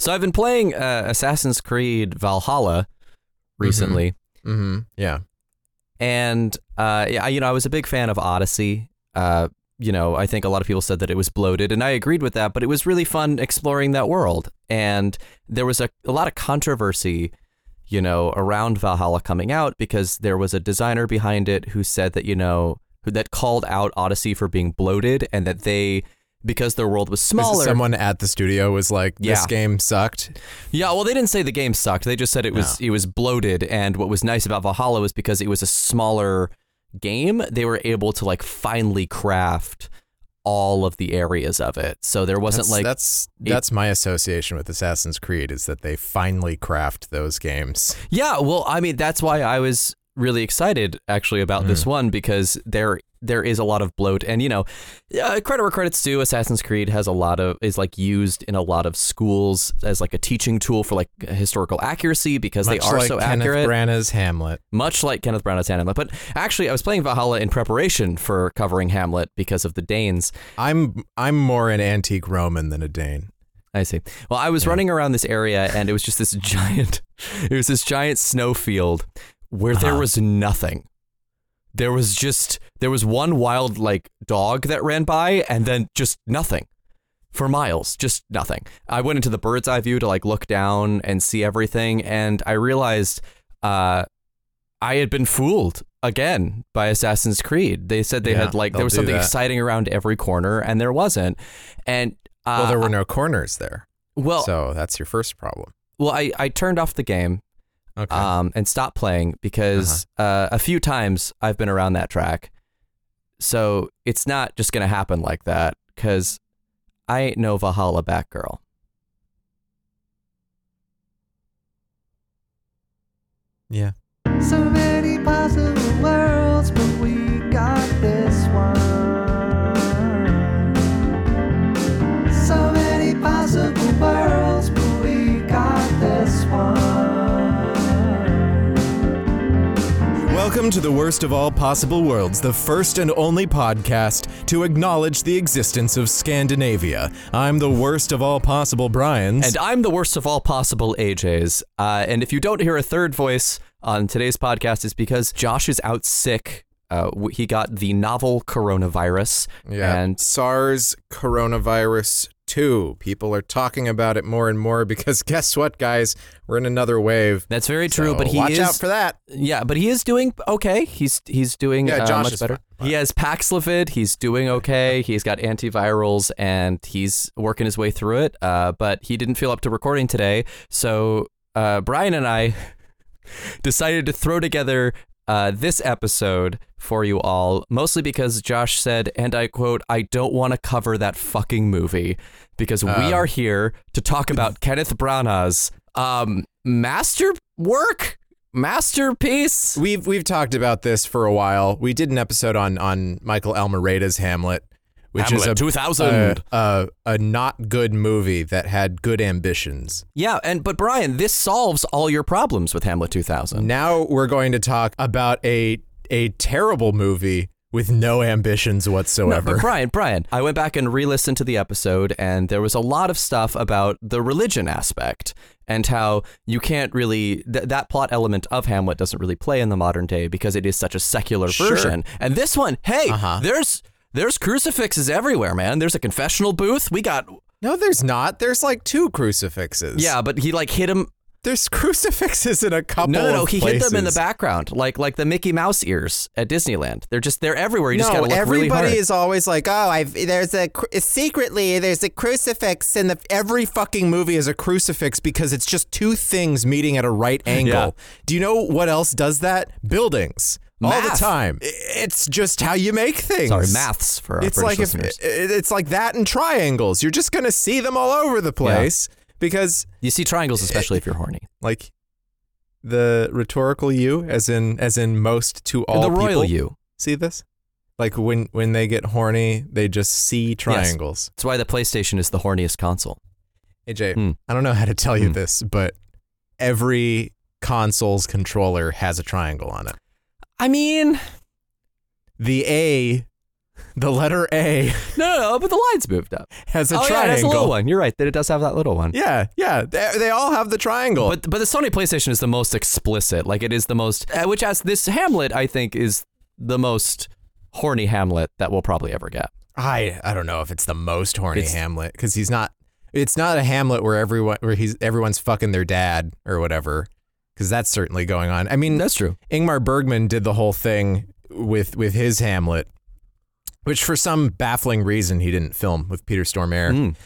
So I've been playing uh, Assassin's Creed Valhalla recently, Mm-hmm. Yeah. and uh, yeah, you know, I was a big fan of Odyssey. Uh, you know, I think a lot of people said that it was bloated, and I agreed with that. But it was really fun exploring that world, and there was a, a lot of controversy, you know, around Valhalla coming out because there was a designer behind it who said that you know who that called out Odyssey for being bloated, and that they because their world was smaller. Someone at the studio was like, "This Yeah. game sucked." Yeah, well, they didn't say the game sucked. They just said it was it was bloated. And what was nice about Valhalla was because it was a smaller game, they were able to like finely craft all of the areas of it. So there wasn't That's, like that's that's my association with Assassin's Creed is that they finally craft those games. yeah. Well, I mean that's why I was really excited actually about this hmm. one because there there is a lot of bloat and you know uh, credit where credit's due assassin's creed has a lot of is like used in a lot of schools as like a teaching tool for like historical accuracy because Much they are like so Kenneth accurate Branagh's Hamlet. much like Kenneth Branagh's Hamlet. But actually, I was playing Valhalla in preparation for covering Hamlet because of the Danes. I'm I'm more an antique Roman than a Dane. I see. Well, I was running around this area, and it was just this giant. It was this giant snowfield where there Uh-huh. was nothing. There was just there was one wild like dog that ran by, and then just nothing for miles, just nothing. I went into the bird's eye view to like look down and see everything, and I realized uh, I had been fooled again by Assassin's Creed. They said they Yeah, had like there was something that. exciting around every corner, and there wasn't. And uh, Well, there were no corners there, well, so that's your first problem. well, I, I turned off the game Okay. um, and stopped playing because Uh-huh. uh, a few times I've been around that track. So it's not just going to happen like that because I ain't no Valhalla Batgirl. yeah. Welcome to the worst of all possible worlds, the first and only podcast to acknowledge the existence of Scandinavia. I'm the worst of all possible Brian's. And I'm the worst of all possible AJs. Uh, and if you don't hear a third voice on today's podcast, it's because Josh is out sick. Uh, he got the novel coronavirus. yeah, And SARS coronavirus 2. People are talking about it more and more because guess what, guys? We're in another wave. that's very true. So but he watch is out for that. Yeah, but he is doing okay. He's he's doing Yeah, uh, much better. fine. He has Paxlovid. He's doing okay. He's got antivirals and he's working his way through it. Uh, but he didn't feel up to recording today, so uh, Brian and I decided to throw together uh, this episode for you all, mostly because Josh said, and I quote, "I don't want to cover that fucking movie because we Um. are here to talk about Kenneth Branagh's um, masterwork." Masterpiece. We've we've talked about this for a while. We did an episode on on Michael Almereyda's Hamlet, which Hamlet is a 2000. a, a a not good movie that had good ambitions. Yeah, and but Brian, this solves all your problems with Hamlet 2000. Now we're going to talk about a a terrible movie with no ambitions No, whatsoever. but Brian, Brian, I went back and re-listened to the episode, and there was a lot of stuff about the religion aspect and how you can't really th- that plot element of Hamlet doesn't really play in the modern day because it is such a secular Sure. version. And this one, hey, Uh-huh. there's there's crucifixes everywhere, man. There's a confessional booth. We got no, there's not. There's like two crucifixes. yeah, but he like hit him. there's crucifixes in a couple. No, no, no. of He hit them in the places. background, like like the Mickey Mouse ears at Disneyland. They're just they're everywhere. You just gotta look everybody really hard. is always like, "Oh, I've there's a cru- secretly there's a crucifix in the every fucking movie is a crucifix because it's just two things meeting at a right angle." Do you know what else does that? Buildings. All the time. It's just how you make things. Sorry, maths for our It's British like listeners. it- it's like that in triangles. You're just gonna see them all over the place because You see triangles, especially if you're horny. like the rhetorical you, as in as in most to all the royal you. see this? Like when when they get horny, they just see triangles. That's why the PlayStation is the horniest console. AJ, Hmm. I don't know how to tell you Hmm. this, but every console's controller has a triangle on it. I mean, The A The letter A No, no, no, but the line's moved up. has a oh, yeah, triangle. it has a little one. You're right that it does have that little one. Yeah, yeah. They, they all have the triangle. But but the Sony PlayStation is the most explicit. Like it is the most, uh, which has this Hamlet. I think is the most horny Hamlet that we'll probably ever get. I I don't know if it's the most horny It's- Hamlet because he's not. It's not a Hamlet where everyone where he's everyone's fucking their dad or whatever. Because that's certainly going on. I mean, That's true. Ingmar Bergman did the whole thing with with his Hamlet, which for some baffling reason he didn't film with Peter Stormare, Mm.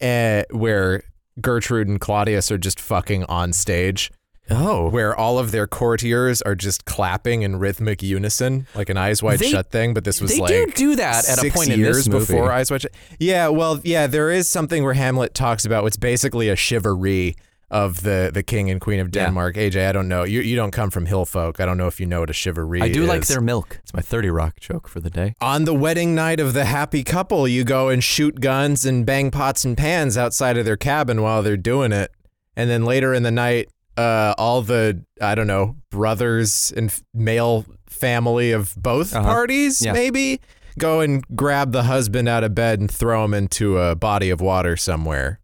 eh, where Gertrude and Claudius are just fucking on stage. Oh, where all of their courtiers are just clapping in rhythmic unison, like an Eyes Wide They- Shut thing. But this was they like do do that at a point in years this movie. before Eyes Wide Shut. Yeah, well, yeah, there is something where Hamlet talks about what's basically a shivaree of the the king and queen of Yeah. Denmark. AJ, I don't know. You you don't come from hill folk. I don't know if you know what a shivaree I do is. like their milk. It's my 30 Rock joke for the day. On the wedding night of the happy couple, you go and shoot guns and bang pots and pans outside of their cabin while they're doing it. And then later in the night, uh, all the, I don't know, brothers and f- male family of both Uh-huh. parties, Yeah. maybe, go and grab the husband out of bed and throw him into a body of water somewhere.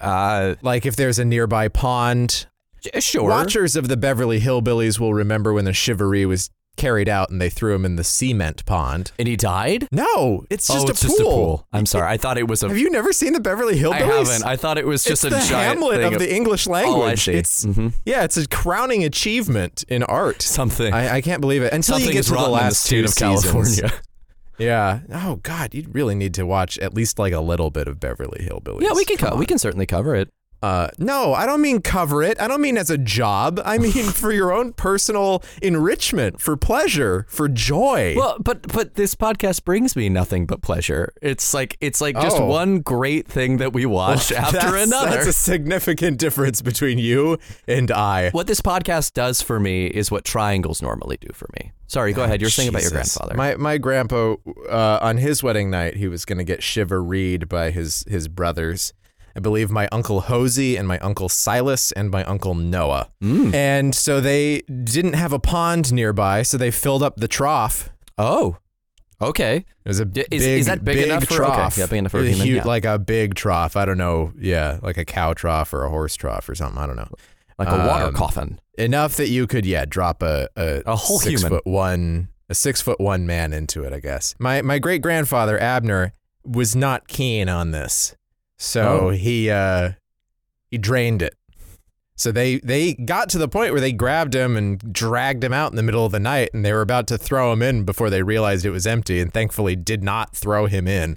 Uh, Like if there's a nearby pond. sure. Watchers of the Beverly Hillbillies will remember when the shivaree was carried out and they threw him in the cement pond. And he died? No, it's just, oh, a, it's pool. just a pool. I'm sorry. I thought it was a. Have you never seen the Beverly Hillbillies? I haven't. I thought it was just it's a the giant Hamlet thing of the English language. Oh, I see. It's Mhm. yeah, it's a crowning achievement in art. something. I, I can't believe it until something you get to the the last state two of seasons. Yeah. Oh God, You'd really need to watch at least like a little bit of Beverly Hillbillies. yeah, we can co- we can certainly cover it. Uh, no, I don't mean cover it. I don't mean as a job. I mean for your own personal enrichment, for pleasure, for joy. Well, but but this podcast brings me nothing but pleasure. It's like it's like just Oh. one great thing that we watch after that's, another. That's a significant difference between you and I. what this podcast does for me is what triangles normally do for me. Sorry, go ahead. You're saying about your grandfather. My my grandpa uh, on his wedding night, he was going to get chivalried by his his brothers. I believe my uncle Hosey and my uncle Silas and my uncle Noah. Mm. And so they didn't have a pond nearby, so they filled up the trough. oh, okay. It was a D- big, is- is that big enough for- okay, trough. yeah, big enough for a A human, huge- yeah. Like a big trough. I don't know. Yeah, like a cow trough or a horse trough or something. I don't know. Like a water Um, coffin. enough that you could yeah drop a a, A whole six human. foot one a six foot one man into it i guess my my great grandfather abner was not keen on this so Oh. he uh he drained it so they they got to the point where they grabbed him and dragged him out in the middle of the night and they were about to throw him in before they realized it was empty and thankfully did not throw him in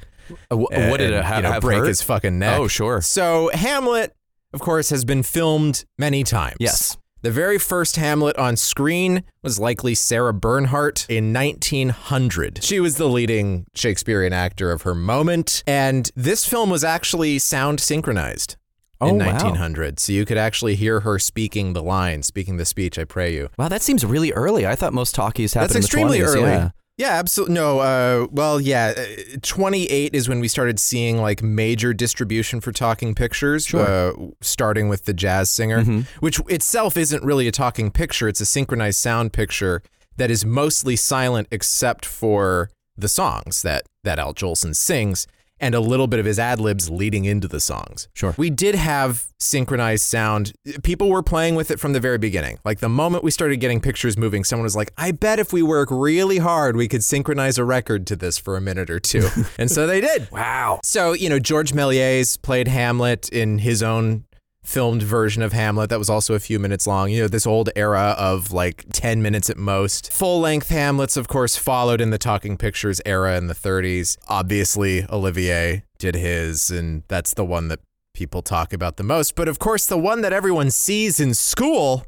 Uh, wh- what did and, it have, you know, have break hurt? his fucking neck Oh, sure. so hamlet of course has been filmed many times Yes. The very first Hamlet on screen was likely Sarah Bernhardt in 1900. She was the leading Shakespearean actor of her moment, and this film was actually sound synchronized oh, in Oh, wow. 1900. So you could actually hear her speaking the line, speaking the speech, I pray you. Wow, that seems really early. I thought most talkies happened That's in the extremely 20s, early. Yeah. Yeah, absolutely. No, uh, well, yeah, uh, 28 is when we started seeing like major distribution for talking pictures, Sure. uh, starting with the jazz singer, Mhm. which itself isn't really a talking picture. It's a synchronized sound picture that is mostly silent except for the songs that, that Al Jolson sings and a little bit of his ad libs leading into the songs. Sure. We did have synchronized sound. People were playing with it from the very beginning. Like the moment we started getting pictures moving, someone was like, I bet if we work really hard, we could synchronize a record to this for a minute or two. and so they did. Wow. So, you know, George Méliès played Hamlet in his own filmed version of Hamlet that was also a few minutes long. You know, this old era of like 10 minutes at most. Full length Hamlets, of course, followed in the talking pictures era in the 30s. Obviously, Olivier did his, and that's the one that people talk about the most. But of course, the one that everyone sees in school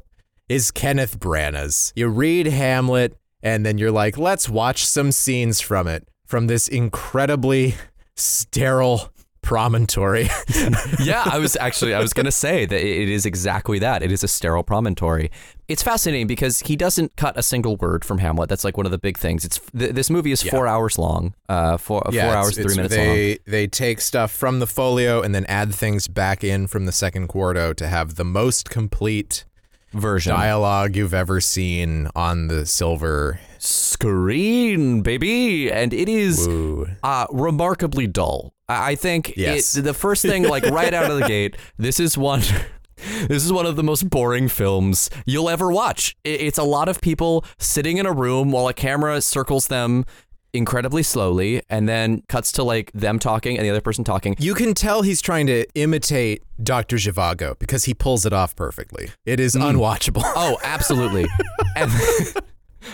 is Kenneth Branagh's. You read Hamlet, and then you're like, let's watch some scenes from it, from this incredibly sterile promontory. yeah, I was actually I was going to say that it is exactly that. It is a sterile promontory. It's fascinating because he doesn't cut a single word from Hamlet. That's like one of the big things. It's th- this movie is 4 hours long. Uh 4 four it's- hours 3 it's- minutes long. they, They take stuff from the folio and then add things back in from the second quarto to have the most complete version. dialogue you've ever seen on the silver. Screen, baby. And it is uh, remarkably dull. I think Yes. it, the first thing, like right out of the gate, this is one. This is one of the most boring films you'll ever watch. It's a lot of people sitting in a room while a camera circles them incredibly slowly and then cuts to like them talking and the other person talking. You can tell he's trying to imitate Dr. Zhivago because he pulls it off perfectly. It is hmm. unwatchable. Oh, absolutely. and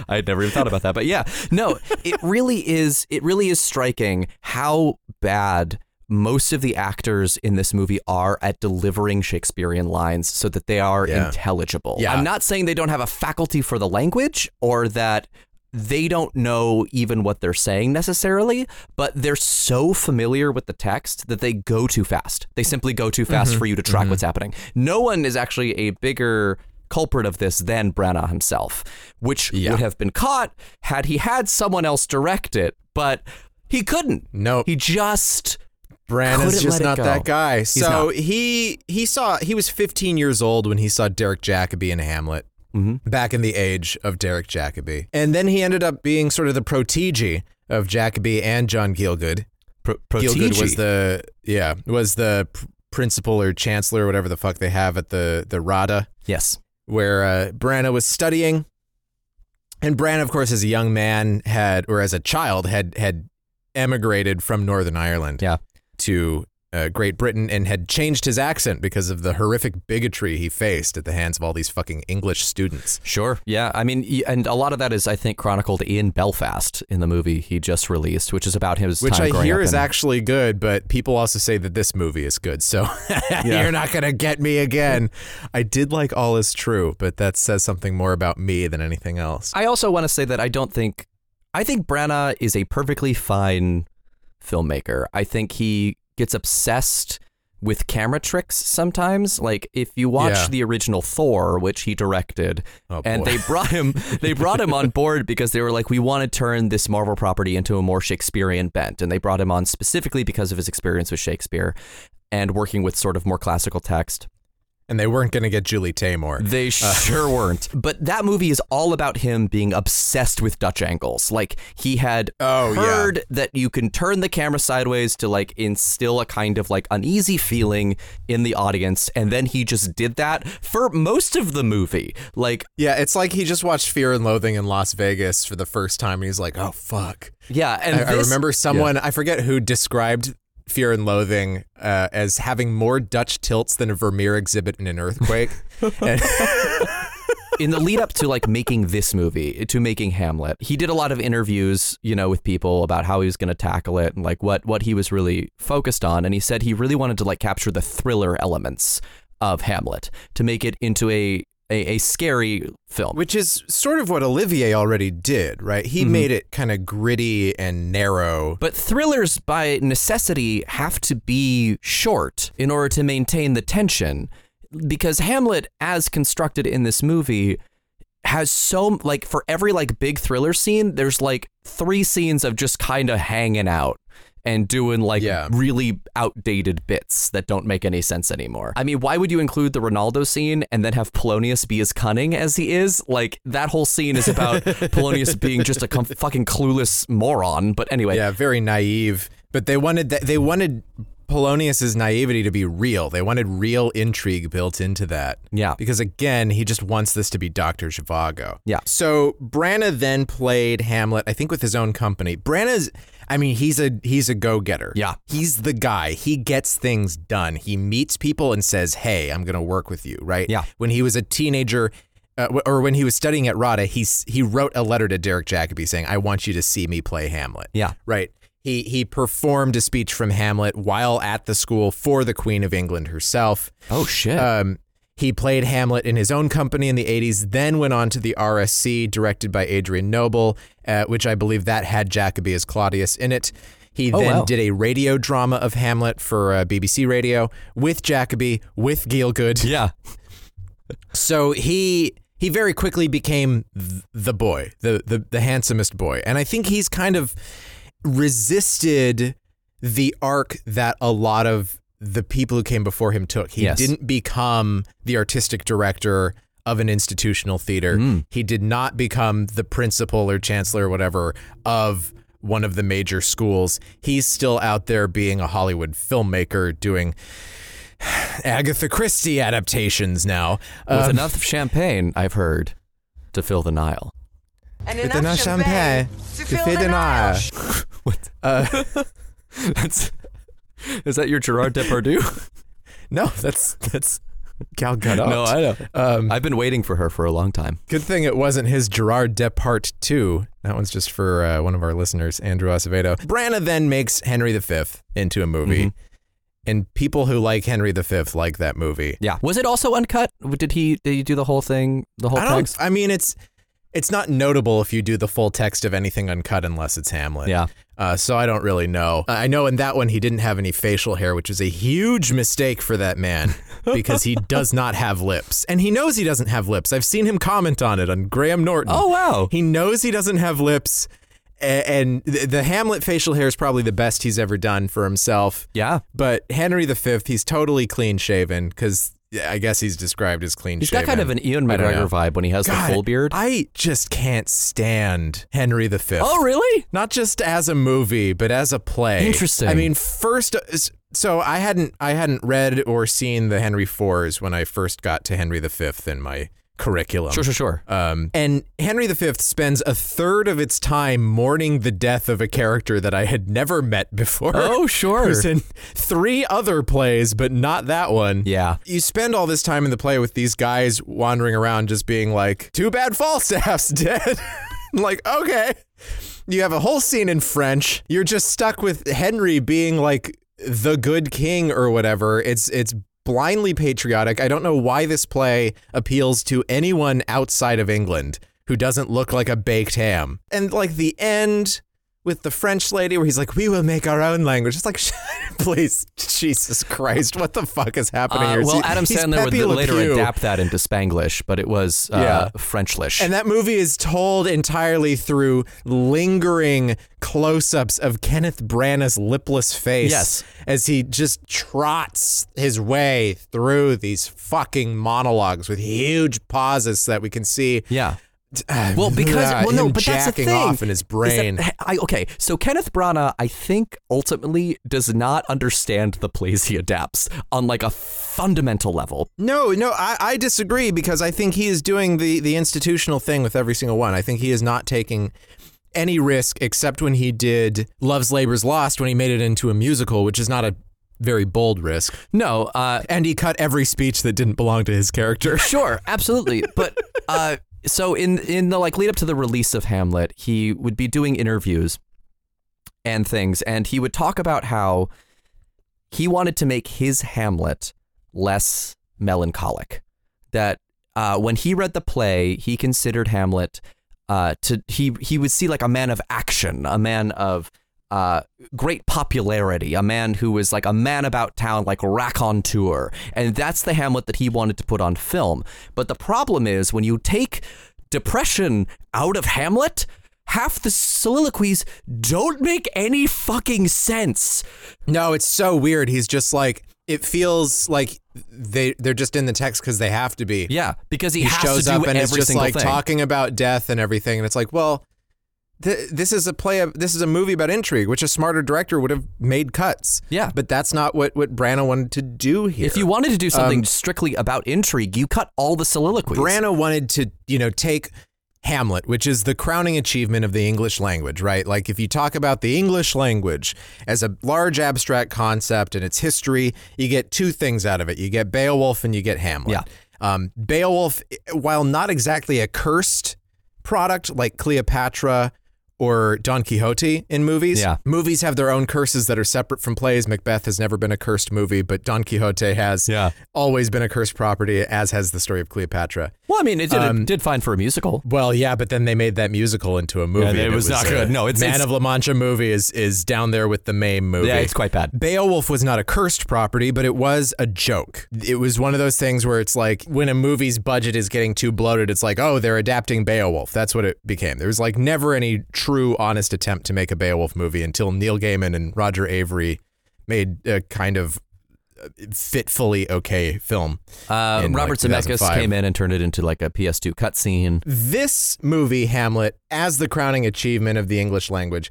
I had never even thought about that, but yeah, no, it really is. It really is striking how bad most of the actors in this movie are at delivering Shakespearean lines so that they are Yeah. intelligible. Yeah. I'm not saying they don't have a faculty for the language or that they don't know even what they're saying necessarily, but they're so familiar with the text that they go too fast. They simply go too Mm-hmm. fast for you to track what's happening. No one is actually a bigger culprit of this than Branagh himself, which Yeah. would have been caught had he had someone else direct it, but he couldn't. Nope. He just Branagh's just not go. that guy. so not. he he saw he was 15 years old when he saw Derek Jacobi in Hamlet. Mm-hmm. Back in the age of Derek Jacobi. And then he ended up being sort of the protege of Jacobi and John Gielgud. pro- Gielgud was the yeah, was the pr- principal or chancellor or whatever the fuck they have at the the RADA yes. Where uh, Branagh was studying. And Branagh, of course, as a young man had, or as a child, had had emigrated from Northern Ireland Yeah. to uh, Great Britain and had changed his accent because of the horrific bigotry he faced at the hands of all these fucking English students. Sure. Yeah. I mean, and a lot of that is, I think, chronicled in Belfast in the movie he just released, which is about his Which I hear is in- actually good, but people also say that this movie is good. So you're not going to get me again. I did like All Is True, but that says something more about me than anything else. I also want to say that I don't think I think Branagh is a perfectly fine filmmaker. I think he gets obsessed with camera tricks sometimes. Like if you watch Yeah. the original Thor, which he directed, Oh, and boy. they brought him they brought him on board because they were like, we want to turn this Marvel property into a more Shakespearean bent. And they brought him on specifically because of his experience with Shakespeare and working with sort of more classical text. And they weren't going to get Julie Taymor. They uh, sure weren't. But that movie is all about him being obsessed with Dutch angles. Like he had Oh, yeah. heard that you can turn the camera sideways to like instill a kind of like uneasy feeling in the audience, and then he just did that for most of the movie. Like, Yeah, it's like he just watched Fear and Loathing in Las Vegas for the first time, and he's like, "Oh fuck!" yeah, and I, I remember someone I forget who described Fear and Loathing uh, as having more Dutch tilts than a Vermeer exhibit in an earthquake. and, in the lead up to like making this movie to making Hamlet, he did a lot of interviews, you know, with people about how he was going to tackle it and like what what he was really focused on. And he said he really wanted to like capture the thriller elements of Hamlet to make it into a a, a scary film. which is sort of what Olivier already did, right? He mm-hmm. made it kind of gritty and narrow. But thrillers, by necessity, have to be short in order to maintain the tension. Because Hamlet, as constructed in this movie, has so like for every like big thriller scene, there's like three scenes of just kind of hanging out and doing like Yeah. really outdated bits that don't make any sense anymore. I mean, why would you include the Reynaldo scene and then have Polonius be as cunning as he is? Like that whole scene is about Polonius being just a com- fucking clueless moron. But anyway, Yeah, very naive. But they wanted that. They wanted Polonius's naivety to be real. They wanted real intrigue built into that. Yeah. Because again, he just wants this to be Dr. Zhivago. Yeah. So Branagh then played Hamlet, I think with his own company. Branagh's I mean, he's a he's a go-getter. Yeah. He's the guy. He gets things done. He meets people and says, "Hey, I'm going to work with you," right? Yeah. When he was a teenager uh, or when he was studying at RADA, he's he wrote a letter to Derek Jacobi saying, "I want you to see me play Hamlet." Yeah. Right. He he performed a speech from Hamlet while at the school for the Queen of England herself. Oh shit. Um, he played Hamlet in his own company in the 80s, then went on to the RSC, directed by Adrian Noble, uh, which I believe that had Jacobi as Claudius in it. He Oh, then wow. did a radio drama of Hamlet for uh, BBC Radio with Jacobi, with Gielgud. yeah. So he he very quickly became th- the boy, the, the the handsomest boy, and I think he's kind of resisted the arc that a lot of the people who came before him took. He Yes. didn't become the artistic director of an institutional theater. Mm. He did not become the principal or chancellor or whatever of one of the major schools. He's still out there being a Hollywood filmmaker doing Agatha Christie adaptations now. With Um, enough champagne, I've heard, to fill the Nile. And with enough enough champagne to to fill fill the the Nile. Nile. What? Uh, That's, is that your Gerard Depardieu? no, that's that's Gal Gadot. no, I know. Um, I've been waiting for her for a long time. Good thing it wasn't his Gerard Depart 2. That one's just for uh, one of our listeners, Andrew Acevedo. Branagh then makes Henry V into a movie. Mm-hmm. And people who like Henry V like that movie. Yeah. Was it also uncut? Did he did he do the whole thing, the whole I don't text? I mean it's it's not notable if you do the full text of anything uncut unless it's Hamlet. Yeah. Uh, so I don't really know. I know in that one he didn't have any facial hair, which is a huge mistake for that man because he does not have lips. And he knows he doesn't have lips. I've seen him comment on it on Graham Norton. Oh wow. He knows he doesn't have lips, and the Hamlet facial hair is probably the best he's ever done for himself. Yeah. But Henry V, he's totally clean shaven because I guess he's described as clean He's shaven. got kind of an Ewan I don't know. McGregor vibe when he has God, the full beard. I just can't stand Henry V. oh really? Not just as a movie, but as a play. Interesting. I mean, first, so I hadn't I hadn't read or seen the Henry Fours when I first got to Henry V in my curriculum. Sure, sure, sure. Um, and Henry V spends a third of its time mourning the death of a character that I had never met before. Oh, sure. Who's in three other plays, but not that one. Yeah. You spend all this time in the play with these guys wandering around just being like, too bad Falstaff's dead. like, okay. You have a whole scene in French. You're just stuck with Henry being like the good king or whatever. It's it's blindly patriotic. I don't know why this play appeals to anyone outside of England who doesn't look like a baked ham. And like the end with the French lady where he's like, "We will make our own language." It's like, please, Jesus Christ, what the fuck is happening Uh, here? well, He's- Adam Sandler would later Pew. adapt that into Spanglish, but it was uh, Yeah. Frenchlish. And that movie is told entirely through lingering close-ups of Kenneth Branagh's lipless face Yes. as he just trots his way through these fucking monologues with huge pauses so that we can see yeah. Well, because well, no, but that's the thing. off in his is that- brain. I, okay, so Kenneth Branagh, I think, ultimately does not understand the plays he adapts on like a fundamental level. No, no, I, I disagree because I think he is doing the the institutional thing with every single one. I think he is not taking any risk except when he did Love's Labor's Lost when he made it into a musical, which is not a very bold risk. No, uh, And he cut every speech that didn't belong to his character. Sure, absolutely. But uh, so in in the like lead up to the release of Hamlet, he would be doing interviews and things, and he would talk about how he wanted to make his Hamlet less melancholic. That uh, when he read the play, he considered Hamlet uh, to he he would see like a man of action, a man of uh, great popularity, a man who was like a man about town, like raconteur. And that's the Hamlet that he wanted to put on film. But the problem is when you take depression out of Hamlet, half the soliloquies don't make any fucking sense. no, it's so weird. He's just like it feels like they they're just in the text because they have to be. Yeah, because he, he has shows to do up and it's just like thing. talking about death and everything and it's like well th- this is a play of, this is a movie about intrigue which a smarter director would have made cuts Yeah. but that's not what what Branagh wanted to do here If you wanted to do something Um, strictly about intrigue, you cut all the soliloquies. Branagh wanted to you know take Hamlet, which is the crowning achievement of the English language, right? Like if you talk about the English language as a large abstract concept and its history, you get two things out of it. You get Beowulf and you get Hamlet. Yeah. Um, Beowulf, while not exactly a cursed product like Cleopatra or Don Quixote in movies, Yeah. movies have their own curses that are separate from plays. Macbeth has never been a cursed movie, but Don Quixote has Yeah. always been a cursed property, as has the story of Cleopatra. Well, I mean, it did, Um, it did fine for a musical. Well, yeah, but then they made that musical into a movie. and it and was not good. No, it's- Man it's- of La Mancha movie is is down there with the Mame movie. Yeah, it's quite bad. Beowulf was not a cursed property, but it was a joke. It was one of those things where it's like when a movie's budget is getting too bloated, it's like, oh, they're adapting Beowulf. That's what it became. There was like never any true, honest attempt to make a Beowulf movie until Neil Gaiman and Roger Avary made a kind of fitfully okay film. Uh, in, like, Robert Zemeckis came in and turned it into like a PS2 cutscene. This movie, Hamlet, as the crowning achievement of the English language,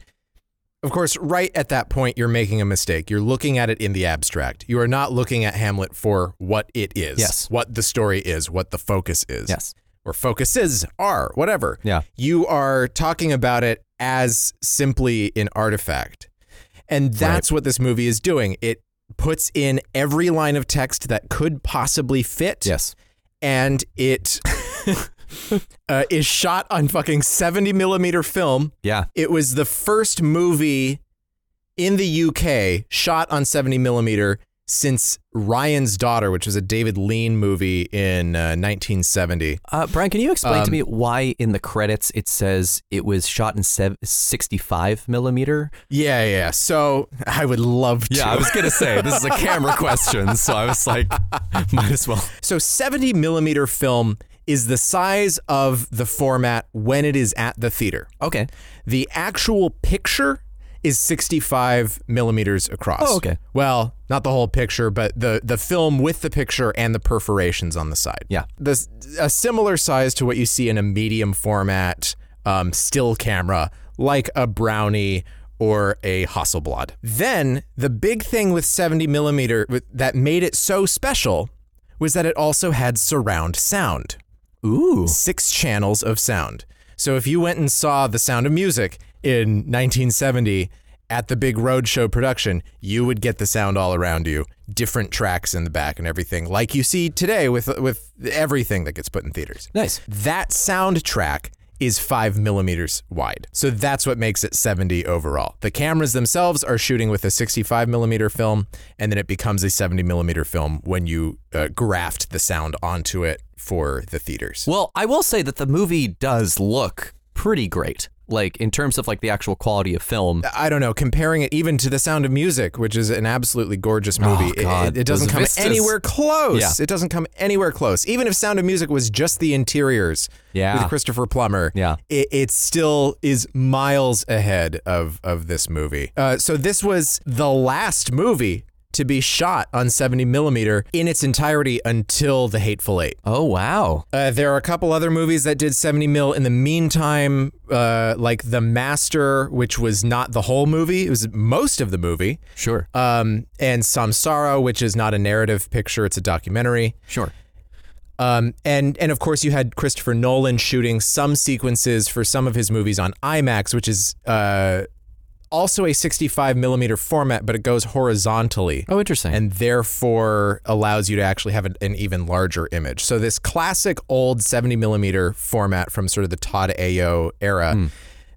of course, right at that point, you're making a mistake. You're looking at it in the abstract. You are not looking at Hamlet for what it is, Yes. what the story is, what the focus is. Yes. Or focuses are, whatever. Yeah. You are talking about it as simply an artifact. And that's what this movie is doing. It puts in every line of text that could possibly fit. Yes. And it uh, is shot on fucking 70 millimeter film. Yeah. It was the first movie in the UK shot on 70 millimeter since Ryan's Daughter, which was a David Lean movie in uh, 1970. Uh, Brian, can you explain to Um, me why in the credits it says it was shot in sev- 65 millimeter? Yeah, yeah. So I would love to. Yeah, I was gonna say this is a camera question, so I was like, might as well. So 70 millimeter film is the size of the format when it is at the theater. Okay. The actual picture is 65 millimeters across. Oh, okay. Well, not the whole picture, but the the film with the picture and the perforations on the side. Yeah. The, a similar size to what you see in a medium format um, still camera, like a Brownie or a Hasselblad. Then the big thing with 70 millimeter that made it so special was that it also had surround sound Ooh. six channels of sound. So if you went and saw The Sound of Music in 1970 at the big roadshow production, you would get the sound all around you, different tracks in the back and everything, like you see today with with everything that gets put in theaters. Nice. That soundtrack is five millimeters wide. So that's what makes it 70 overall. The cameras themselves are shooting with a 65 millimeter film, and then it becomes a 70 millimeter film when you uh, graft the sound onto it for the theaters. Well, I will say that the movie does look pretty great. Like in terms of like the actual quality of film. I don't know, comparing it even to The Sound of Music, which is an absolutely gorgeous movie, it- God, it, it doesn't come vistas. anywhere close. Yeah. It doesn't come anywhere close. Even if Sound of Music was just the interiors Yeah. with Christopher Plummer, Yeah. it, it still is miles ahead of, of this movie. Uh, so this was the last movie to be shot on 70 millimeter in its entirety until The Hateful Eight. Oh wow. Uh, there are a couple other movies that did 70 mil in the meantime, uh, like The Master, which was not the whole movie, it was most of the movie. Sure. Um, and Samsara, which is not a narrative picture, it's a documentary. Sure. Um, and and of course you had Christopher Nolan shooting some sequences for some of his movies on IMAX, which is uh, also a 65 millimeter format, but it goes horizontally Oh, interesting. and therefore allows you to actually have an, an even larger image. So this classic old 70 millimeter format from sort of the Todd-AO era.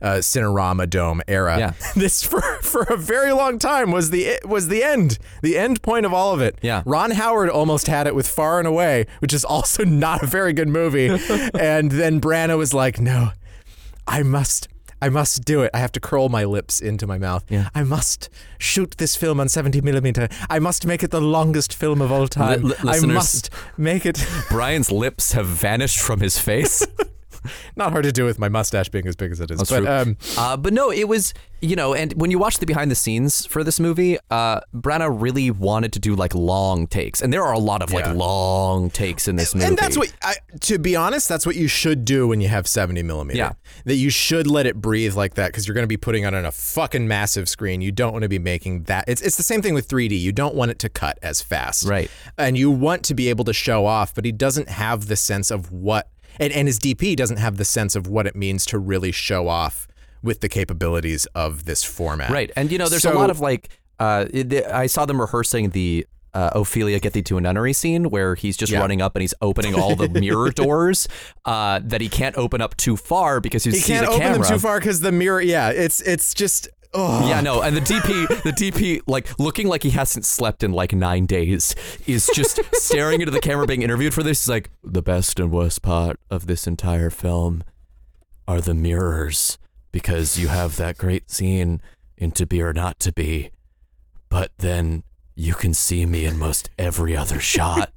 Uh, Cinerama Dome era. Yeah. This for for a very long time was the was the end, the end point of all of it. Yeah. Ron Howard almost had it with Far and Away, which is also not a very good movie. and then Branagh was like, "No, I must, I must do it. I have to curl my lips into my mouth. Yeah. I must shoot this film on 70 millimeter. I must make it the longest film of all time. I must make it." Brian's lips have vanished from his face. Not hard to do with my mustache being as big as it is. That's but true. um, Uh, but no, it was you know, and when you watch the behind the scenes for this movie, uh, Branagh really wanted to do like long takes, and there are a lot of like Yeah. long takes in this movie. and that's what, I, to be honest, that's what you should do when you have 70 millimeter. Yeah. That you should let it breathe like that because you're going to be putting it on a fucking massive screen. You don't want to be making that. It's, it's the same thing with 3D. You don't want it to cut as fast. Right. And you want to be able to show off, but he doesn't have the sense of what, and, and his DP doesn't have the sense of what it means to really show off with the capabilities of this format. Right. And you know, there's a lot of like uh it, I saw them rehearsing the uh, Ophelia get thee to a nunnery scene where he's just Yeah. running up and he's opening all the mirror doors uh, that he can't open up too far because He can't open camera. them too far because the mirror, yeah, it's it's just, oh. Yeah, no, and the DP, the DP, like looking like he hasn't slept in like nine days, is just staring into the camera, being interviewed for this. He's like, the best and worst part of this entire film are the mirrors because you have that great scene in To Be or Not to Be, but then you can see me in most every other shot.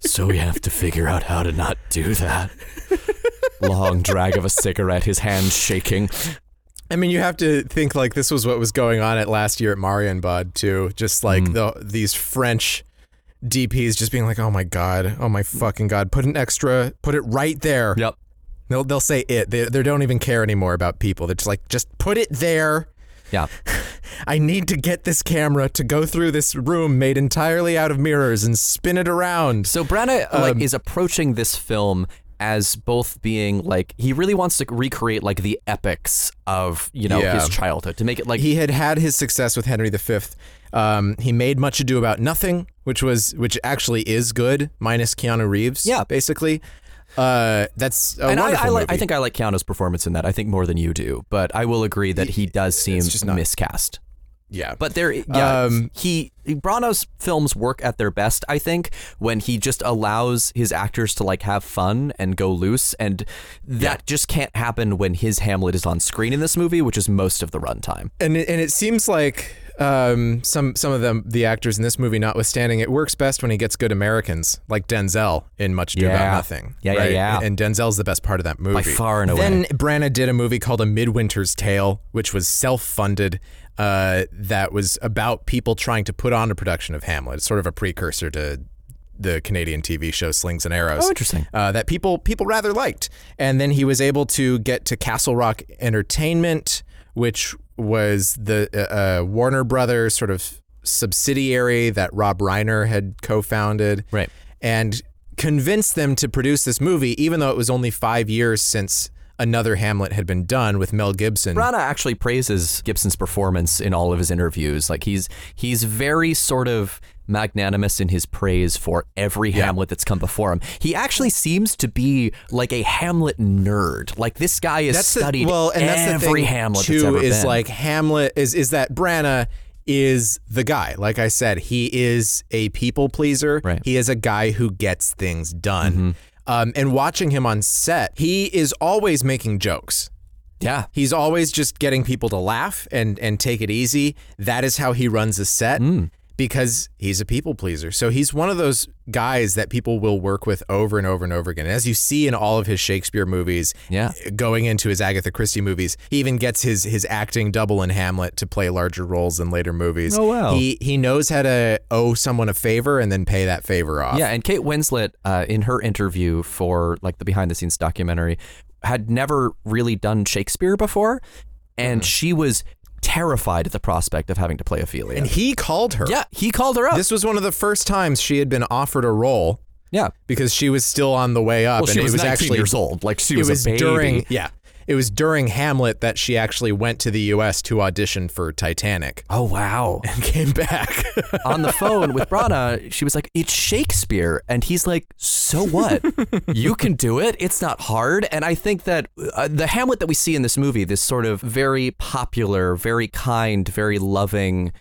So we have to figure out how to not do that. Long drag of a cigarette, his hand shaking. I mean, you have to think like this was what was going on at last year at Marion Marienbad too. Just like Mm. the these French DPs just being like, "Oh my god, oh my fucking god, put an extra, put it right there." Yep. They'll they'll say it. They they don't even care anymore about people. They're just like, just put it there. Yeah. I need to get this camera to go through this room made entirely out of mirrors and spin it around. So Branagh like Um, is approaching this film as both being like he really wants to recreate like the epics of you know Yeah. his childhood to make it like he had had his success with Henry V. Um, he made Much Ado About Nothing, which was which actually is good, minus Keanu Reeves. Yeah. basically. Uh, that's a and I, I, like, I think I like Keanu's performance in that. I think more than you do, but I will agree that he does seem miscast. Yeah, But there, yeah, Um, he Branagh's films work at their best. I think when he just allows his actors to like have fun and go loose, and that just can't happen when his Hamlet is on screen in this movie, which is most of the runtime. and it, and it seems like um, some some of them the actors in this movie, notwithstanding, it works best when he gets good Americans like Denzel in Much Ado Yeah. About Nothing. Yeah, yeah, right? yeah. And Denzel's the best part of that movie by far and away. Then Branagh did a movie called A Midwinter's Tale, which was self-funded. Uh, that was about people trying to put on a production of Hamlet. It's sort of a precursor to the Canadian TV show Slings and Arrows. Oh, interesting. Uh, that people people rather liked. And then he was able to get to Castle Rock Entertainment, which was the uh, uh, Warner Brothers sort of subsidiary that Rob Reiner had co-founded, Right. And convinced them to produce this movie, even though it was only five years since another Hamlet had been done with Mel Gibson. Branagh actually praises Gibson's performance in all of his interviews. Like he's he's very sort of magnanimous in his praise for every Hamlet that's come before him. He actually seems to be like a Hamlet nerd. Like this guy is the- studied well, and that's every the thing Hamlet too. that's ever is been. like Hamlet is is that Branagh is the guy. Like I said, he is a people pleaser. Right. Mm-hmm. He is a guy who gets things done. Um, and watching him on set, he is always making jokes. yeah. He's always just getting people to laugh and and take it easy. That is how he runs a set Mm. Because he's a people pleaser. So he's one of those guys that people will work with over and over and over again. As you see in all of his Shakespeare movies, Yeah. going into his Agatha Christie movies, he even gets his his acting double in Hamlet to play larger roles in later movies. Oh, wow. He he knows how to owe someone a favor and then pay that favor off. Yeah, and Kate Winslet, uh, in her interview for like the behind the scenes documentary, had never really done Shakespeare before, and she was terrified at the prospect of having to play Ophelia. And he called her. yeah, he called her up. This was one of the first times she had been offered a role yeah, because she was still on the way up well, and she it was, was 19 actually years old. Like she it was, was a baby. during yeah it was during hamlet that she actually went to the us to audition for titanic Oh wow! and came back On the phone with Branagh, she was like, "It's Shakespeare," and he's like, "So what? you can do it. It's not hard." And I think that uh, the Hamlet that we see in this movie, this sort of very popular, very kind, very loving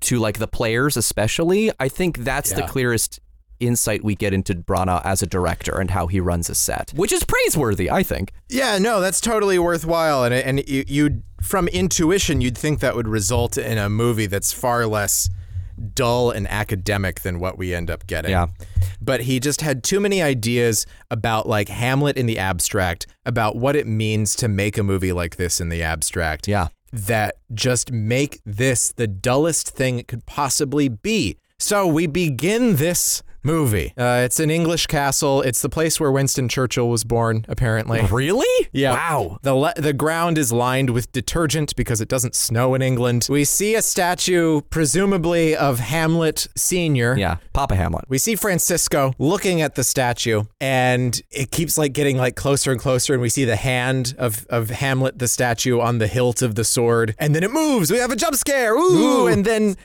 to like the players, especially, I think that's the clearest insight we get into Branagh as a director and how he runs a set, which is praiseworthy. I think. yeah no that's totally worthwhile and and you you'd from intuition you'd think that would result in a movie that's far less dull and academic than what we end up getting Yeah. but he just had too many ideas about like Hamlet in the abstract, about what it means to make a movie like this in the abstract. Yeah. That just make this the dullest thing it could possibly be. So we begin this movie. Uh, it's an English castle. It's the place where Winston Churchill was born, apparently. Really? Yeah. Wow. The le- the ground is lined with detergent because it doesn't snow in England. We see a statue, presumably of Hamlet Senior. Yeah. Papa Hamlet. We see Francisco looking at the statue, and it keeps like getting like closer and closer, and we see the hand of of Hamlet, the statue, on the hilt of the sword, and then it moves. We have a jump scare, ooh, Ooh. and then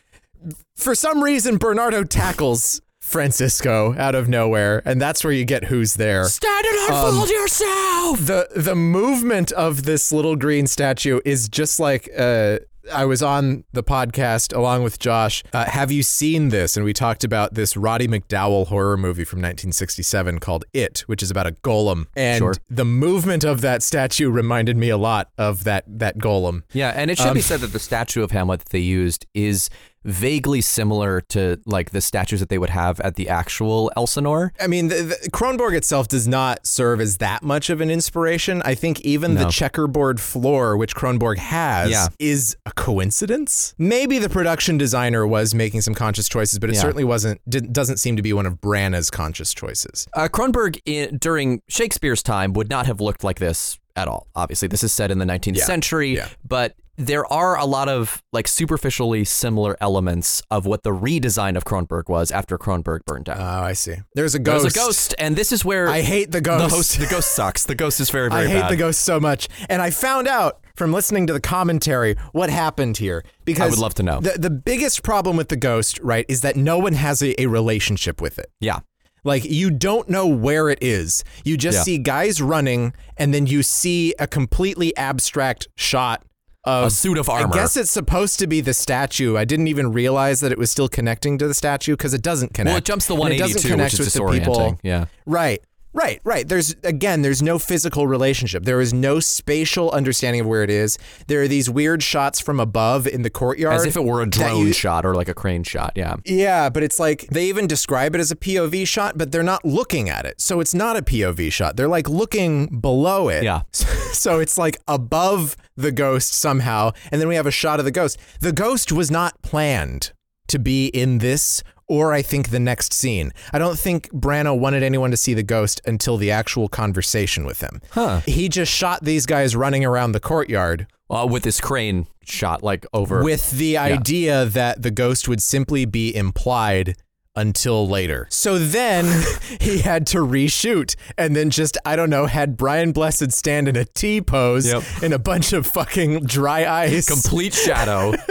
for some reason Bernardo tackles Francisco out of nowhere, and that's where you get who's there. Stand and unfold yourself. The the movement of this little green statue is just like uh I was on the podcast along with Josh. Uh, have you seen this? And we talked about this Roddy McDowall horror movie from 1967 called It, which is about a golem. And Sure. the movement of that statue reminded me a lot of that that golem. Yeah, and it should be said that the statue of Hamlet that they used is vaguely similar to like the statues that they would have at the actual Elsinore. I mean, the, the, Kronborg itself does not serve as that much of an inspiration. I think even the checkerboard floor, which Kronborg has, Yeah. is a coincidence. Maybe the production designer was making some conscious choices, but it Yeah. certainly wasn't. Doesn't seem to be one of Branagh's conscious choices. Uh, Kronborg in, during Shakespeare's time would not have looked like this at all. Obviously, this is set in the 19th Yeah, century, yeah. but there are a lot of like superficially similar elements of what the redesign of Kronborg was after Kronborg burned down. Oh, I see. There's a There's ghost. a ghost, and this is where I hate the the ghost. host. The ghost sucks. The ghost is very, very I hate bad. the ghost so much. And I found out from listening to the commentary what happened here. Because I would love to know. The, the biggest problem with the ghost, right, is that no one has a, a relationship with it. Yeah, Like you don't know where it is. You just Yeah. see guys running, and then you see a completely abstract shot of a suit of armor. I guess it's supposed to be the statue. I didn't even realize that it was still connecting to the statue because it doesn't connect. well, it jumps the And it doesn't 182, connect which is with the people. Yeah. Right. Right, right. There's again, there's no physical relationship. There is no spatial understanding of where it is. There are these weird shots from above in the courtyard. As if it were a drone you- shot or like a crane shot. Yeah. Yeah, but it's like they even describe it as a POV shot, but they're not looking at it. So it's not a POV shot. They're like looking below it. Yeah. So it's like above the ghost somehow, and then we have a shot of the ghost. The ghost was not planned to be in this or I think the next scene. I don't think Branagh wanted anyone to see the ghost until the actual conversation with him. Huh. He just shot these guys running around the courtyard Uh, with this crane shot like over. with the idea that the ghost would simply be implied until later. So then he had to reshoot and then just, I don't know, had Brian Blessed stand in a T pose Yep. in a bunch of fucking dry ice complete shadow.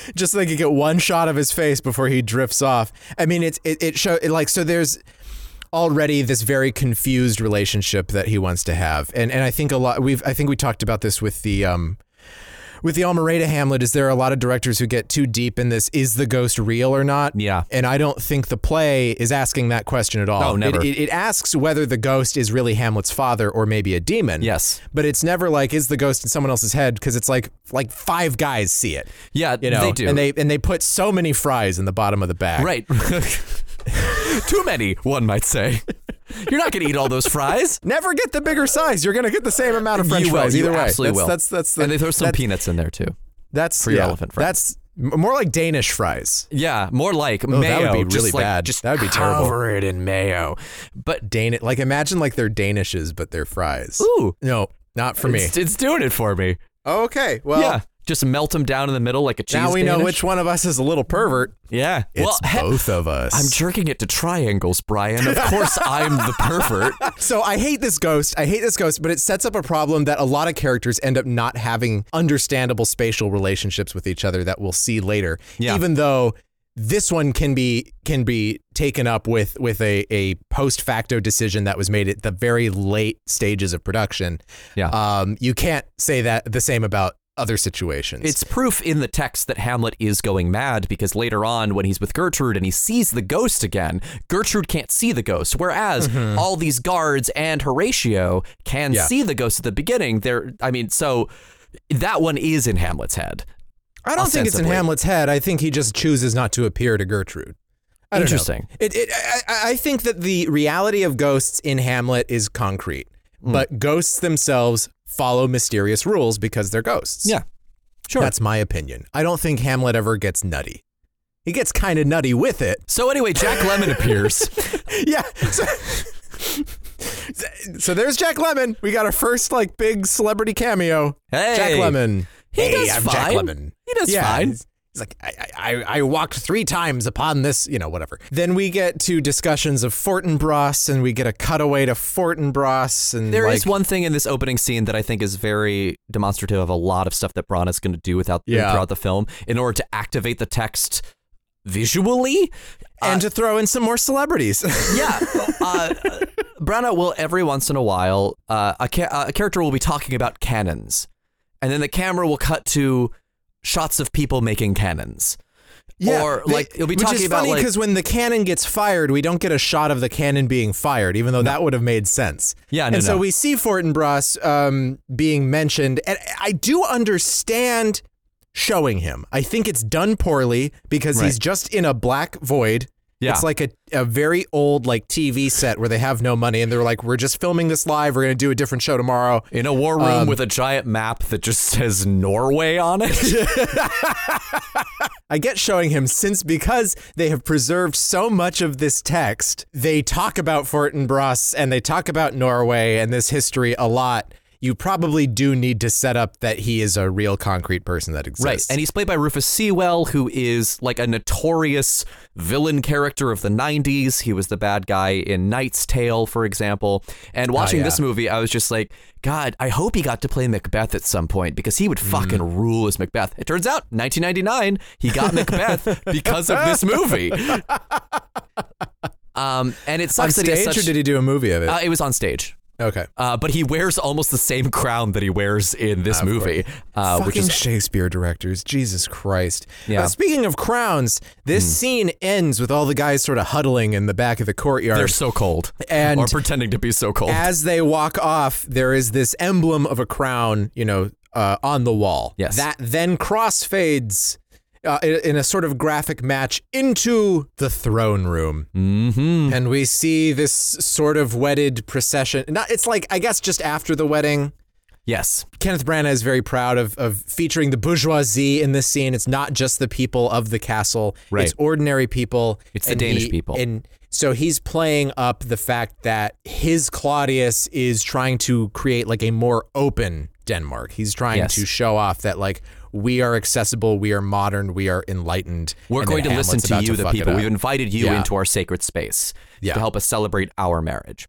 just so they could get one shot of his face before he drifts off. I mean, it's, it, it show it like, so there's, already this very confused relationship that he wants to have. And and I think a lot we've I think we talked about this with the um with the Almereyda Hamlet is there are a lot of directors who get too deep in this is the ghost real or not? Yeah. And I don't think the play is asking that question at all. No, never. It, it, it asks whether the ghost is really Hamlet's father or maybe a demon. Yes. But it's never like is the ghost in someone else's head because it's like like five guys see it. Yeah, You know, they do. and they and they put so many fries in the bottom of the bag. Right. Too many, one might say. You're not going to eat all those fries. Never get the bigger size. You're going to get the same amount of French you will. fries you either way. absolutely that's, will. That's that's the, and they throw some peanuts in there too. That's for your yeah, elephant fries. That's more like Danish fries. Yeah, more like Oh, that would mayo. be just really like- bad. Just That would be terrible. Cover it in mayo. But Danish, like imagine like they're Danishes, but they're fries. ooh, No, not for me. it's, it's doing it for me. Okay, well, yeah, just melt them down in the middle like a cheese. now we know which one of us is a little pervert. Yeah. It's well, he- both of us. I'm jerking it to triangles, Brian. Of course, I'm the pervert. So I hate this ghost. I hate this ghost, but it sets up a problem that a lot of characters end up not having understandable spatial relationships with each other that we'll see later. Yeah. Even though this one can be can be taken up with with a, a post facto decision that was made at the very late stages of production. Yeah. Um, you can't say that the same about other situations. It's proof in the text that Hamlet is going mad because later on, when he's with Gertrude and he sees the ghost again, Gertrude can't see the ghost. Whereas all these guards and Horatio can Mm-hmm. Yeah. see the ghost at the beginning. They're, I mean, so that one is in Hamlet's head. I don't think it's in. Hamlet's head. I think he just chooses not to appear to Gertrude. I. Interesting. It, it, I, I- think that the reality of ghosts in Hamlet is concrete, Hmm. but ghosts themselves follow mysterious rules because they're ghosts. Yeah. Sure. That's my opinion. I don't think Hamlet ever gets nutty. He gets kind of nutty with it. so anyway, Jack Lemmon appears. Yeah. So, so there's Jack Lemmon. We got our first like big celebrity cameo. Hey. Jack Lemmon. He hey, does I'm fine. Jack Lemmon. He does yeah, fine. He's like, I, I, I walked three times upon this, you know, whatever. Then we get to discussions of Fortinbras, and we get a cutaway to Fortinbras, and There is like, one thing in this opening scene that I think is very demonstrative of a lot of stuff that Branagh's going to do without Yeah. throughout the film in order to activate the text visually. and to throw in some more celebrities. Yeah, uh, will every once in a while uh, a, ca- a character will be talking about cannons, and then the camera will cut to shots of people making cannons. or they- like you'll be which talking is about funny like because when the cannon gets fired, we don't get a shot of the cannon being fired, even though that would have made sense. Yeah, no, and so we see Fortinbras um, being mentioned, and I do understand showing him. I think it's done poorly because he's just in a black void. Yeah. It's like a, a very old like TV set where they have no money and they're like, we're just filming this live. We're gonna do a different show tomorrow. In a war room Um, with a giant map that just says Norway on it. I get showing him since because they have preserved so much of this text. They talk about Fortinbras and they talk about Norway and this history a lot. You probably do need to set up that he is a real concrete person that exists. Right. And he's played by Rufus Sewell, who is like a notorious villain character of the 90s. He was the bad guy in Knight's Tale, for example. And watching yeah. this movie, I was just like, God, I hope he got to play Macbeth at some point because he would fucking rule as Macbeth. It turns out, 1999, he got Macbeth because of this movie. Um, and it on sucks that he has stage, such, or did he do a movie of it? uh, it was on stage. Okay. Uh, but he wears almost the same crown that he wears in this movie, uh, which is Shakespeare directors, Jesus Christ! Yeah. Uh, speaking of crowns, this scene ends with all the guys sort of huddling in the back of the courtyard. they're so cold And- or pretending to be so cold. As they walk off, there is this emblem of a crown, you know, uh, on the wall. Yes. That then crossfades uh, in, a sort of graphic match into the throne room. mm-hmm. And we see this sort of wedded procession. Not, it's like, I guess, just after the wedding. Yes. Kenneth Branagh is very proud of, of featuring the bourgeoisie in this scene. It's not just the people of the castle. Right. It's ordinary people. It's the Danish he- people. And so he's playing up the fact that his Claudius is trying to create like a more open Denmark. He's trying Yes. to show off that like we are accessible, we are modern, we are enlightened. We're going to listen to you, the people. We've invited you Yeah. into our sacred space Yeah. to help us celebrate our marriage.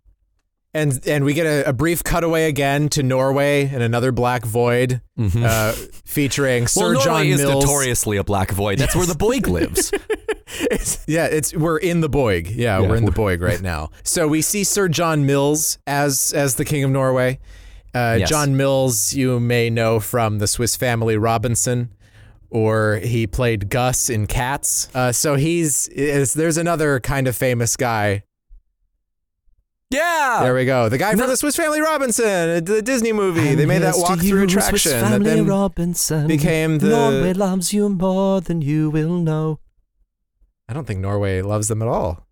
And and we get a, a brief cutaway again to Norway and another black void uh, featuring Sir Mm-hmm. well, John Norway is Mills. notoriously a black void. That's where the Boig lives. It's, yeah, it's we're in the Boig. Yeah, we're in the Boig right now. So we see Sir John Mills as as the King of Norway. Uh, Yes. John Mills, you may know from the Swiss Family Robinson, or he played Gus in Cats. Uh, so he's is, there's another kind of famous guy. yeah. There we go, the guy No. from the Swiss Family Robinson, the Disney movie. they made that walk through attraction that then Robinson became the- Norway loves you more than you will know. I don't think Norway loves them at all.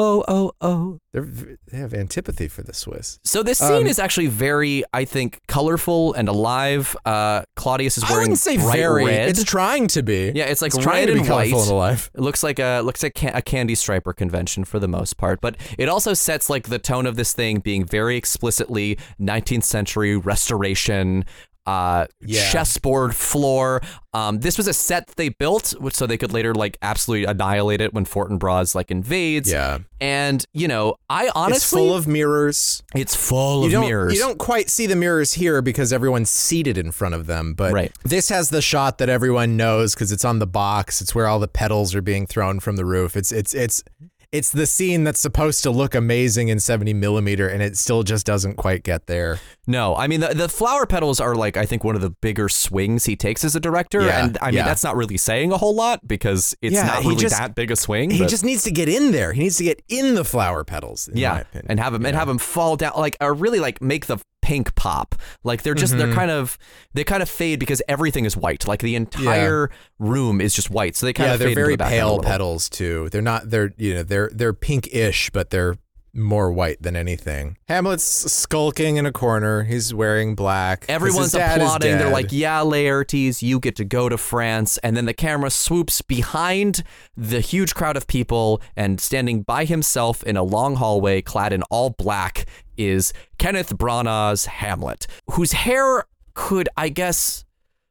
Oh, oh, oh. They're, they have antipathy for the Swiss. So this scene Um, is actually very, I think, colorful and alive. Uh, Claudius is I wearing wouldn't say bright very. red. It's trying to be. yeah, it's like it's trying red to be and colorful white. and alive. It looks like a looks like ca- a candy striper convention for the most part, but it also sets like the tone of this thing being very explicitly 19th century restoration. Uh, Yeah. chessboard floor. Um, this was a set they built, which so they could later like absolutely annihilate it when Fortinbras like invades. Yeah. and you know, I honestly, it's full of mirrors. it's full You of mirrors. you don't quite see the mirrors here because everyone's seated in front of them, but Right. this has the shot that everyone knows because it's on the box. It's where all the petals are being thrown from the roof. It's it's it's it's the scene that's supposed to look amazing in 70 millimeter, and it still just doesn't quite get there. No, I mean the, the flower petals are like I think one of the bigger swings he takes as a director, Yeah, and I mean yeah. that's not really saying a whole lot because it's Yeah, not really just- that big a swing. He but- just needs to get in there. He needs to get in the flower petals. In my yeah, opinion. and have him and have him fall down like or really like make the pink pop. Like they're just Mm-hmm. they're kind of they kind of fade because everything is white. Like the entire room is just white, so they kind yeah, of they're very pale petals too. They're not. They're you know they're they're pinkish, but they're more white than anything. Hamlet's skulking in a corner. He's wearing black. Everyone's applauding. They're like, "Yeah, Laertes, you get to go to France." And then the camera swoops behind the huge crowd of people, and standing by himself in a long hallway, clad in all black, is Kenneth Branagh's Hamlet, whose hair could, I guess,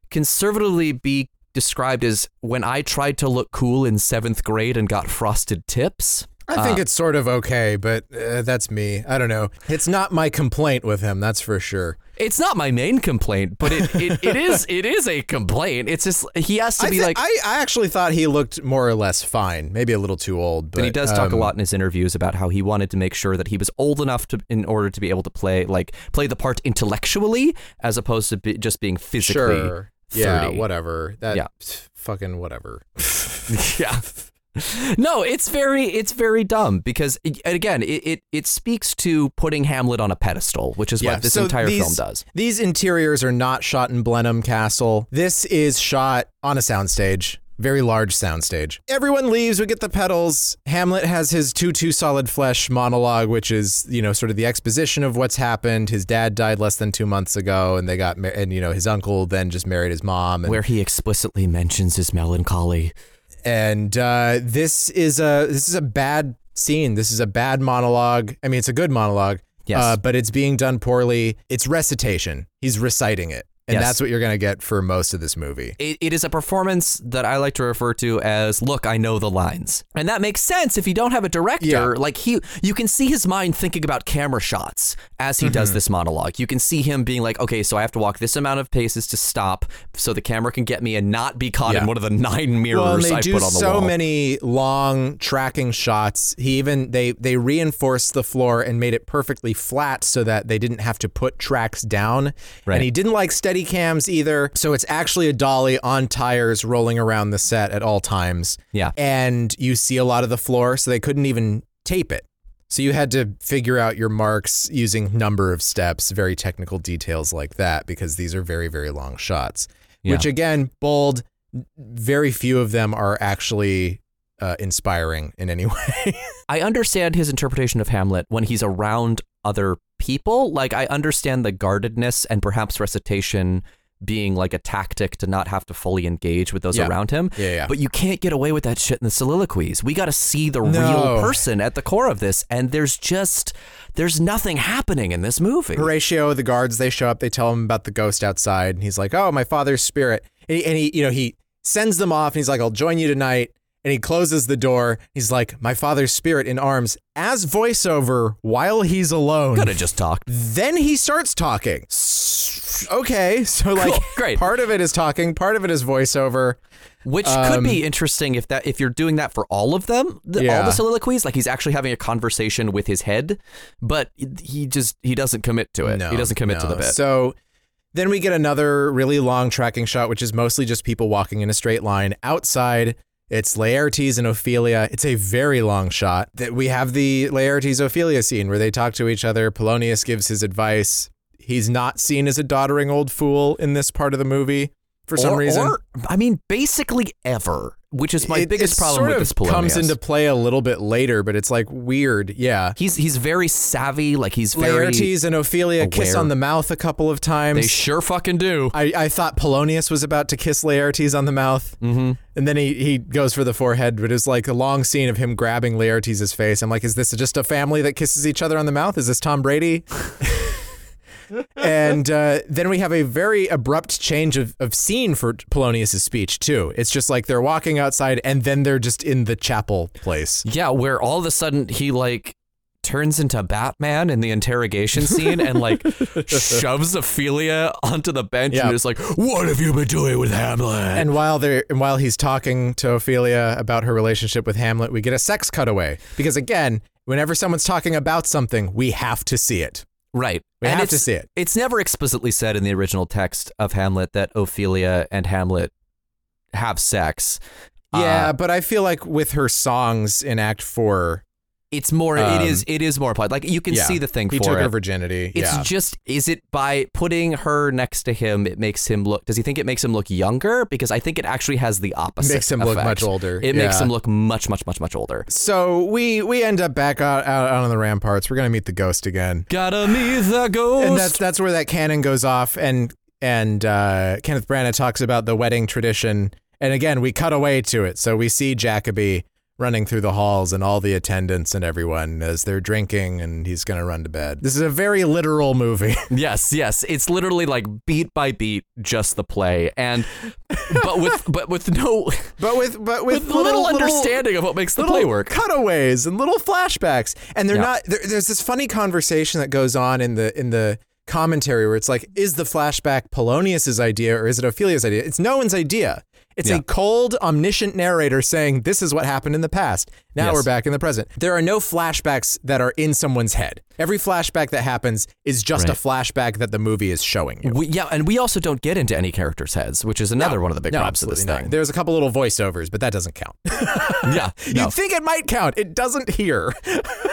conservatively be described as when I tried to look cool in seventh grade and got frosted tips. I think it's sort of okay, but uh, that's me. I don't know. It's not my complaint with him. That's for sure. It's not my main complaint, but it, it, it is it is a complaint. It's just he has to I, be like I, I actually thought he looked more or less fine. Maybe a little too old, but But he does talk a um, lot in his interviews about how he wanted to make sure that he was old enough to, in order to be able to play, like, play the part intellectually, as opposed to be, just being physically. Sure. Yeah. Whatever. That. Yeah. Fucking whatever. yeah. no, it's very it's very dumb because it- again, it, it it speaks to putting Hamlet on a pedestal, which is what this so entire these- film does. These interiors are not shot in Blenheim Castle. This is shot on a soundstage. Very large soundstage. Everyone leaves. We get the petals. Hamlet has his too too solid flesh monologue, which is you know sort of the exposition of what's happened. His dad died less than two months ago, and they got mar- and you know his uncle then just married his mom. And, Where he explicitly mentions his melancholy. And uh, this is a this is a bad scene. This is a bad monologue. I mean, it's a good monologue. Yes. Uh, but it's being done poorly. It's recitation. He's reciting it. And Yes. that's what you're going to get for most of this movie. It, it is a performance that I like to refer to as "Look, I know the lines," and that makes sense if you don't have a director. Yeah. Like he, you can see his mind thinking about camera shots as he Mm-hmm. does this monologue. You can see him being like, "Okay, so I have to walk this amount of paces to stop, so the camera can get me and not be caught Yeah. in one of the nine mirrors Well, they I do put on the so wall." many long tracking shots. He even they they reinforced the floor and made it perfectly flat so that they didn't have to put tracks down. Right. And he didn't like steady cams either. So it's actually a dolly on tires rolling around the set at all times. Yeah. And you see a lot of the floor, so they couldn't even tape it. So you had to figure out your marks using number of steps, very technical details like that, because these are very, very long shots. Yeah. Which again, bold. Very few of them are actually uh, inspiring in any way. I understand his interpretation of Hamlet when he's around other people. Like I understand the guardedness and perhaps recitation being like a tactic to not have to fully engage with those Yeah. around him. Yeah, yeah. But you can't get away with that shit in the soliloquies. We got to see the No. real person at the core of this and there's just there's nothing happening in this movie. Horatio, the guards, they show up. They tell him about the ghost outside, and he's like, "Oh, my father's spirit." And he, and he, you know, he sends them off, and he's like, "I'll join you tonight." And he closes the door. He's like, "My father's spirit in arms," as voiceover while he's alone. Could have just talked. Then he starts talking. Okay, so like, Cool, great. part of it is talking, part of it is voiceover. Which Um, could be interesting if that if you're doing that for all of them, the, all the soliloquies, like he's actually having a conversation with his head, but he just he doesn't commit to it. No, he doesn't commit to the bit. So then we get another really long tracking shot, which is mostly just people walking in a straight line. Outside, it's Laertes and Ophelia. It's a very long shot. That we have the Laertes Ophelia scene where they talk to each other. Polonius gives his advice. He's not seen as a doddering old fool in this part of the movie for some or, reason. or, I mean, basically ever, which is my It- biggest it problem sort with of this Polonius. comes into play a little bit later, but it's like weird. Yeah. he's he's very savvy, like he's very. Laertes and Ophelia kiss on the mouth a couple of times. They sure fucking do. I, I thought Polonius was about to kiss Laertes on the mouth, Mm-hmm. and then he, he goes for the forehead, but it's like a long scene of him grabbing Laertes' face. I'm like, is this just a family that kisses each other on the mouth? Is this Tom Brady? and uh, then we have a very abrupt change of, of scene for Polonius' speech, too. It's just like they're walking outside, and then they're just in the chapel place. Yeah, where all of a sudden he like turns into Batman in the interrogation scene and like shoves Ophelia onto the bench Yeah. and is like, "What have you been doing with Hamlet?" And while they're and while he's talking to Ophelia about her relationship with Hamlet, we get a sex cutaway. Because again, whenever someone's talking about something, we have to see it. Right, We and have to it's- see it. It's never explicitly said in the original text of Hamlet that Ophelia and Hamlet have sex. Yeah, Uh, but I feel like with her songs in Act Four, it's more. Um, it is. It is more implied. Like you can yeah, see the thing he for took it. her virginity. It's yeah. just is it by putting her next to him it makes him look does he think it makes him look younger because I think it actually has the opposite It Makes him look much older. It makes him look much much much much older. so we we end up back out, out out on the ramparts. We're gonna meet the ghost again, Gotta meet the ghost. and that's that's where that cannon goes off. And and uh, Kenneth Branagh talks about the wedding tradition. And again, we cut away to it, so we see Jacobi running through the halls and all the attendants and everyone as they're drinking, and he's gonna run to bed. This is a very literal movie. yes, yes. It's literally like beat by beat just the play and but with but with no But with but with, with little, understanding of what makes the play work. cutaways and little flashbacks, and they're Yeah. not. There, there's this funny conversation that goes on in the in the commentary where it's like, is the flashback Polonius's idea or is it Ophelia's idea? It's no one's idea. It's Yeah. a cold, omniscient narrator saying, This is what happened in the past. Now Yes. we're back in the present. There are no flashbacks that are in someone's head. Every flashback that happens is just a flashback that the movie is showing you. We, yeah, and we also don't get into any characters' heads, which is another one of the big no, problems of this thing. There's a couple little voiceovers, but that doesn't count. yeah, no. You'd think it might count. It doesn't here.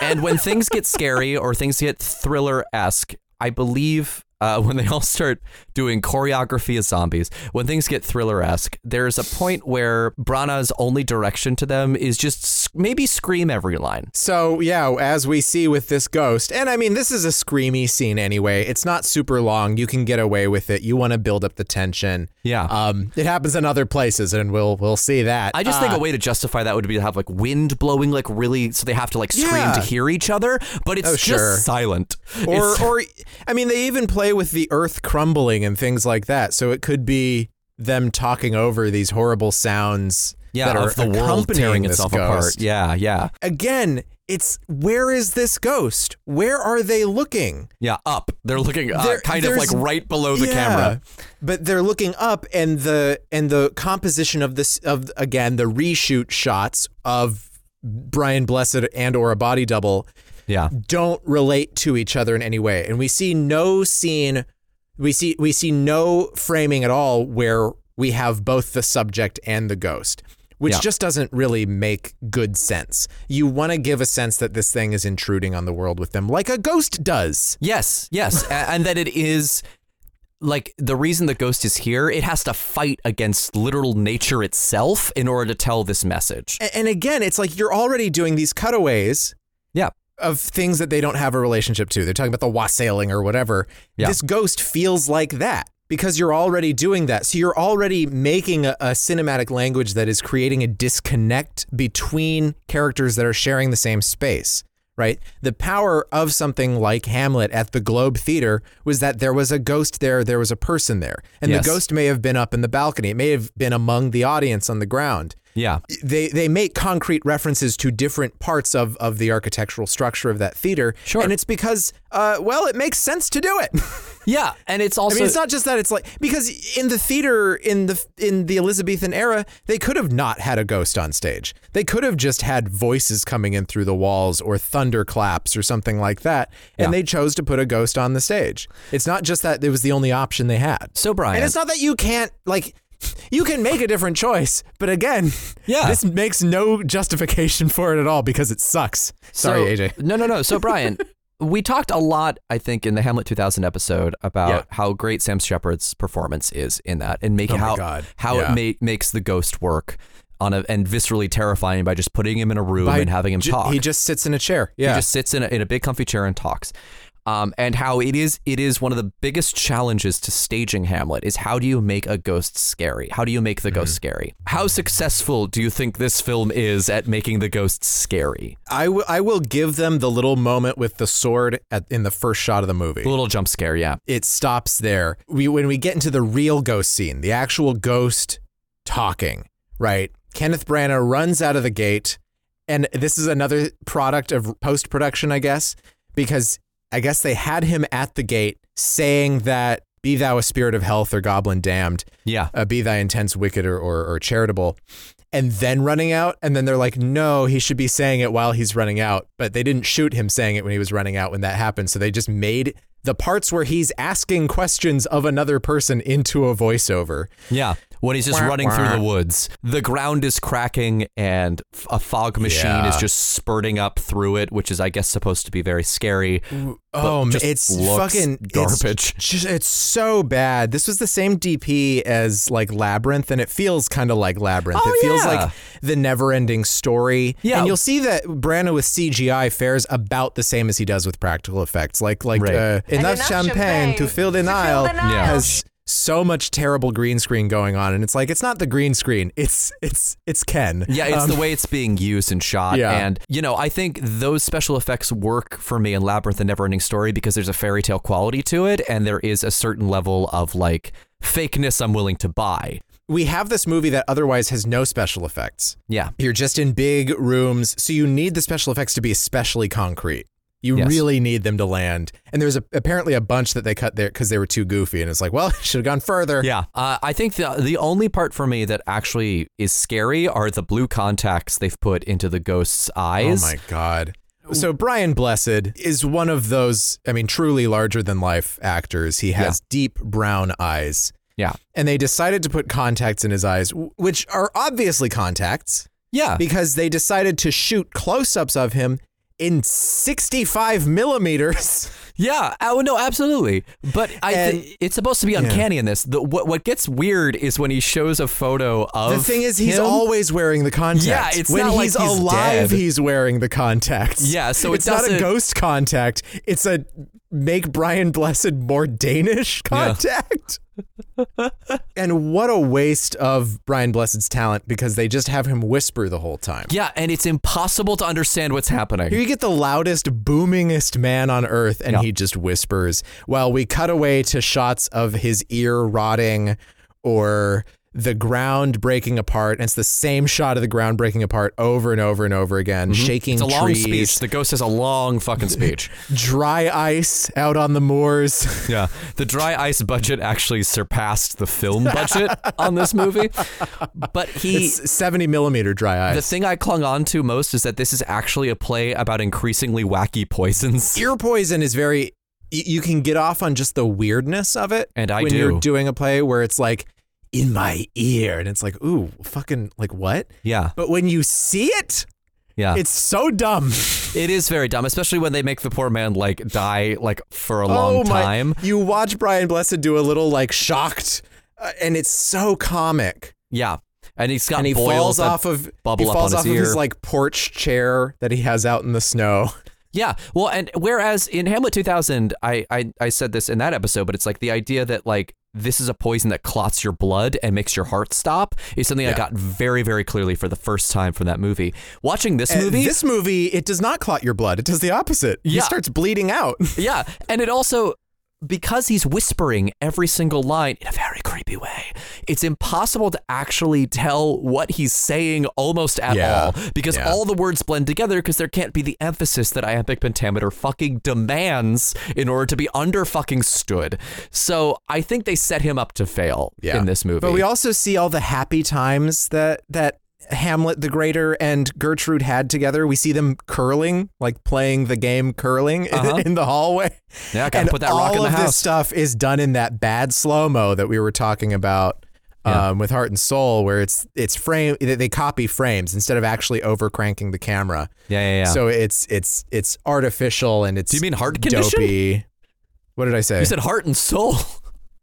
and when things get scary or things get thriller esque, I believe uh, when they all start doing choreography as zombies, when things get thriller esque, there's a point where Branagh's only direction to them is just maybe scream every line. So, yeah, as we see with this ghost, and I mean, this is a screamy scene anyway. It's not super long. You can get away with it. You want to build up the tension. Yeah. Um, it happens in other places, and we'll we'll see that. I just think Uh, a way to justify that would be to have like wind blowing like really so they have to like scream Yeah. to hear each other, but it's Oh, just sure. silent. or It's- or I mean, they even play with the earth crumbling and things like that. So it could be them talking over these horrible sounds yeah, that are the world tearing itself ghost. apart. Yeah, yeah. Again, it's where is this ghost? Where are they looking? Yeah, up. They're looking uh, There- kind of like right below the Yeah, camera. But they're looking up and the and the composition of this of again the reshoot shots of Brian Blessed and or a body double Yeah. don't relate to each other in any way. And we see no scene we see we see no framing at all where we have both the subject and the ghost. Which Yeah. just doesn't really make good sense. You want to give a sense that this thing is intruding on the world with them, like a ghost does. Yes, yes, and that it is like the reason the ghost is here. It has to fight against literal nature itself in order to tell this message. And again, it's like you're already doing these cutaways Yeah, of things that they don't have a relationship to. They're talking about the wassailing or whatever. Yeah. This ghost feels like that because you're already doing that. So you're already making a, a cinematic language that is creating a disconnect between characters that are sharing the same space. Right? The power of something like Hamlet at the Globe Theater was that there was a ghost there, there was a person there. And Yes. the ghost may have been up in the balcony. It may have been among the audience on the ground yeah, they they make concrete references to different parts of of the architectural structure of that theater. Sure. And it's because uh well it makes sense to do it. yeah, and it's I also mean it's not just that it's like because in the theater in the in the Elizabethan era they could have not had a ghost on stage. They could have just had voices coming in through the walls or thunderclaps or something like that and Yeah. they chose to put a ghost on the stage. It's not just that it was the only option they had. so Brian. And it's not that you can't like you can make a different choice, but again, Yeah. this makes no justification for it at all because it sucks. Sorry, So- AJ. No, no, no. So Brian, we talked a lot, I think, in the Hamlet 2000 episode about Yeah. how great Sam Shepard's performance is in that, and making Oh how God. how Yeah. it ma- makes the ghost work on a and viscerally terrifying by just putting him in a room By and having him talk. He just sits in a chair. Yeah. He just sits in a, in a big comfy chair and talks. Um, and how it is it is one of the biggest challenges to staging Hamlet is how do you make a ghost scary? How do you make the ghost Mm-hmm. scary? How successful do you think this film is at making the ghost scary? I will I will give them the little moment with the sword at, in the first shot of the movie. A little jump scare, yeah. it stops there. We when we get into the real ghost scene, the actual ghost talking, right? Kenneth Branagh runs out of the gate, and this is another product of post production, I guess, because I guess they had him at the gate saying that "Be thou a spirit of health or goblin damned, Yeah. uh, be thy intense wicked or, or or charitable." And then running out, and then they're like, no, he should be saying it while he's running out. But they didn't shoot him saying it when he was running out when that happened. So they just made the parts where he's asking questions of another person into a voiceover. Yeah, when he's just Wah, running through the woods, the ground is cracking and a fog machine Yeah. is just spurting up through it, which is, I guess, supposed to be very scary. Oh, just it's looks fucking garbage. It's, just, it's so bad. This was the same DP as like Labyrinth, and it feels kind of like Labyrinth. Oh, it feels yeah. like the never-ending story. Yeah. and you'll see that Branagh with CGI fares about the same as he does with practical effects. Like like Right. uh, enough, enough champagne, champagne to fill the to fill Nile the Nile. Yeah. has so much terrible green screen going on, and it's like it's not the green screen. It's it's it's Ken. Yeah, it's Um, the way it's being used and shot. Yeah. And, you know, I think those special effects work for me in Labyrinth and Neverending Story because there's a fairy tale quality to it and there is a certain level of like fakeness I'm willing to buy. we have this movie that otherwise has no special effects. Yeah. You're just in big rooms, so you need the special effects to be especially concrete. You Yes. really need them to land. And there's a, apparently a bunch that they cut there because they were too goofy. And it's like, well, should have gone further. Yeah, uh, I think the the only part for me that actually is scary are the blue contacts they've put into the ghost's eyes. Oh my God. So Brian Blessed is one of those, I mean, truly larger than life actors. He has deep brown eyes. Yeah, And they decided to put contacts in his eyes, which are obviously contacts, yeah, because they decided to shoot close ups of him in 65 millimeters. yeah. Oh no, absolutely. But I And- thi- it's supposed to be uncanny in this. The, what what gets weird is when he shows a photo of The thing is, he's him. always wearing the contacts. Yeah, it's when not like he's, he's alive, dead. he's wearing the contacts. Yeah, so it it's not a ghost contact. It's a make Brian Blessed more Danish contact. and what a waste of Brian Blessed's talent because they just have him whisper the whole time. Yeah, and it's impossible to understand what's happening. Here you get the loudest, boomingest man on earth, and Yeah. he just whispers. While we cut away to shots of his ear rotting or the ground breaking apart. And it's the same shot of the ground breaking apart over and over and over again, shaking Mm-hmm. It's a long trees, speech. The ghost has a long fucking speech. dry ice out on the moors. yeah. The dry ice budget actually surpassed the film budget on this movie. But he It's 70 millimeter dry ice. the thing I clung on to most is that this is actually a play about increasingly wacky poisons. ear poison is very you can get off on just the weirdness of it And I when do. you're doing a play where it's like in my ear and it's like ooh fucking like what Yeah. but when you see it Yeah. it's so dumb it is very dumb, especially when they make the poor man like die like for a long oh my time. you watch brian blessed do a little like shocked uh, and it's so comic Yeah. And he's got and he falls off of bubble he up falls off his of his like porch chair that he has out in the snow Yeah. Well, and whereas in Hamlet 2000, I, I I said this in that episode, but it's like the idea that like this is a poison that clots your blood and makes your heart stop is something I got very very clearly for the first time from that movie. Watching this And movie, this movie it does not clot your blood. It does the opposite. He starts bleeding out. Yeah, and it also because he's whispering every single line in a very creepy way, it's impossible to actually tell what he's saying almost at Yeah. all because Yeah. all the words blend together because there can't be the emphasis that iambic pentameter fucking demands in order to be under fucking stood. So I think they set him up to fail in this movie. But we also see all the happy times that that Hamlet the Greater and Gertrude had together. We see them curling, like playing the game curling in- Uh-huh. in, the hallway. Yeah, gotta and put that all rock in the of house. this stuff is done in that bad slow mo that we were talking about. Yeah. Um, with Heart and Soul, where it's it's frame they they copy frames instead of actually over cranking the camera. yeah, yeah, yeah. So it's it's it's artificial and it's Do you mean heart condition? dopey. What did I say? you said heart and soul.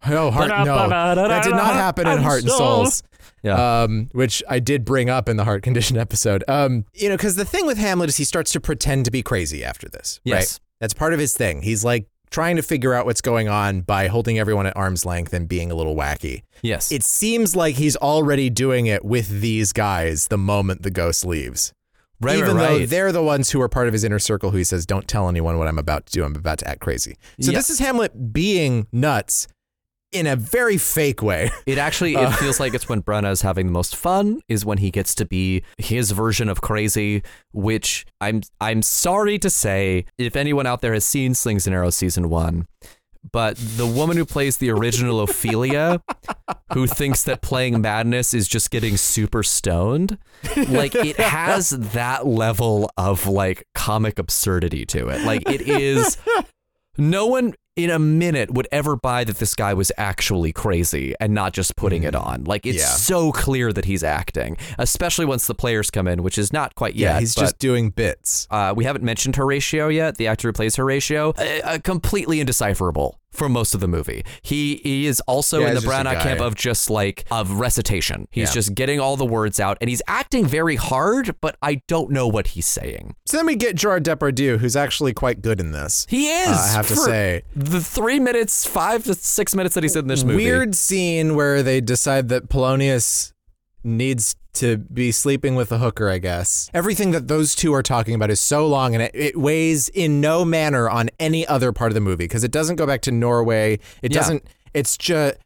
oh, heart, no, that did not happen in Heart and Souls. Yeah. um, which I did bring up in the heart condition episode. Um, you know, because the thing with Hamlet is he starts to pretend to be crazy after this. Yes. Right? That's part of his thing. He's like trying to figure out what's going on by holding everyone at arm's length and being a little wacky. yes. It seems like he's already doing it with these guys the moment the ghost leaves. right, Even right, though right. they're the ones who are part of his inner circle who he says, Don't tell anyone what I'm about to do. I'm about to act crazy. So Yeah. this is Hamlet being nuts in a very fake way. It actually Uh. it feels like it's when Branagh is having the most fun is when he gets to be his version of crazy, which I'm I'm sorry to say, if anyone out there has seen Slings and Arrows season one, but the woman who plays the original Ophelia, who thinks that playing madness is just getting super stoned, like it has that level of like comic absurdity to it. Like it is no one in a minute would ever buy that this guy was actually crazy and not just putting it on. Like it's Mm. Yeah. so clear that he's acting, especially once the players come in, which is not quite yet. yeah, he's but, just doing bits. Uh, we haven't mentioned Horatio yet. The actor who plays Horatio, uh, uh, completely indecipherable for most of the movie. He, he is also Yeah, in the Branagh camp of just like of recitation. He's Yeah. just getting all the words out, and he's acting very hard, but I don't know what he's saying. So then we get Gerard Depardieu, who's actually quite good in this. He is. Uh, I have to say. the three minutes, five to six minutes that he's in this movie. Weird scene where they decide that Polonius needs to be sleeping with a hooker, I guess. Everything that those two are talking about is so long and it, it weighs in no manner on any other part of the movie because it doesn't go back to Norway. It Yeah. doesn't, it's just.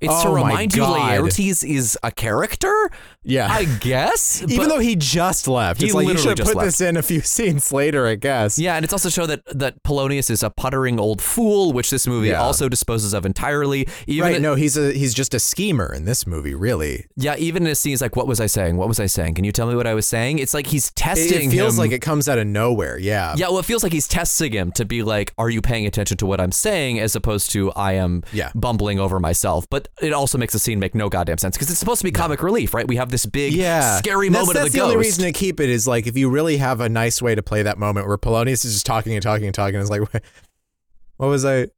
It's to oh my remind you. Laertes is a character, Yeah. I guess. Even though he just left, He it's like you literally should just put left. this in a few scenes later, I guess. Yeah, and it's also show that that Polonius is a puttering old fool, which this movie Yeah. also disposes of entirely. Even Right? No, he's a he's just a schemer in this movie. Really, yeah, even in scenes like, "What was I saying? What was I saying? Can you tell me what I was saying?" It's like he's testing. it feels him. like it comes out of nowhere. Yeah. Yeah, well, it feels like he's testing him to be like, "Are you paying attention to what I'm saying?" As opposed to, "I am Yeah. bumbling over myself." But it also makes the scene make no goddamn sense because it's supposed to be comic relief, right? We have this big, Yeah. scary that's, moment that's of the, the only reason to keep it is like if you really have a nice way to play that moment where Polonius is just talking and talking and talking, and it's like, what was I?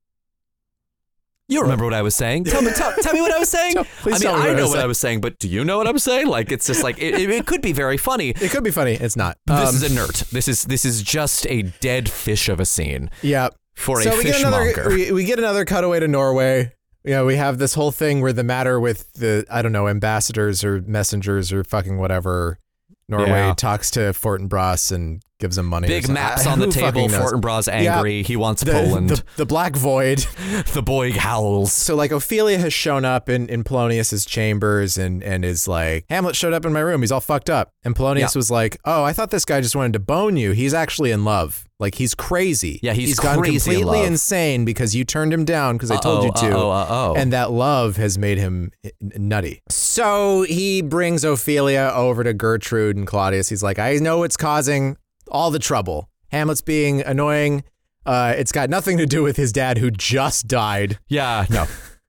You remember what I was saying? Tell me, tell, tell me what I was saying. Tell- I mean, me I know what I was saying, but do you know what I'm saying? Like, it's just like it, it, it could be very funny. It could be funny. It's not. this Um, is inert. This is this is just a dead fish of a scene yeah. for so a we get fishmonger. another we, we get another cutaway to Norway. Yeah, we have this whole thing where the matter with the I don't know ambassadors or messengers or fucking whatever. Norway Yeah. talks to Fortinbras and gives him money. Big maps on the who table. Fortinbras angry. He wants The, Poland. the, the Black Void. The, boy howls. So like Ophelia has shown up in, in Polonius's chambers and and is like Hamlet showed up in my room. He's all fucked up. And Polonius Yeah. was like, "Oh, I thought this guy just wanted to bone you. He's actually in love. Like he's crazy. Yeah, he's gone crazy in completely insane because you turned him down because I told you to. uh-oh, uh-oh. And that love has made him n- nutty. So he brings Ophelia over to Gertrude and Claudius. He's like, I know it's causing all the trouble. Hamlet's being annoying. Uh, it's got nothing to do with his dad who just died Yeah, no,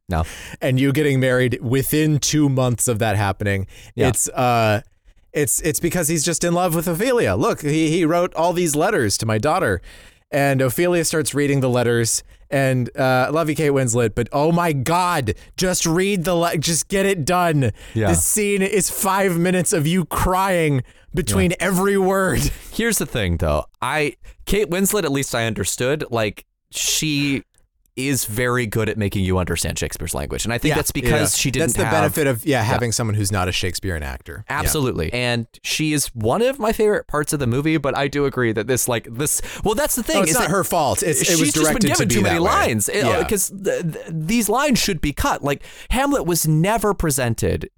no. and you getting married within two months of that happening. Yeah. It's uh it's it's because he's just in love with Ophelia. Look, he he wrote all these letters to my daughter. And Ophelia starts reading the letters and uh love you Kate Winslet, but oh my god, just read the le- just get it done. Yeah. This scene is 5 minutes of you crying between every word. Here's the thing, though. I Kate Winslet, at least I understood. Like she is very good at making you understand Shakespeare's language, and I think Yeah, that's because yeah. she didn't. That's the have, benefit of yeah, having someone who's not a Shakespearean actor. Yeah. Absolutely. And she is one of my favorite parts of the movie, but I do agree that this like this well that's the thing it's is not her fault. It's, it she's was just been directed given to be too many way. lines uh, Yeah. because th- th- these lines should be cut. Like Hamlet was never presented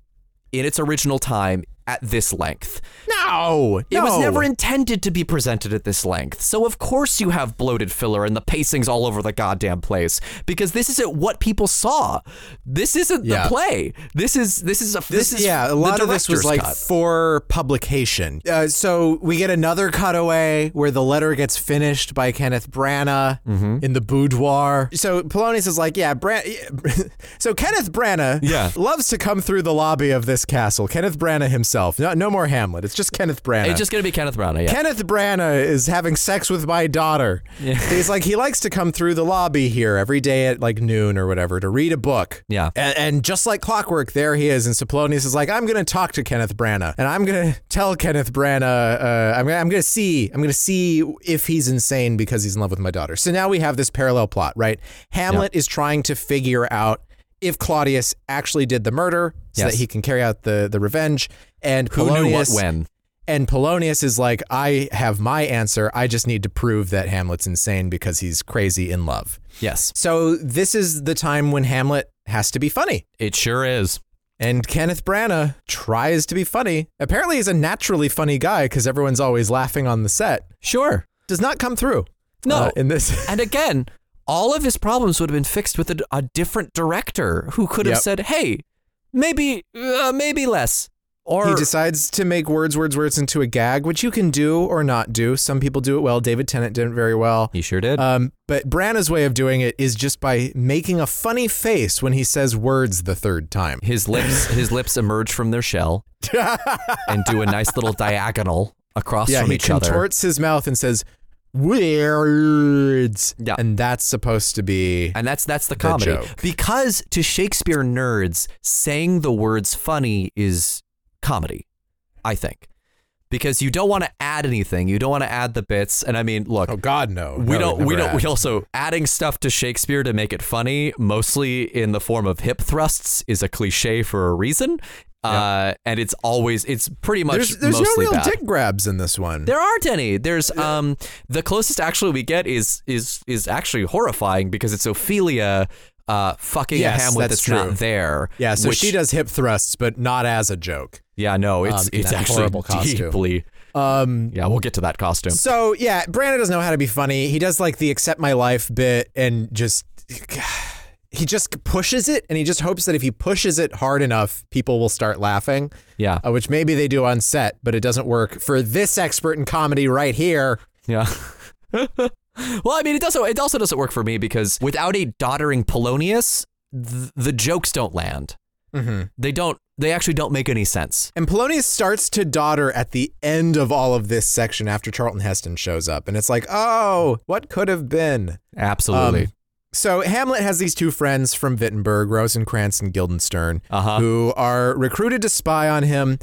in its original time at this length. No, It was never intended to be presented at this length. So of course you have bloated filler and the pacing's all over the goddamn place because this isn't what people saw. This isn't Yeah. the play. This is this is a this, This, is yeah, a lot of this was like cut. for publication. Uh, so we get another cutaway where the letter gets finished by Kenneth Branagh Mm-hmm. in the boudoir. So Polonius is like, yeah, Bran- so Kenneth Branagh Yeah. loves to come through the lobby of this castle. Kenneth Branagh himself. No, no more Hamlet. It's just Kenneth Branagh. It's just gonna be Kenneth Branagh. Yeah. Kenneth Branagh is having sex with my daughter. He's like, he likes to come through the lobby here every day at like noon or whatever to read a book. Yeah. And, and just like clockwork, there he is. And Saplonius is like, I'm going to talk to Kenneth Branagh and I'm going to tell Kenneth Branagh, uh, I'm, gonna- I'm to see, I'm going to see if he's insane because he's in love with my daughter. So now we have this parallel plot, right? Hamlet is trying to figure out if Claudius actually did the murder so Yes. that he can carry out the, the revenge. And Who knew what Polonius, when? and Polonius is like, I have my answer. I just need to prove that Hamlet's insane because he's crazy in love. Yes, So this is the time when Hamlet has to be funny. it sure is. And Kenneth Branagh tries to be funny. Apparently, he's a naturally funny guy because everyone's always laughing on the set. Sure. Does not come through. No. uh, in this. And again, all of his problems would have been fixed with a, a different director who could have Yep. said, "Hey, maybe, uh, maybe less." Or he decides to make words, words, words into a gag, which you can do or not do. Some people do it well. David Tennant did it very well. he sure did. Um, but Branagh's way of doing it is just by making a funny face when he says words the third time. his lips, his lips emerge from their shell and do a nice little diagonal across yeah, from each other. Yeah, he contorts his mouth and says words. Yeah. And that's supposed to be And that's that's the comedy. joke. Because to Shakespeare nerds, saying the words funny is comedy, I think. Because you don't want to add anything. You don't want to add the bits. And I mean, look, Oh God, no. we No, don't we never don't we also adding stuff to Shakespeare to make it funny, mostly in the form of hip thrusts, is a cliche for a reason. Uh, and it's always it's pretty much There's, there's no real bad. dick grabs in this one. There aren't any. There's um the closest actually we get is is is actually horrifying because it's Ophelia uh fucking Yes, a Hamlet that's that's, not true. there. yeah, so which- she does hip thrusts, but not as a joke. Yeah, no, it's Um, it's actually horrible costume. deeply. Um, Yeah, we'll get to that costume. So yeah, Branagh doesn't know how to be funny. He does like the accept my life bit and just he just pushes it and he just hopes that if he pushes it hard enough, people will start laughing. Yeah, Uh, which maybe they do on set, but it doesn't work for this expert in comedy right here. yeah. well, I mean, it doesn't. It also doesn't work for me because without a doddering Polonius, th- the jokes don't land. Mm-hmm. They don't. They actually don't make any sense. And Polonius starts to daughter at the end of all of this section after Charlton Heston shows up, and it's like, oh, what could have been? Absolutely. Um, So Hamlet has these two friends from Wittenberg, Rosencrantz and Guildenstern, Uh-huh. who are recruited to spy on him.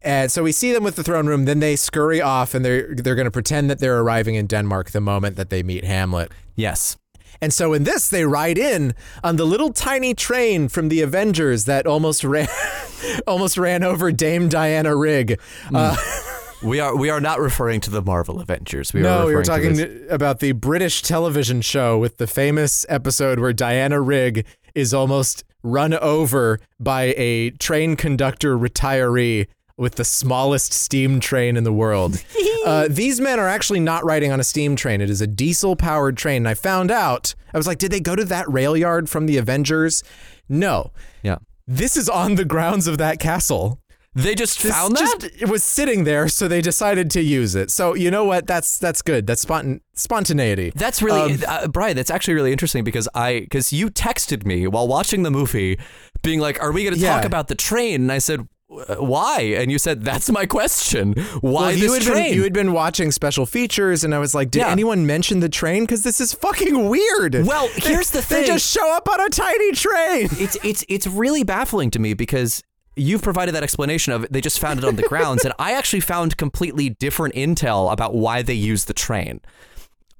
And so we see them with the throne room. Then they scurry off, and they're they're going to pretend that they're arriving in Denmark the moment that they meet Hamlet. yes. And so in this, they ride in on the little tiny train from the Avengers that almost ran almost ran over Dame Diana Rigg. Uh, We are. We are not referring to the Marvel Avengers. We are no, we were talking about the British television show with the famous episode where Diana Rigg is almost run over by a train conductor retiree with the smallest steam train in the world. uh, these men are actually not riding on a steam train. It is a diesel powered train. And I found out, I was like, did they go to that rail yard from the Avengers? No. Yeah. This is on the grounds of that castle. They just This found that. just- it was sitting there, so they decided to use it. So you know what? That's that's good. That's spontan- spontaneity. That's really Um, uh, Brian. That's actually really interesting because I because you texted me while watching the movie, being like, "Are we going to Yeah. talk about the train?" And I said, "Uh, "Why?" And you said, "That's my question. Why Well, you this had train?" been you had been watching special features, and I was like, did Yeah. anyone mention the train? Because this is fucking weird. Well, here's the thing: They just show up on a tiny train. it's it's it's really baffling to me because you've provided that explanation of they just found it on the grounds, and I actually found completely different intel about why they used the train.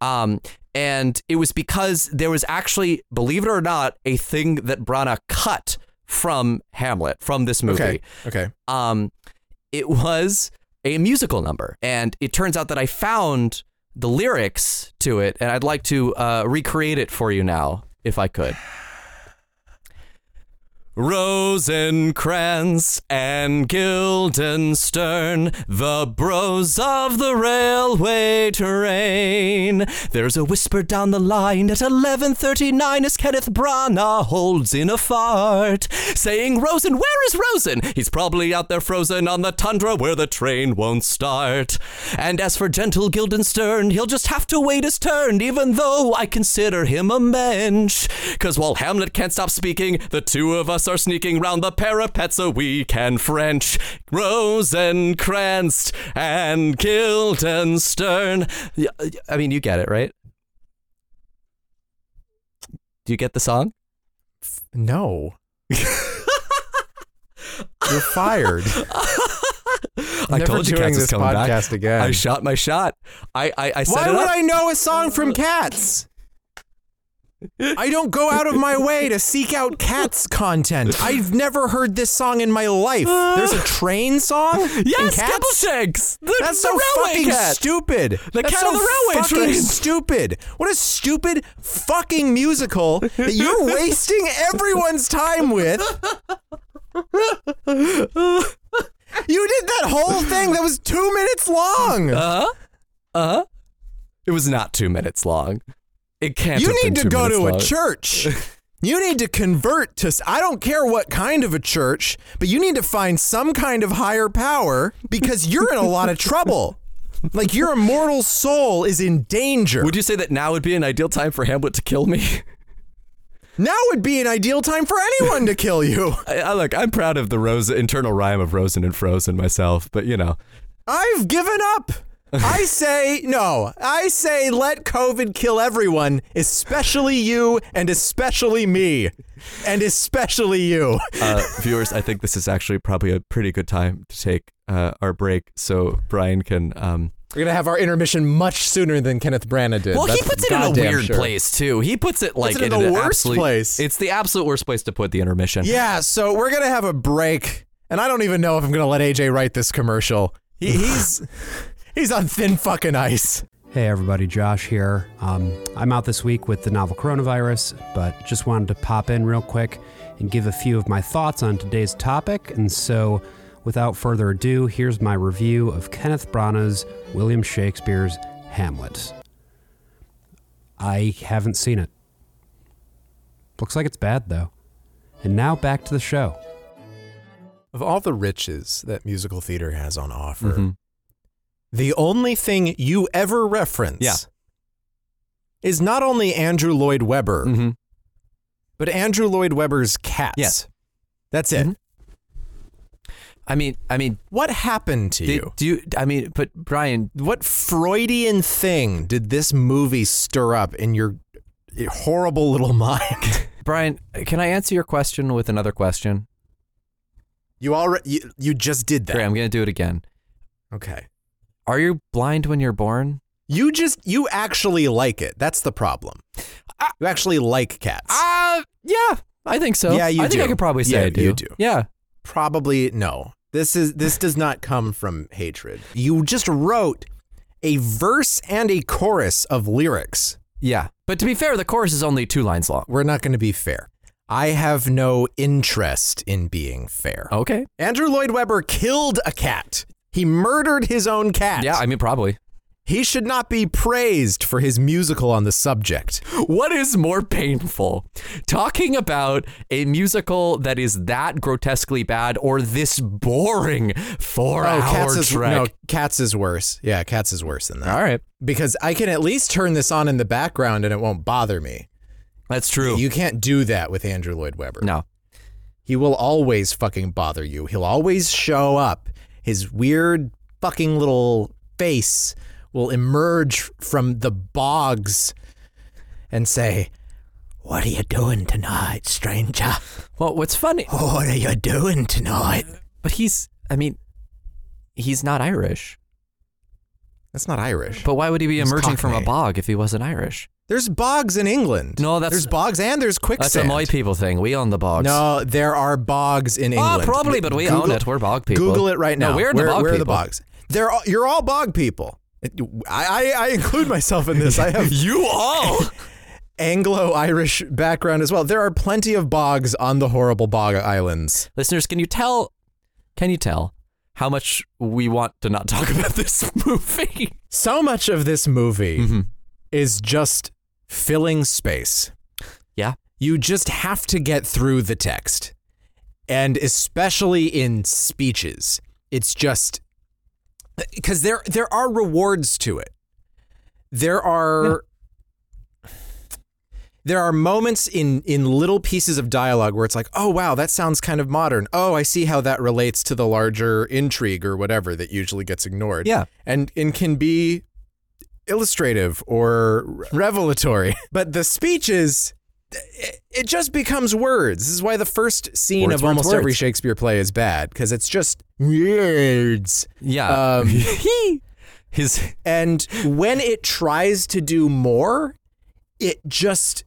Um, and it was because there was actually, believe it or not, a thing that Branagh cut from Hamlet from this movie. Okay. Okay. Um, it was a musical number, and it turns out that I found the lyrics to it, and I'd like to uh, recreate it for you now, if I could. Rosencrantz and Guildenstern, the bros of the railway train. There's a whisper down the line at 11:39 as Kenneth Branagh holds in a fart, saying, "Rosen, where is Rosen? He's probably out there frozen on the tundra where the train won't start." And as for gentle Guildenstern, he'll just have to wait his turn, even though I consider him a mensch. Cause while Hamlet can't stop speaking, the two of us are sneaking round the parapet so we can French. Rosencrantz and Guildenstern. I mean, you get it, right? Do you get the song? No. You're fired. I Never told you Cats is this coming back. again. I shot my shot. I I, I set Why it would up. I know a song from Cats? I don't go out of my way to seek out Cats content. I've never heard this song in my life. There's a train song? Yes, Cats? Skimbleshanks. The, That's the so railway fucking cat. stupid. The That's cat so on the railway fucking train. stupid. What a stupid fucking musical that you're wasting everyone's time with. You did that whole thing that was two minutes long. Uh huh. Uh huh. It was not two minutes long. It can't. you need to go to a church. You need to convert to, I don't care what kind of a church, but you need to find some kind of higher power because you're in a lot of trouble. Like your immortal soul is in danger. Would you say that now would be an ideal time for Hamlet to kill me? Now would be an ideal time for anyone to kill you. I, I look, I'm proud of the Rose internal rhyme of Rosen and Frozen myself, but you know, I've given up. I say no. I say let COVID kill everyone, especially you and especially me. And especially you. uh, viewers, I think this is actually probably a pretty good time to take uh, our break so Brian can. Um, We're going to have our intermission much sooner than Kenneth Branagh did. well, he puts it in a goddamn weird sure. place too. He puts it like in the an worst absolute- place. It's the absolute worst place to put the intermission. Yeah, so we're going to have a break. And I don't even know if I'm going to let AJ write this commercial. He, he's he's on thin fucking ice. Hey everybody, Josh here. Um, I'm out this week with the novel coronavirus, but just wanted to pop in real quick and give a few of my thoughts on today's topic. And so, without further ado, here's my review of Kenneth Branagh's William Shakespeare's Hamlet. I haven't seen it. Looks like it's bad, though. And now back to the show. Of all the riches that musical theater has on offer, Mhm. The only thing you ever reference Yeah. is not only Andrew Lloyd Webber, Mhm. but Andrew Lloyd Webber's cats. Yes. That's it. Mhm. I mean, I mean, What happened to did, you? do you? I mean, but Brian, What Freudian thing did this movie stir up in your horrible little mind? Brian, can I answer your question with another question? You already you, you just did that. Great, I'm going to do it again. Okay. Are you blind when you're born? You just you actually like it. That's the problem. You actually like cats. Uh, yeah, I think so. Yeah, you I think I could probably say Yeah, I do. you do. Yeah. Probably no. This is this does not come from hatred. You just wrote a verse and a chorus of lyrics. Yeah. But to be fair, the chorus is only two lines long. We're not going to be fair. I have no interest in being fair. Okay. Andrew Lloyd Webber killed a cat. He murdered his own cat. Yeah, I mean, probably. He should not be praised for his musical on the subject. What is more painful? Talking about a musical that is that grotesquely bad or this boring four hour Oh, Cats is trek? no, Cats is worse. Yeah, Cats is worse than that. All right. Because I can at least turn this on in the background and it won't bother me. That's true. You can't do that with Andrew Lloyd Webber. no. He will always fucking bother you. He'll always show up. His weird fucking little face will emerge from the bogs and say, What are you doing tonight, stranger? Well, what's funny, What are you doing tonight? but he's, I mean, he's not Irish. That's not Irish. But why would he be He's emerging from a Cockney. bog if he wasn't Irish? There's bogs in England. No, that's- there's bogs and there's quicksand. That's a Moy people thing. We own the bogs. No, there are bogs in England. Oh, probably, but we Google, own it. We're bog people. Google it right No, now. we're the bog where are the bogs? They're all, you're all bog people. I, I, I include myself in this. I have You all. Anglo-Irish background as well. There are plenty of bogs on the horrible bog islands. Listeners, can you tell? Can you tell how much we want to not talk about this movie? So much of this movie Mm-hmm. is just filling space. Yeah. You just have to get through the text. And especially in speeches, it's just because there there are rewards to it. There are there are moments in in little pieces of dialogue where it's like, "Oh wow, that sounds kind of modern. Oh, I see how that relates to the larger intrigue or whatever that usually gets ignored." Yeah. And and can be illustrative or revelatory. But the speeches it, it just becomes words. This is why the first scene Words, of almost words, every. Shakespeare play is bad because it's just words. Yeah. Um, His and when it tries to do more, it just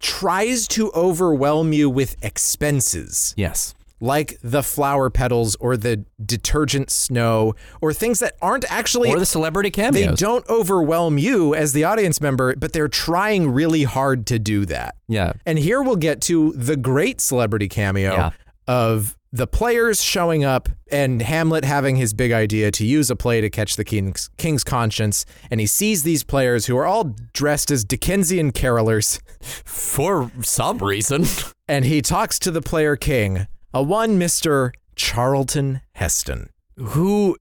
tries to overwhelm you with expenses yes. Like the flower petals or the detergent snow or things that aren't actually Or the celebrity cameo. they don't overwhelm you as the audience member, but they're trying really hard to do that. Yeah. And here we'll get to the great celebrity cameo Yeah. of the players showing up and Hamlet having his big idea to use a play to catch the king's, king's conscience. And he sees these players who are all dressed as Dickensian carolers. For some reason. And he talks to the player king, a one Mr. Charlton Heston. Who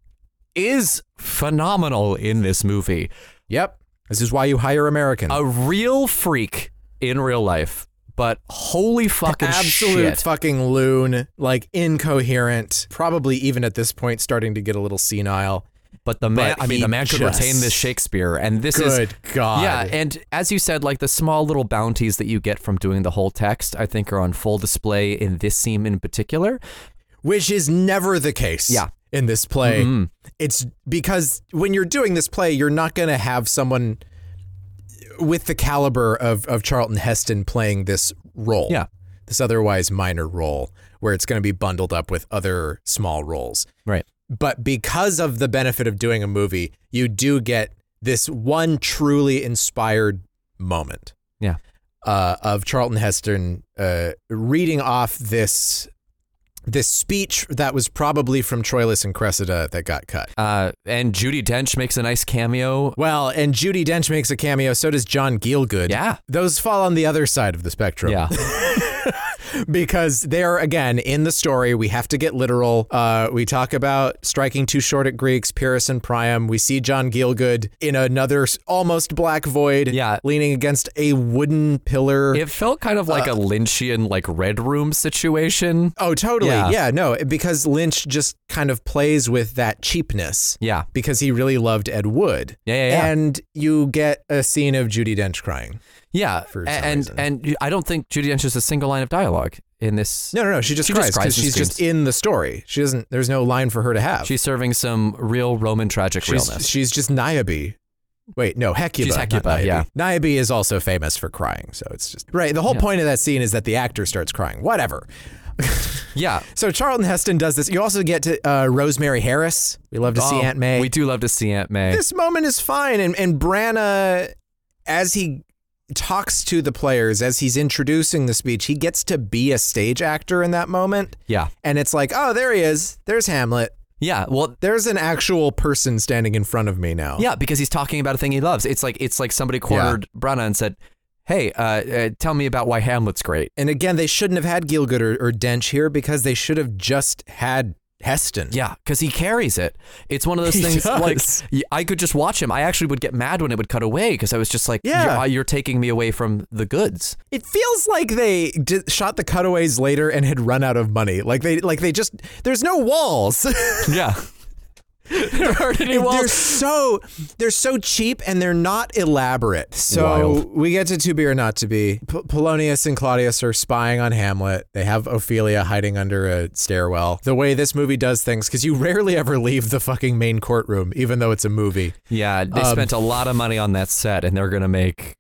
is phenomenal in this movie. Yep. This is why you hire Americans. A real freak in real life, but holy fucking absolute shit. fucking loon, like incoherent, probably even at this point starting to get a little senile. But the man, But I mean, the man could retain this Shakespeare, and this Good is God. Yeah, and as you said, like the small little bounties that you get from doing the whole text, I think are on full display in this scene in particular. Which is never the case. Yeah. In this play, Mhm. it's because when you're doing this play, you're not going to have someone with the caliber of, of Charlton Heston playing this role. Yeah. This otherwise minor role where it's going to be bundled up with other small roles. Right. But because of the benefit of doing a movie, you do get this one truly inspired moment. Yeah. Uh, of Charlton Heston uh, reading off this this speech that was probably from Troilus and Cressida that got cut. Uh, and Judi Dench makes a nice cameo. Well, and Judi Dench makes a cameo. So does John Gielgud. Yeah. those fall on the other side of the spectrum. Yeah. because they're again in the story. We have to get literal. Uh, we talk about striking too short at Greeks, Pyrrhus and Priam. We see John Gielgud in another almost black void. Yeah. leaning against a wooden pillar. It felt kind of like a Lynchian, like Red Room situation. oh, totally. Yeah. Yeah. no, because Lynch just kind of plays with that cheapness. Yeah. Because he really loved Ed Wood. Yeah, yeah, yeah. And you get a scene of Judi Dench crying. Yeah. For A- some and reason. and I don't think Judi Dench has a single line of dialogue in this. No, no, no. She just She cries because she's just in the story. She doesn't. There's no line for her to have. She's serving some real Roman tragic she's, realness. she's just Niobe. Wait, no, Hecuba. She's Hecuba, Niobe. yeah. Niobe is also famous for crying, so it's just right. The whole Yeah. point of that scene is that the actor starts crying. Whatever. yeah. So Charlton Heston does this. You also get to uh, Rosemary Harris. We love to see Oh, Aunt May. We do love to see Aunt May. this moment is fine, and and Branagh, as he talks to the players as he's introducing the speech, he gets to be a stage actor in that moment, yeah. and it's like, oh, there he is. There's Hamlet. Yeah. Well, There's an actual person standing in front of me now. Yeah, because he's talking about a thing he loves. It's like it's like somebody cornered Branagh and said, "Hey, uh, uh, tell me about why Hamlet's great." And again, they shouldn't have had Gielgud or, or Dench here because they should have just had Heston. Yeah, because he carries it. It's one of those He things does. like I could just watch him. I actually would get mad when it would cut away because I was just like, Yeah. you're, you're taking me away from the goods." It feels like they did, shot the cutaways later and had run out of money. Like they like they just there's no walls. Yeah. There aren't any they're so they're so cheap and they're not elaborate. So Wild. we get to to be or not to be. P- Polonius and Claudius are spying on Hamlet. They have Ophelia hiding under a stairwell. The way this movie does things, because you rarely ever leave the fucking main courtroom, even though it's a movie. Yeah, they Um, spent a lot of money on that set, and they're gonna make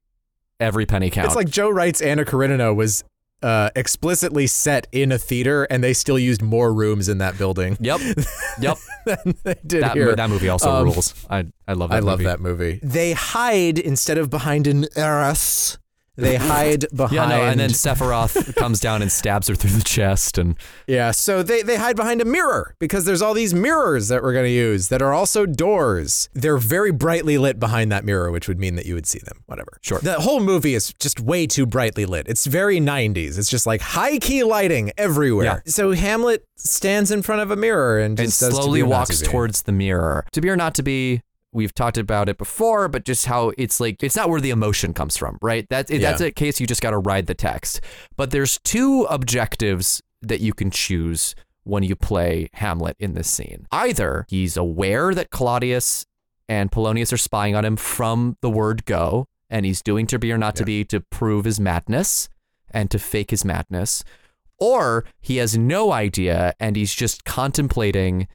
every penny count. It's like Joe Wright's Anna Karenina was uh, explicitly set in a theater, and they still used more rooms in that building yep, yep. than they did That, here. that movie also Um, rules. I I love that. I love movie. that movie. They hide instead of behind an arras. They hide behind. Yeah, no, and then Sephiroth comes down and stabs her through the chest, and yeah, so they they hide behind a mirror because there's all these mirrors that we're gonna use that are also doors. They're very brightly lit behind that mirror, which would mean that you would see them. Whatever. Sure. The whole movie is just way too brightly lit. It's very 90s. It's just like high key lighting everywhere. Yeah. So Hamlet stands in front of a mirror and and just does to slowly be or not walks to towards the mirror. To be or not to be, we've talked about it before, but just how it's like it's not where the emotion comes from, right? That that's Yeah. a case you just got to ride the text. But there's two objectives that you can choose when you play Hamlet in this scene. Either he's aware that Claudius and Polonius are spying on him from the word go, and he's doing to be or not to be to prove his madness and to fake his madness, or he has no idea and he's just contemplating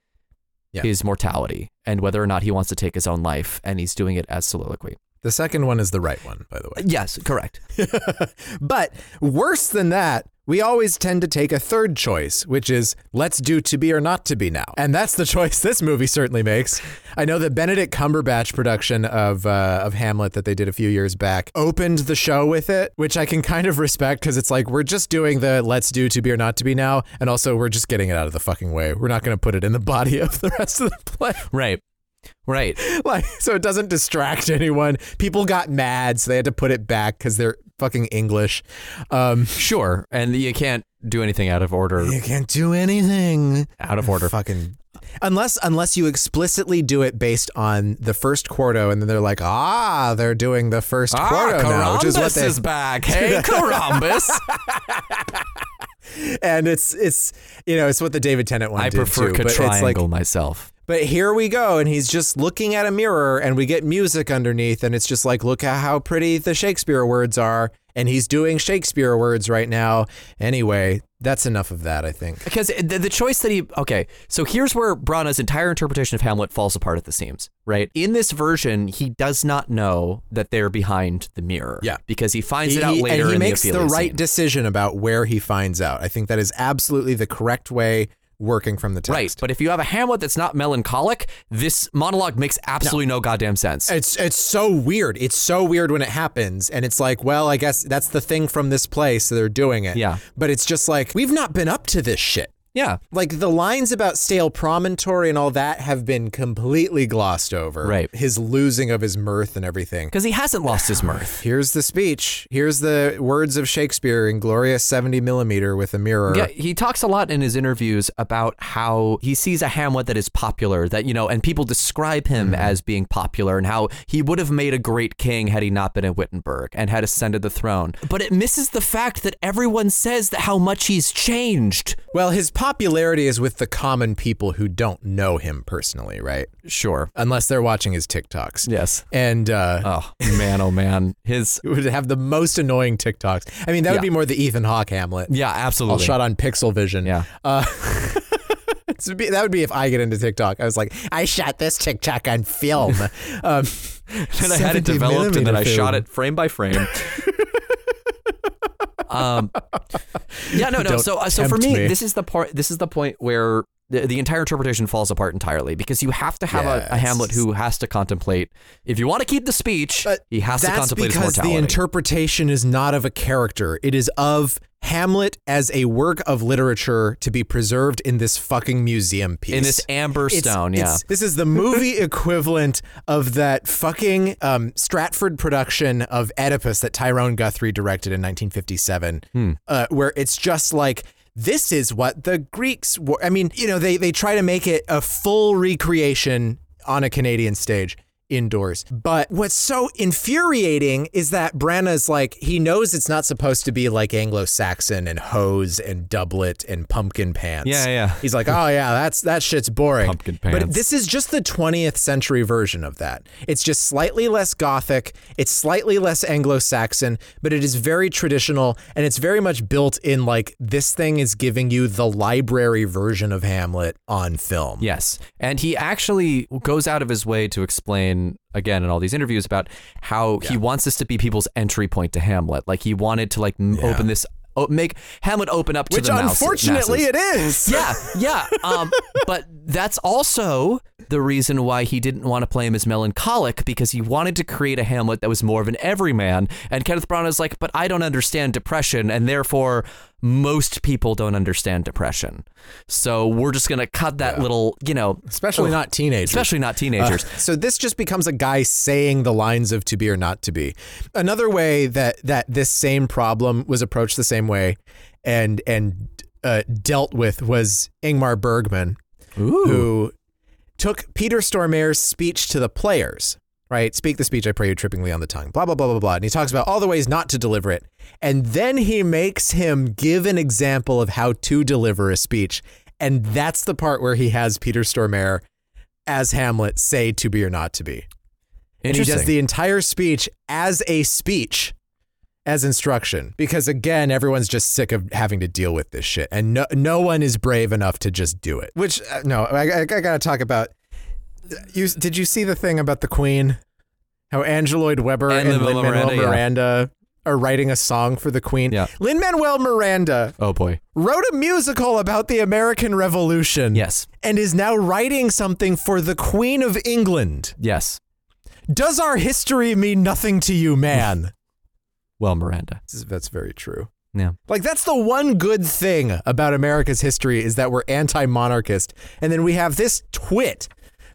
Yeah. his mortality and whether or not he wants to take his own life, and he's doing it as soliloquy. The second one is the right one, by the way. Yes, correct. But worse than that, we always tend to take a third choice, which is let's do to be or not to be now. And that's the choice this movie certainly makes. I know the Benedict Cumberbatch production of uh, of Hamlet that they did a few years back opened the show with it, which I can kind of respect because it's like we're just doing the let's do to be or not to be now, and also we're just getting it out of the fucking way. We're not going to put it in the body of the rest of the play. Right. Right. like so it doesn't distract anyone. People got mad, so they had to put it back because they're fucking English. Um, Sure. And you can't do anything out of order. you can't do anything Out of order. Fucking unless unless you explicitly do it based on the first quarto, and then they're like, ah, they're doing the first quarto now, which is what they. Ah, is back. Hey, Carambus. and it's it's you know it's what the David Tennant one I did prefer too, but it's like triangle myself. But here we go, and he's just looking at a mirror, and we get music underneath, and it's just like, look at how pretty the Shakespeare words are, and he's doing Shakespeare words right now. Anyway, that's enough of that, I think. Because the, the choice that he okay, so here's where Branagh's entire interpretation of Hamlet falls apart at the seams. Right in this version, he does not know that they're behind the mirror. Yeah. because he finds He, it out later. and he makes the, the, right scene. decision about where he finds out. I think that is absolutely the correct way working from the text. Right, but if you have a Hamlet that's not melancholic, this monologue makes absolutely no, goddamn sense. It's it's so weird. It's so weird when it happens, and it's like, well, I guess that's the thing from this play, so they're doing it. Yeah. But it's just like we've not been up to this shit. Yeah. Like the lines about stale promontory and all that have been completely glossed over. Right. His losing of his mirth and everything. Because he hasn't lost his mirth. Here's the speech. Here's the words of Shakespeare in glorious 70 millimeter with a mirror. Yeah, he talks a lot in his interviews about how he sees a Hamlet that is popular, that, you know, and people describe him mm-hmm. as being popular and how he would have made a great king had he not been at Wittenberg and had ascended the throne. But it misses the fact that everyone says that how much he's changed. Well, his popularity is with the common people who don't know him personally, right? Sure. Unless they're watching his TikToks. Yes. And uh, Oh, man, oh, man. His. would have the most annoying TikToks. I mean, that Yeah. would be more the Ethan Hawke Hamlet. Yeah, absolutely. All shot on Pixel Vision. Yeah. Uh, that would be if I get into TikTok. I was like, I shot this TikTok on film. um, and I had it developed and then I millimeter shot it frame by frame. Um, yeah, no, no. So, uh, so for me, me. this is the part. This is the point where the, the entire interpretation falls apart entirely because you have to have Yeah, a, a Hamlet who has to contemplate. If you want to keep the speech, But he has to contemplate his because the interpretation is not of a character. It is of Hamlet as a work of literature to be preserved in this fucking museum piece. in this amber It's- stone, yeah. this is the movie equivalent of that fucking um, Stratford production of Oedipus that Tyrone Guthrie directed in 1957, Hmm. uh, where it's just like. This is what the Greeks were. I mean, you know, they, they try to make it a full recreation on a Canadian stage indoors. But what's so infuriating is that Branagh's like, he knows it's not supposed to be like Anglo Saxon and hose and doublet and pumpkin pants. Yeah, yeah. He's like, oh yeah, that's that shit's boring. Pumpkin pants. But this is just the 20th century version of that. It's just slightly less gothic, it's slightly less Anglo-Saxon, but it is very traditional and it's very much built in like this thing is giving you the library version of Hamlet on film. Yes. And he actually goes out of his way to explain again in all these interviews about how he wants this to be people's entry point to Hamlet. Like he wanted to like m open this o- make Hamlet open up to Which the mouse- unfortunately masses. it is. yeah, yeah. Um, but that's also the reason why he didn't want to play him as melancholic because he wanted to create a Hamlet that was more of an everyman. And Kenneth Branagh is like, but I don't understand depression, and therefore most people don't understand depression. So we're just gonna cut that little, you know, Especially not teenagers. especially not teenagers. So this just becomes a guy saying the lines of to be or not to be. Another way that that this same problem was approached the same way and and uh, dealt with was Ingmar Bergman, who took Peter Stormare's speech to the players. Right, speak the speech I pray you trippingly on the tongue. Blah blah blah blah blah. And he talks about all the ways not to deliver it, and then he makes him give an example of how to deliver a speech, and that's the part where he has Peter Stormare as Hamlet say to be or not to be. And he does the entire speech as a speech, as instruction. Because again, everyone's just sick of having to deal with this shit. And no, no one is brave enough to just do it. Which, uh, no, I, I, I got to talk about. You Did you see the thing about the Queen? How angeloid Lloyd Webber And and, Lin-Manuel Lin Manuel Miranda, Miranda, are writing a song for the Queen? Yeah. Lin Manuel Miranda oh boy. wrote a musical about the American Revolution. Yes. And is now writing something for the Queen of England. Yes. Does our history mean nothing to you, man? Well, Miranda. that's very true. Yeah. Like that's the one good thing about America's history is that we're anti-monarchist, and then we have this twit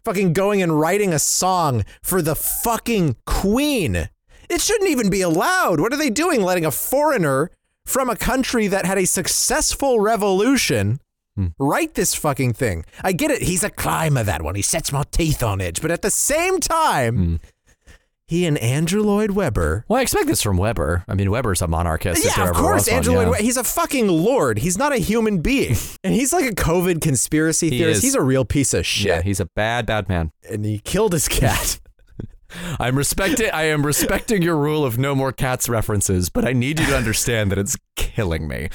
fucking going and writing a song for the fucking queen. It shouldn't even be allowed. What are they doing? Letting a foreigner from a country that had a successful revolution hmm. write this fucking thing. I get it. He's a climber, that one. He sets my teeth on edge. But at the same time, hmm. He and Andrew Lloyd Webber Well, I expect this from Webber. I mean, Webber's a monarchist. yeah, of course, was one, Andrew yeah. Lloyd Webber. He's a fucking lord. He's not a human being. and he's like a COVID conspiracy He theorist. is. He's a real piece of shit. Yeah, he's a bad, bad man. and he killed his cat. I'm respecting. I am respecting your rule of no more cats references, but I need you to understand that it's killing me.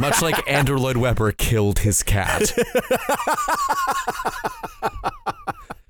Much like Andrew Lloyd Webber killed his cat.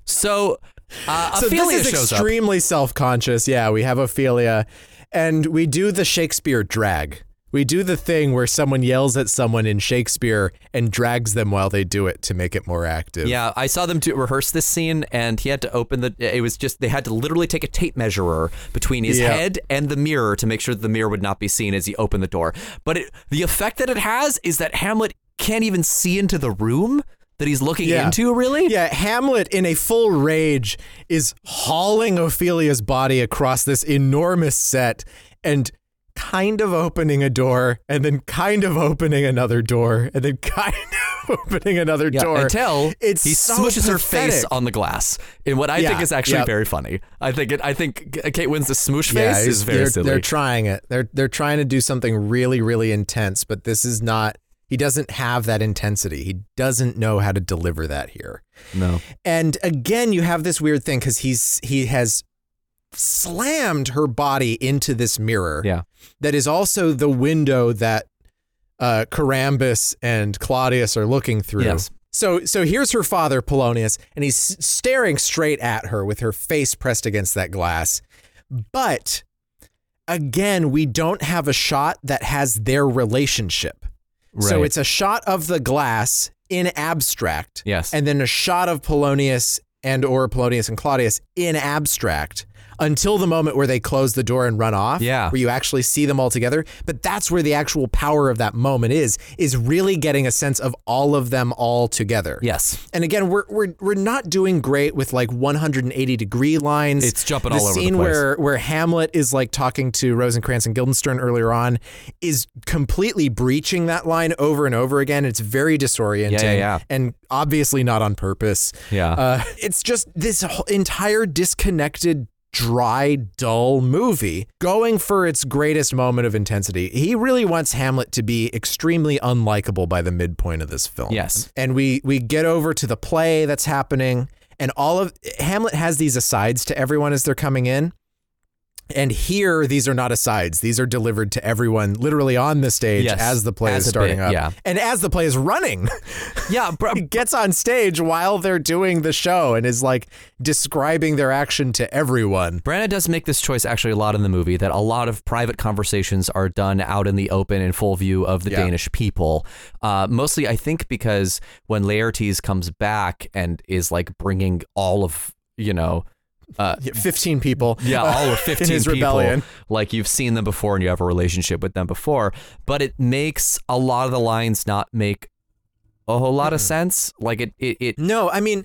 so, uh, so Ophelia this is extremely self-conscious. Yeah, we have Ophelia, and we do the Shakespeare drag. We do the thing where someone yells at someone in Shakespeare and drags them while they do it to make it more active. Yeah, I saw them do, rehearse this scene, and he had to open the. It was just they had to literally take a tape measurer between his Yeah. head and the mirror to make sure that the mirror would not be seen as he opened the door. But it, the effect that it has is that Hamlet can't even see into the room that he's looking Yeah. into. Really? Yeah, Hamlet in a full rage is hauling Ophelia's body across this enormous set and kind of opening a door and then kind of opening another door and then kind of opening another Yeah, door. until it's he so smushes her face on the glass in what I think is actually yep. very funny. I think it. I think uh, Kate Winslet's smoosh Yeah, face is very they're, silly. they're trying it. They're they're trying to do something really really intense, but this is not. He doesn't have that intensity. He doesn't know how to deliver that here. no. And again, you have this weird thing because he's he has slammed her body into this mirror. Yeah. That is also the window that uh, Carambus and Claudius are looking through. Yes. So so here's her father Polonius, and he's staring straight at her with her face pressed against that glass. But again, we don't have a shot that has their relationship. So it's a shot of the glass in abstract. Yes. And then a shot of Polonius and or Polonius and Claudius in abstract until the moment where they close the door and run off. Yeah. Where you actually see them all together. But that's where the actual power of that moment is, is really getting a sense of all of them all together. Yes. And again, we're we're we're not doing great with like 180 degree lines. It's jumping the all over the scene place. where where Hamlet is like talking to Rosencrantz and Guildenstern earlier on is completely breaching that line over and over again. It's very disorienting. Yeah, yeah, yeah. And obviously not on purpose. Yeah. Uh, it's just this whole entire disconnected. Dry, dull movie going for its greatest moment of intensity. He really wants Hamlet to be extremely unlikable by the midpoint of this film yes. and we we get over to the play that's happening and all of Hamlet has these asides to everyone as they're coming in and here these are not asides these are delivered to everyone literally on the stage Yes, as the play as is starting bit, up yeah. and as the play is running Yeah. He gets on stage while they're doing the show and is like describing their action to everyone Branagh does make this choice actually a lot in the movie that a lot of private conversations are done out in the open in full view of the Yeah. Danish people. Uh, mostly, I think because when Laertes comes back and is like bringing all of you know. Uh, 15 people yeah, all of 15 in his people. rebellion Like you've seen them before and you have a relationship with them before, but it makes a lot of the lines not make a whole lot of sense. Like it, it, it No, I mean,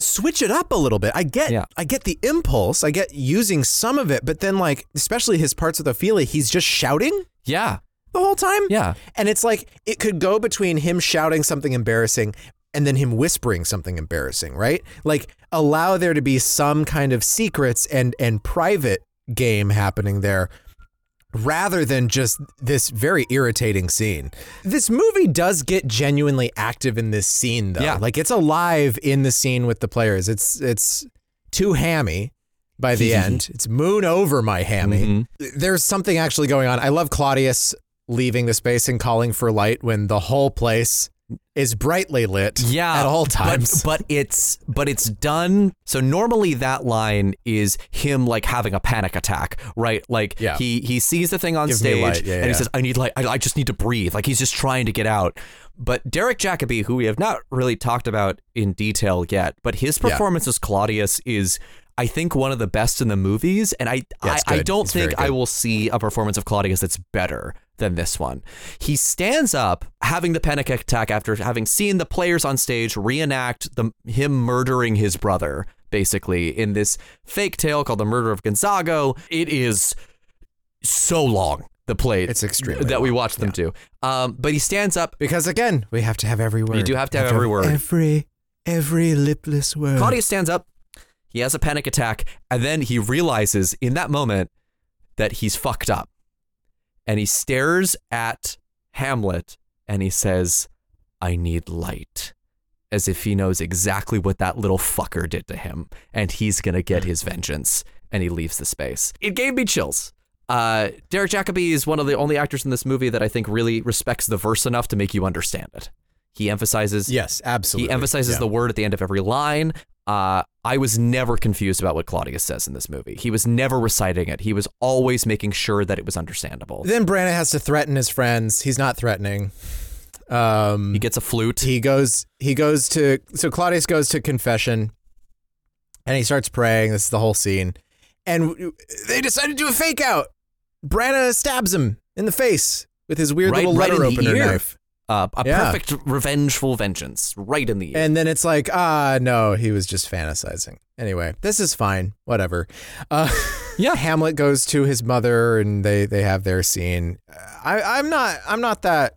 switch it up a little bit. I get, Yeah. I get the impulse. I get using some of it, but then like, especially his parts with Ophelia, he's just shouting yeah, the whole time. yeah, and it's like it could go between him shouting something embarrassing and then him whispering something embarrassing, right? Like allow there to be some kind of secrets and and private game happening there rather than just this very irritating scene. This movie does get genuinely active in this scene though. Yeah. Like it's alive in the scene with the players. It's it's too hammy by the end. It's moon over my hammy. Mhm. There's something actually going on. I love Claudius leaving the space and calling for light when the whole place is brightly lit yeah at all times. But, it's but it's done. So normally that line is him like having a panic attack, right? Like Yeah. he he sees the thing on Give stage. Yeah, and he says, "I need light. I, I just need to breathe." Like he's just trying to get out. But Derek Jacobi, who we have not really talked about in detail yet, but his Yeah. performance as Claudius is. I think one of the best in the movies, and I Yeah, I, I don't It's think I will see a performance of Claudius that's better than this one. He stands up, having the panic attack after having seen the players on stage reenact the him murdering his brother, basically in this fake tale called the Murder of Gonzago. It is so long. The play It's extreme that we watched them do. Um, but he stands up. because again, we have to have every word. You do have to have every word. Every every lipless word. Claudius stands up. He has a panic attack, and then he realizes in that moment that he's fucked up. And he stares at Hamlet and he says, I need light. As if he knows exactly what that little fucker did to him, and he's gonna get his vengeance. And he leaves the space. It gave me chills. Uh, Derek Jacobi is one of the only actors in this movie that I think really respects the verse enough to make you understand it. He emphasizes Yes, absolutely. he emphasizes Yeah. the word at the end of every line. Uh, I was never confused about what Claudius says in this movie. He was never reciting it. He was always making sure that it was understandable. Then Branagh has to threaten his friends. He's not threatening. Um, He gets a flute. he goes he goes to so Claudius goes to confession and he starts praying this is the whole scene and they decide to do a fake out Branagh stabs him in the face with his weird Right- little right letter the opener knife uh, a Yeah. perfect revengeful vengeance, right in the ear. And then it's like, ah, no, he was just fantasizing. Anyway, this is fine. Whatever. Uh, Yeah. Hamlet goes to his mother, and they they have their scene. I, I'm not. I'm not that.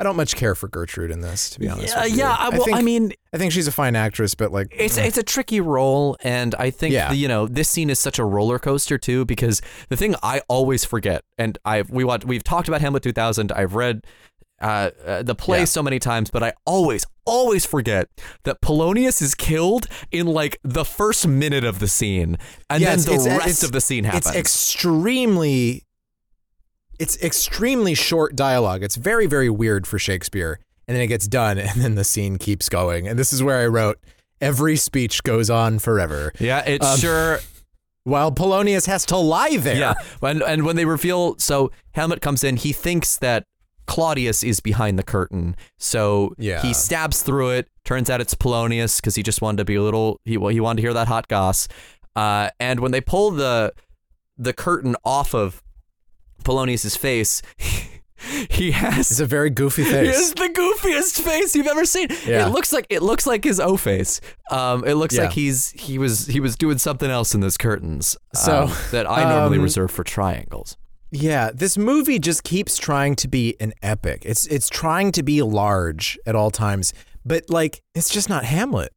I don't much care for Gertrude in this, to be honest. yeah, yeah. I, well, think, I mean, I think she's a fine actress, but like, it's it's a tricky role, and I think Yeah. the, you know this scene is such a roller coaster too because the thing I always forget, and I've, we want we've talked about Hamlet 2000. I've read uh, uh, the play Yeah. so many times, but I always always forget that Polonius is killed in like the first minute of the scene, and Yeah, then the it's- rest it's- of the scene happens. It's extremely it's extremely short dialogue. It's very very weird for Shakespeare. And then it gets done and then the scene keeps going. And this is where I wrote every speech goes on forever yeah, it Um, sure while Polonius has to lie there. Yeah, and and when they reveal, so Hamlet comes in, he thinks that Claudius is behind the curtain, so Yeah. he stabs through it. Turns out it's Polonius because he just wanted to be a little. He well, he wanted to hear that hot goss. Uh, and when they pull the the curtain off of Polonius's face, he has It's a very goofy he has the goofiest face you've ever seen. Yeah. It looks like it looks like his O face. Um, it looks Yeah. like he's he was he was doing something else in those curtains. So, um, that I normally um, reserve for triangles. Yeah, this movie just keeps trying to be an epic. It's it's trying to be large at all times, but like it's just not Hamlet.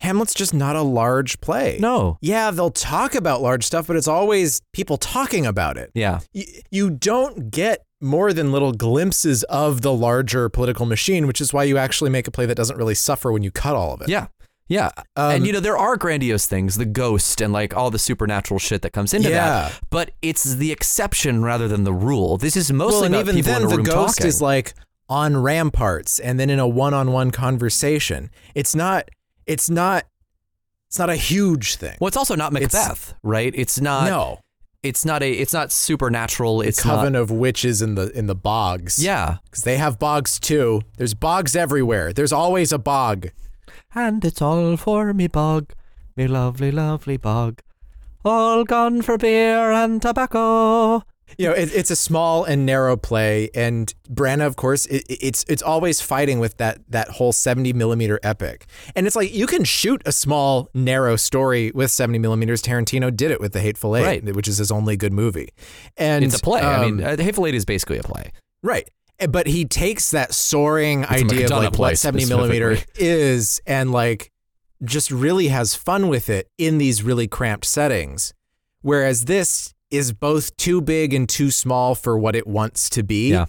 Hamlet's just not a large play. No. Yeah, they'll talk about large stuff, but it's always people talking about it. Yeah. Y- You don't get more than little glimpses of the larger political machine, which is why you actually make a play that doesn't really suffer when you cut all of it. Yeah. Yeah. Um, and you know, there are grandiose things, the ghost and like all the supernatural shit that comes into Yeah. that. But it's the exception rather than the rule. This is mostly well, and about even people then, in a the room ghost talking. is like on ramparts, and then in a one-on-one conversation. It's not. It's not. It's not a huge thing. well, it's also not It's- Macbeth, right? It's not. no, It's not a. It's not supernatural. It's coven not. of witches in the in the bogs. Yeah. because they have bogs too. There's bogs everywhere. There's always a bog. And it's all for me bog, me lovely, lovely bog. All gone for beer and tobacco. You know, it, it's a small and narrow play, and Branagh, of course, it, it's it's always fighting with that that whole seventy millimeter epic. And it's like you can shoot a small, narrow story with seventy millimeters. Tarantino did it with The Hateful Eight, Right. which is his only good movie. And It's a play. I um, mean, uh, The Hateful Eight is basically a play. Right. Eh, But he takes that soaring a idea of like what 70 millimeter is and like just really has fun with it in these really cramped settings. Whereas this is both too big and too small for what it wants to be. Yeah.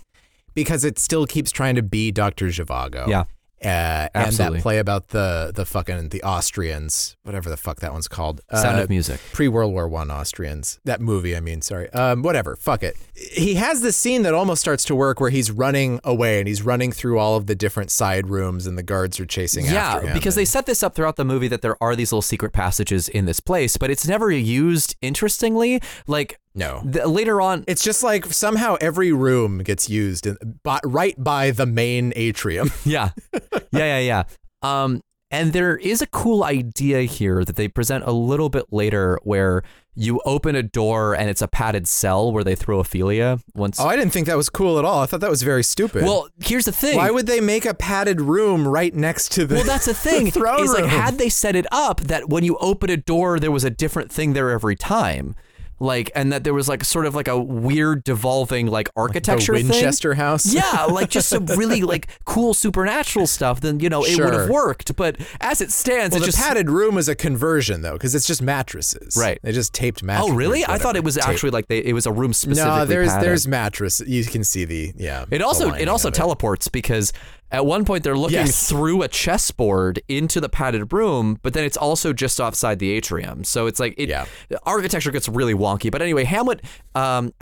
Because it still keeps trying to be Dr. Zhivago. Yeah. Uh, and that play about the the fucking the Austrians, whatever the fuck that one's called. Sound Uh, of Music. pre World War One Austrians. That movie, I mean, sorry. Um, whatever. Fuck it. He has this scene that almost starts to work where he's running away and he's running through all of the different side rooms and the guards are chasing Yeah, after him. because they set this up throughout the movie that there are these little secret passages in this place, but it's never used interestingly. Like no. the, later on, It's just like somehow every room gets used in, by, right by the main atrium. yeah, yeah, yeah, yeah. Um, and there is a cool idea here that they present a little bit later, where you open a door and it's a padded cell where they throw Ophelia. Once, Oh, I didn't think that was cool at all. I thought that was very stupid. well, here's the thing. why would they make a padded room right next to the Well, that's the thing. throne is like room? had they set it up that when you open a door, there was a different thing there every time, like, and that there was like sort of like a weird devolving like architecture thing. Winchester House? Yeah, like just some really like cool supernatural stuff. Then you know it would have worked, but as it stands, Well, it the just padded room is a conversion though, because it's just mattresses. Right. They just taped mattresses. Oh, really? I thought it was Tape- actually like they, it was a room specifically. No, there's padded. there's mattress. You can see the yeah. It also it also teleports because at one point they're looking Yes. through a chessboard into the padded room, but then it's also just offside the atrium. So it's like it Yeah. the architecture gets really wonky. But anyway, Hamlet um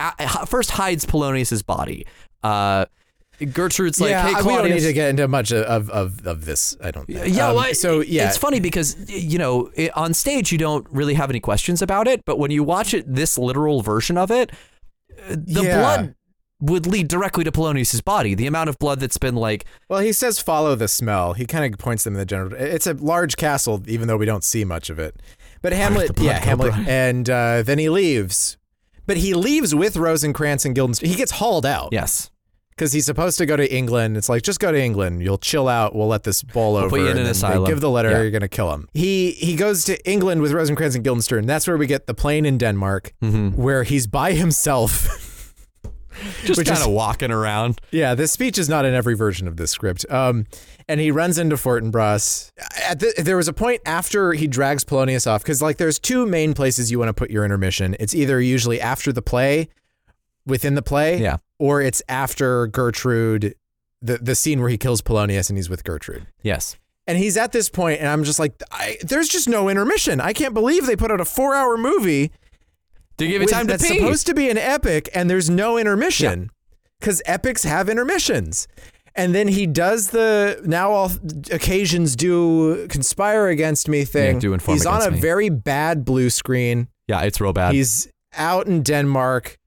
first hides Polonius's body. Uh Gertrude's like, yeah, "Hey I- we don't need to get into much of of, of this. I don't. Think. yeah, Um, well, so yeah, it's funny because you know it, on stage you don't really have any questions about it, but when you watch it, this literal version of it, uh, the Yeah. blood would lead directly to Polonius's body. The amount of blood that's been like Well, he says follow the smell. He kind of points them in the general. It's a large castle, even though we don't see much of it. But Hamlet, yeah, Hamlet, Brian? and uh, then he leaves. But he leaves with Rosencrantz and Guildenstern. He gets hauled out. yes. because he's supposed to go to England. It's like just go to England. You'll chill out. We'll let this bowl over. put you in an asylum. Give the letter. Yeah. You're gonna kill him. He he goes to England with Rosencrantz and Guildenstern. That's where we get the plain in Denmark, Mm-hmm. where he's by himself. Just kind of walking around. Yeah, this speech is not in every version of this script. Um, and he runs into Fortinbras. At the, there was a point after he drags Polonius off because like there's two main places you want to put your intermission. It's either usually after the play, within the play, Yeah. or it's after Gertrude, the the scene where he kills Polonius and he's with Gertrude. Yes. And he's at this point, and I'm just like, I, there's just no intermission. I can't believe they put out a four hour movie To give it with- time to that's pee. supposed to be an epic and there's no intermission because epics have intermissions and then he does the now all occasions do conspire against me thing Yeah, do inform he's on a me. very bad blue screen yeah, it's real bad. he's out in denmark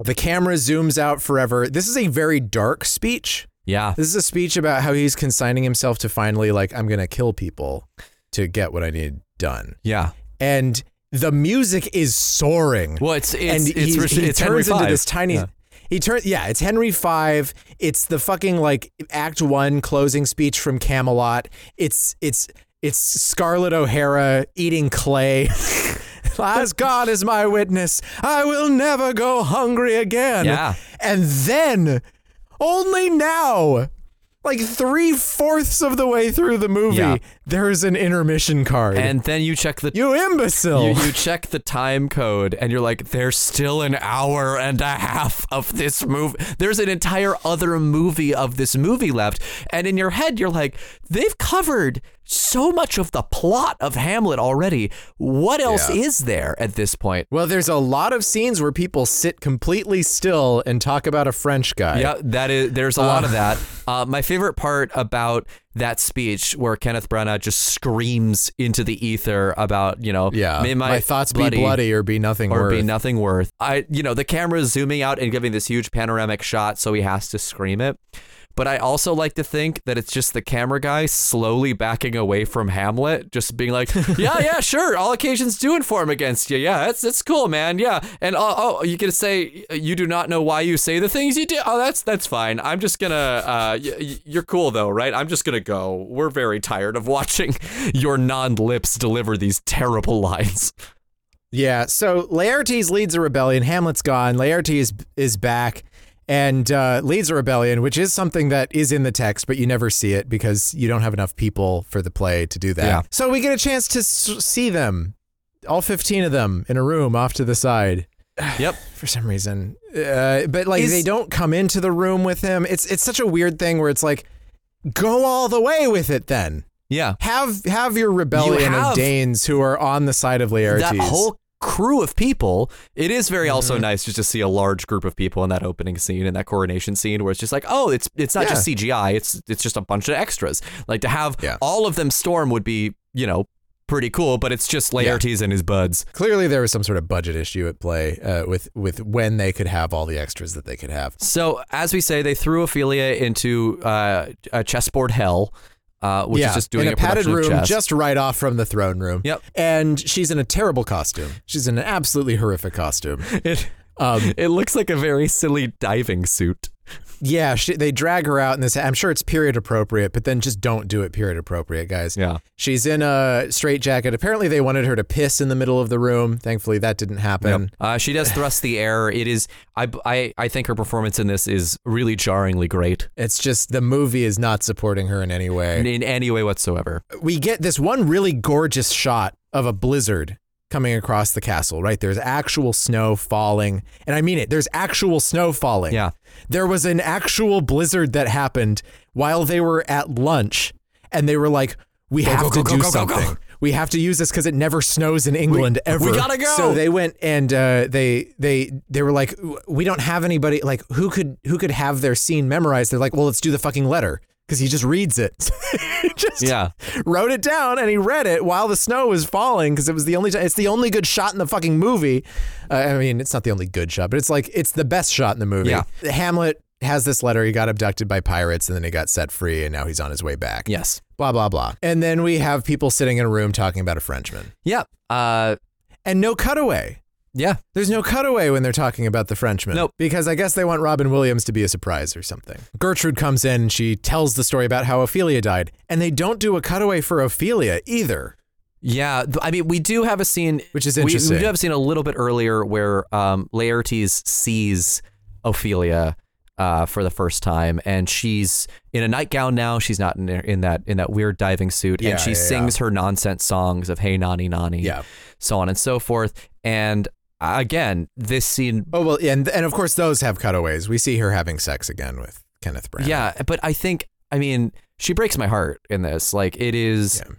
the camera zooms out forever this is a very dark speech yeah. this is a speech about how he's consigning himself to finally like i'm gonna kill people to get what i need done Yeah. and the music is soaring Well, it's it's and it's, he, Rich- he it's turns into V. this tiny. Yeah. He turns, yeah, it's Henry Five. It's the fucking like Act One closing speech from Camelot. It's it's it's Scarlett O'Hara eating clay. As God is my witness, I will never go hungry again. Yeah. and then only now. Like three fourths of the way through the movie, Yeah. there's an intermission card. And then you check the you imbecile! you, you check the time code and you're like, there's still an hour and a half of this movie. There's an entire other movie of this movie left. And in your head, you're like, they've covered so much of the plot of Hamlet already. What else Yeah. is there at this point? Well, there's a lot of scenes where people sit completely still and talk about a French guy. Yeah, that is. There's a lot of that. Uh, my favorite part about that speech, where Kenneth Branagh just screams into the ether about, you know, Yeah. may my, thoughts be bloody or be nothing or worth. be nothing worth. I, you know, the camera is zooming out and giving this huge panoramic shot, so he has to scream it. But I also like to think that it's just the camera guy slowly backing away from Hamlet, just being like, "Yeah, yeah, sure, all occasions do inform against you. Yeah, that's that's cool, man. Yeah, and oh, oh you can say you do not know why you say the things you do. Oh, that's that's fine. I'm just gonna. Uh, y- you're cool though, right? I'm just gonna go. We're very tired of watching your non-lips deliver these terrible lines. Yeah. So Laertes leads a rebellion. Hamlet's gone. Laertes is back and uh, leads a rebellion, which is something that is in the text, but you never see it because you don't have enough people for the play to do that. Yeah. So we get a chance to s- see them, all 15 of them, in a room off to the side. Yep. for some reason. Uh, but like Is- they don't come into the room with him. It's it's such a weird thing where it's like, go all the way with it. Then Yeah. have have your rebellion have of Danes who are on the side of Laertes. that whole crew of people it is very also Mm-hmm. nice just to see a large group of people in that opening scene and that coronation scene where it's just like oh it's it's not just cgi it's it's just a bunch of extras like to have Yeah. all of them storm would be you know pretty cool but it's just laertes and his buds Clearly, there was some sort of budget issue at play uh, with with when they could have all the extras that they could have. so as we say they threw ophelia into uh, a chessboard hell uh, which yeah, is just doing in a, padded room, just right off from the throne room. Yep. And she's in a terrible costume. She's in an absolutely horrific costume. it, Um, it looks like a very silly diving suit yeah, she, they drag her out in this. I'm sure it's period appropriate, but then just don't do it period appropriate, guys. yeah She's in a straitjacket. Apparently, they wanted her to piss in the middle of the room. Thankfully, that didn't happen. Uh, she does thrust the air. It is. I, I. I think her performance in this is really jarringly great It's just the movie is not supporting her in any way. in, in any way whatsoever. we get this one really gorgeous shot of a blizzard coming across the castle, right? There's actual snow falling. And I mean it, there's actual snow falling. Yeah. There was an actual blizzard that happened while they were at lunch and they were like, we have go, to go, do go, go, go, something. go. We have to use this because it never snows in England ever. we gotta go. So they went and uh, they they they were like, we don't have anybody like who could who could have their scene memorized. They're like, well, let's do the fucking letter because he just reads it. Just Yeah. wrote it down and he read it while the snow was falling because it was the only it's the only good shot in the fucking movie. Uh, I mean, it's not the only good shot, but it's like it's the best shot in the movie. Yeah. Hamlet has this letter. He got abducted by pirates and then he got set free and now he's on his way back. Yes. Blah blah blah. And then we have people sitting in a room talking about a Frenchman Yeah. Uh. and no cutaway. Yeah. There's no cutaway when they're talking about the Frenchman. Nope. Because I guess they want Robin Williams to be a surprise or something. Gertrude comes in and she tells the story about how Ophelia died, and they don't do a cutaway for Ophelia either. Yeah, I mean, we do have a scene, Which is we- We, do have a scene a little bit earlier where um, Laertes sees Ophelia uh, for the first time, and she's in a nightgown now. She's not in, in that in that weird diving suit, Yeah, and she yeah, yeah. sings her nonsense songs of "Hey Nani Nani," Yeah. so on and so forth. And again, this scene Oh well, and and of course those have cutaways. We see her having sex again with Kenneth Branagh. Yeah, but I think I mean she breaks my heart in this. Like it is Yeah.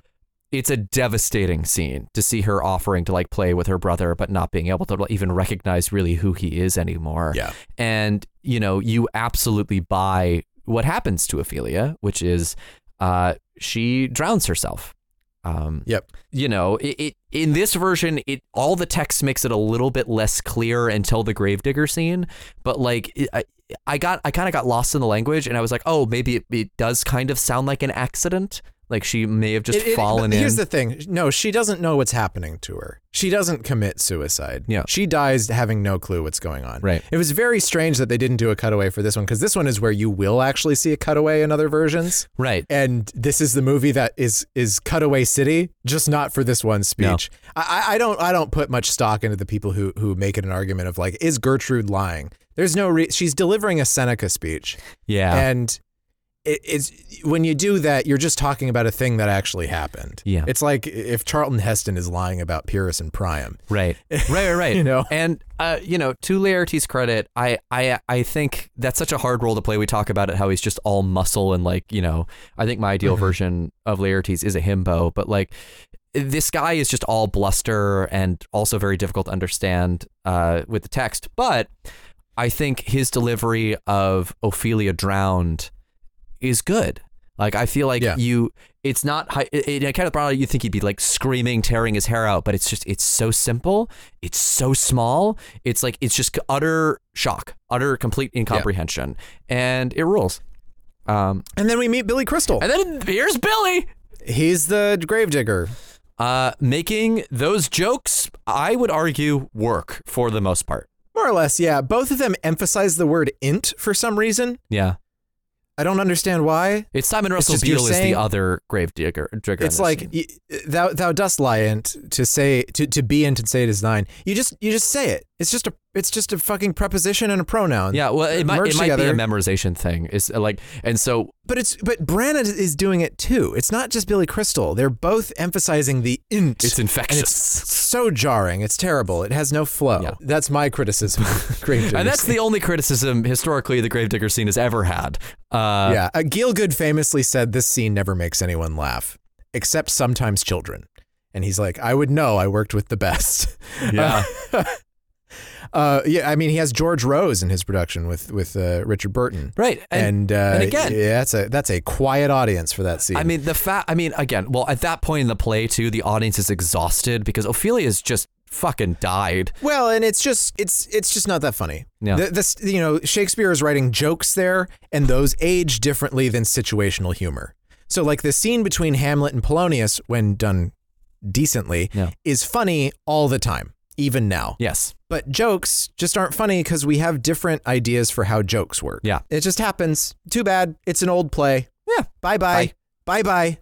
it's a devastating scene to see her offering to like play with her brother but not being able to even recognize really who he is anymore. Yeah. And you know, you absolutely buy what happens to Ophelia, which is uh she drowns herself. Um Yep. you know, it, it in this version, it all the text makes it a little bit less clear until the gravedigger scene. But like, it, I, I got, I kind of got lost in the language, and I was like, oh, maybe it, it does kind of sound like an accident. Like she may have just It- it- fallen but in. Here's the thing. No, she doesn't know what's happening to her. She doesn't commit suicide. Yeah. She dies having no clue what's going on. Right. It was very strange that they didn't do a cutaway for this one because this one is where you will actually see a cutaway in other versions. right. And this is the movie that is is Cutaway City, just not for this one speech. I, I I don't I don't put much stock into the people who who make it an argument of like, is Gertrude lying? There's no re- she's delivering a Seneca speech. Yeah. And it, it's when you do that, you're just talking about a thing that actually happened. Yeah. It's like if Charlton Heston is lying about Pyrrhus and Priam. Right, right, right, right. You know? and uh, you know, to Laertes' credit, I, I, I think that's such a hard role to play. We talk about it how he's just all muscle and like, you know, I think my ideal version of Laertes is a himbo, but like, this guy is just all bluster and also very difficult to understand uh, with the text. But I think his delivery of Ophelia drowned is good. Like I feel like Yeah. you, it's not. It, it, Kenneth Branagh, you think he'd be like screaming, tearing his hair out, but it's just it's so simple. It's so small. It's like it's just utter shock, utter complete incomprehension, and it rules. Um, And then we meet Billy Crystal. and then here's Billy. He's the gravedigger. Uh, making those jokes, I would argue, work for the most part. More or less, yeah. Both of them emphasize the word int for some reason. Yeah, I don't understand why. it's Simon Russell you're Beale is the other grave digger. digger It's like y- thou thou dost lie int to say to, to be and to say it is thine. You just you just say it. It's just a it's just a fucking preposition and a pronoun. yeah. Well, it might it might be a memorization thing. Is like, and so But it's but Branagh is doing it too. It's not just Billy Crystal. They're both emphasizing the int. it's and infectious. it's so jarring. It's terrible. It has no flow. Yeah. That's my criticism. Grave and that's the only criticism historically the Gravedigger scene has ever had. Uh, yeah. Uh, Gielgud famously said this scene never makes anyone laugh, except sometimes children. And he's like, I would know. I worked with the best. yeah, Uh, yeah, I mean, he has George Rose in his production with with uh, Richard Burton, right. and, uh, and again- yeah, that's a that's a quiet audience for that scene. I mean, the fact. I mean, again, well, at that point in the play too, the audience is exhausted because Ophelia Ophelia's just fucking died. well, and it's just it's it's just not that funny. Yeah. The, this you know Shakespeare is writing jokes there, and those age differently than situational humor. So, like the scene between Hamlet and Polonius, when done decently, Yeah. is funny all the time, even now. Yes. But jokes just aren't funny because we have different ideas for how jokes work. Yeah. It just happens. Too bad. It's an old play. Yeah. Bye bye. Bye bye.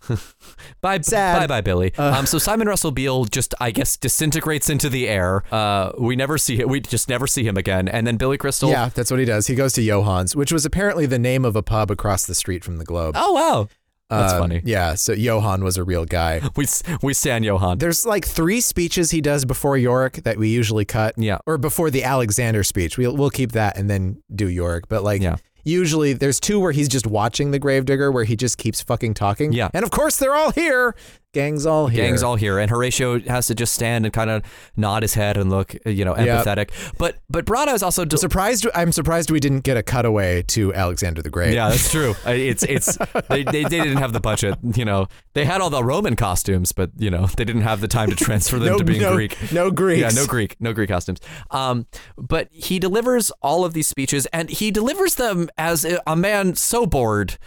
Bye, Sad. bye, bye, Billy. um, so Simon Russell Beale just, I guess, disintegrates into the air. Uh, we never see it. We just never see him again. And then Billy Crystal. yeah, that's what he does. He goes to Johann's, which was apparently the name of a pub across the street from the Globe. Oh wow, that's Um, funny. Yeah, so Johann was a real guy. We we stand Johan. There's like three speeches he does before Yorick that we usually cut. Yeah. Or before the Alexander speech. We'll we'll keep that and then do Yorick. But like Yeah. usually there's two where he's just watching the gravedigger where he just keeps fucking talking. Yeah. And of course they're all here. Gang's all here. Gang's all here, and Horatio has to just stand and kind of nod his head and look, you know, Yep. empathetic. But but Brada is also del- surprised I'm surprised we didn't get a cutaway to Alexander the Great. Yeah, that's true. It's it's they, they they didn't have the budget. You know, they had all the Roman costumes, but you know they didn't have the time to transfer them No, to being Greek. no, Greek. no Greeks. Yeah, no Greek, no Greek costumes. Um, but he delivers all of these speeches, and he delivers them as a a man so bored,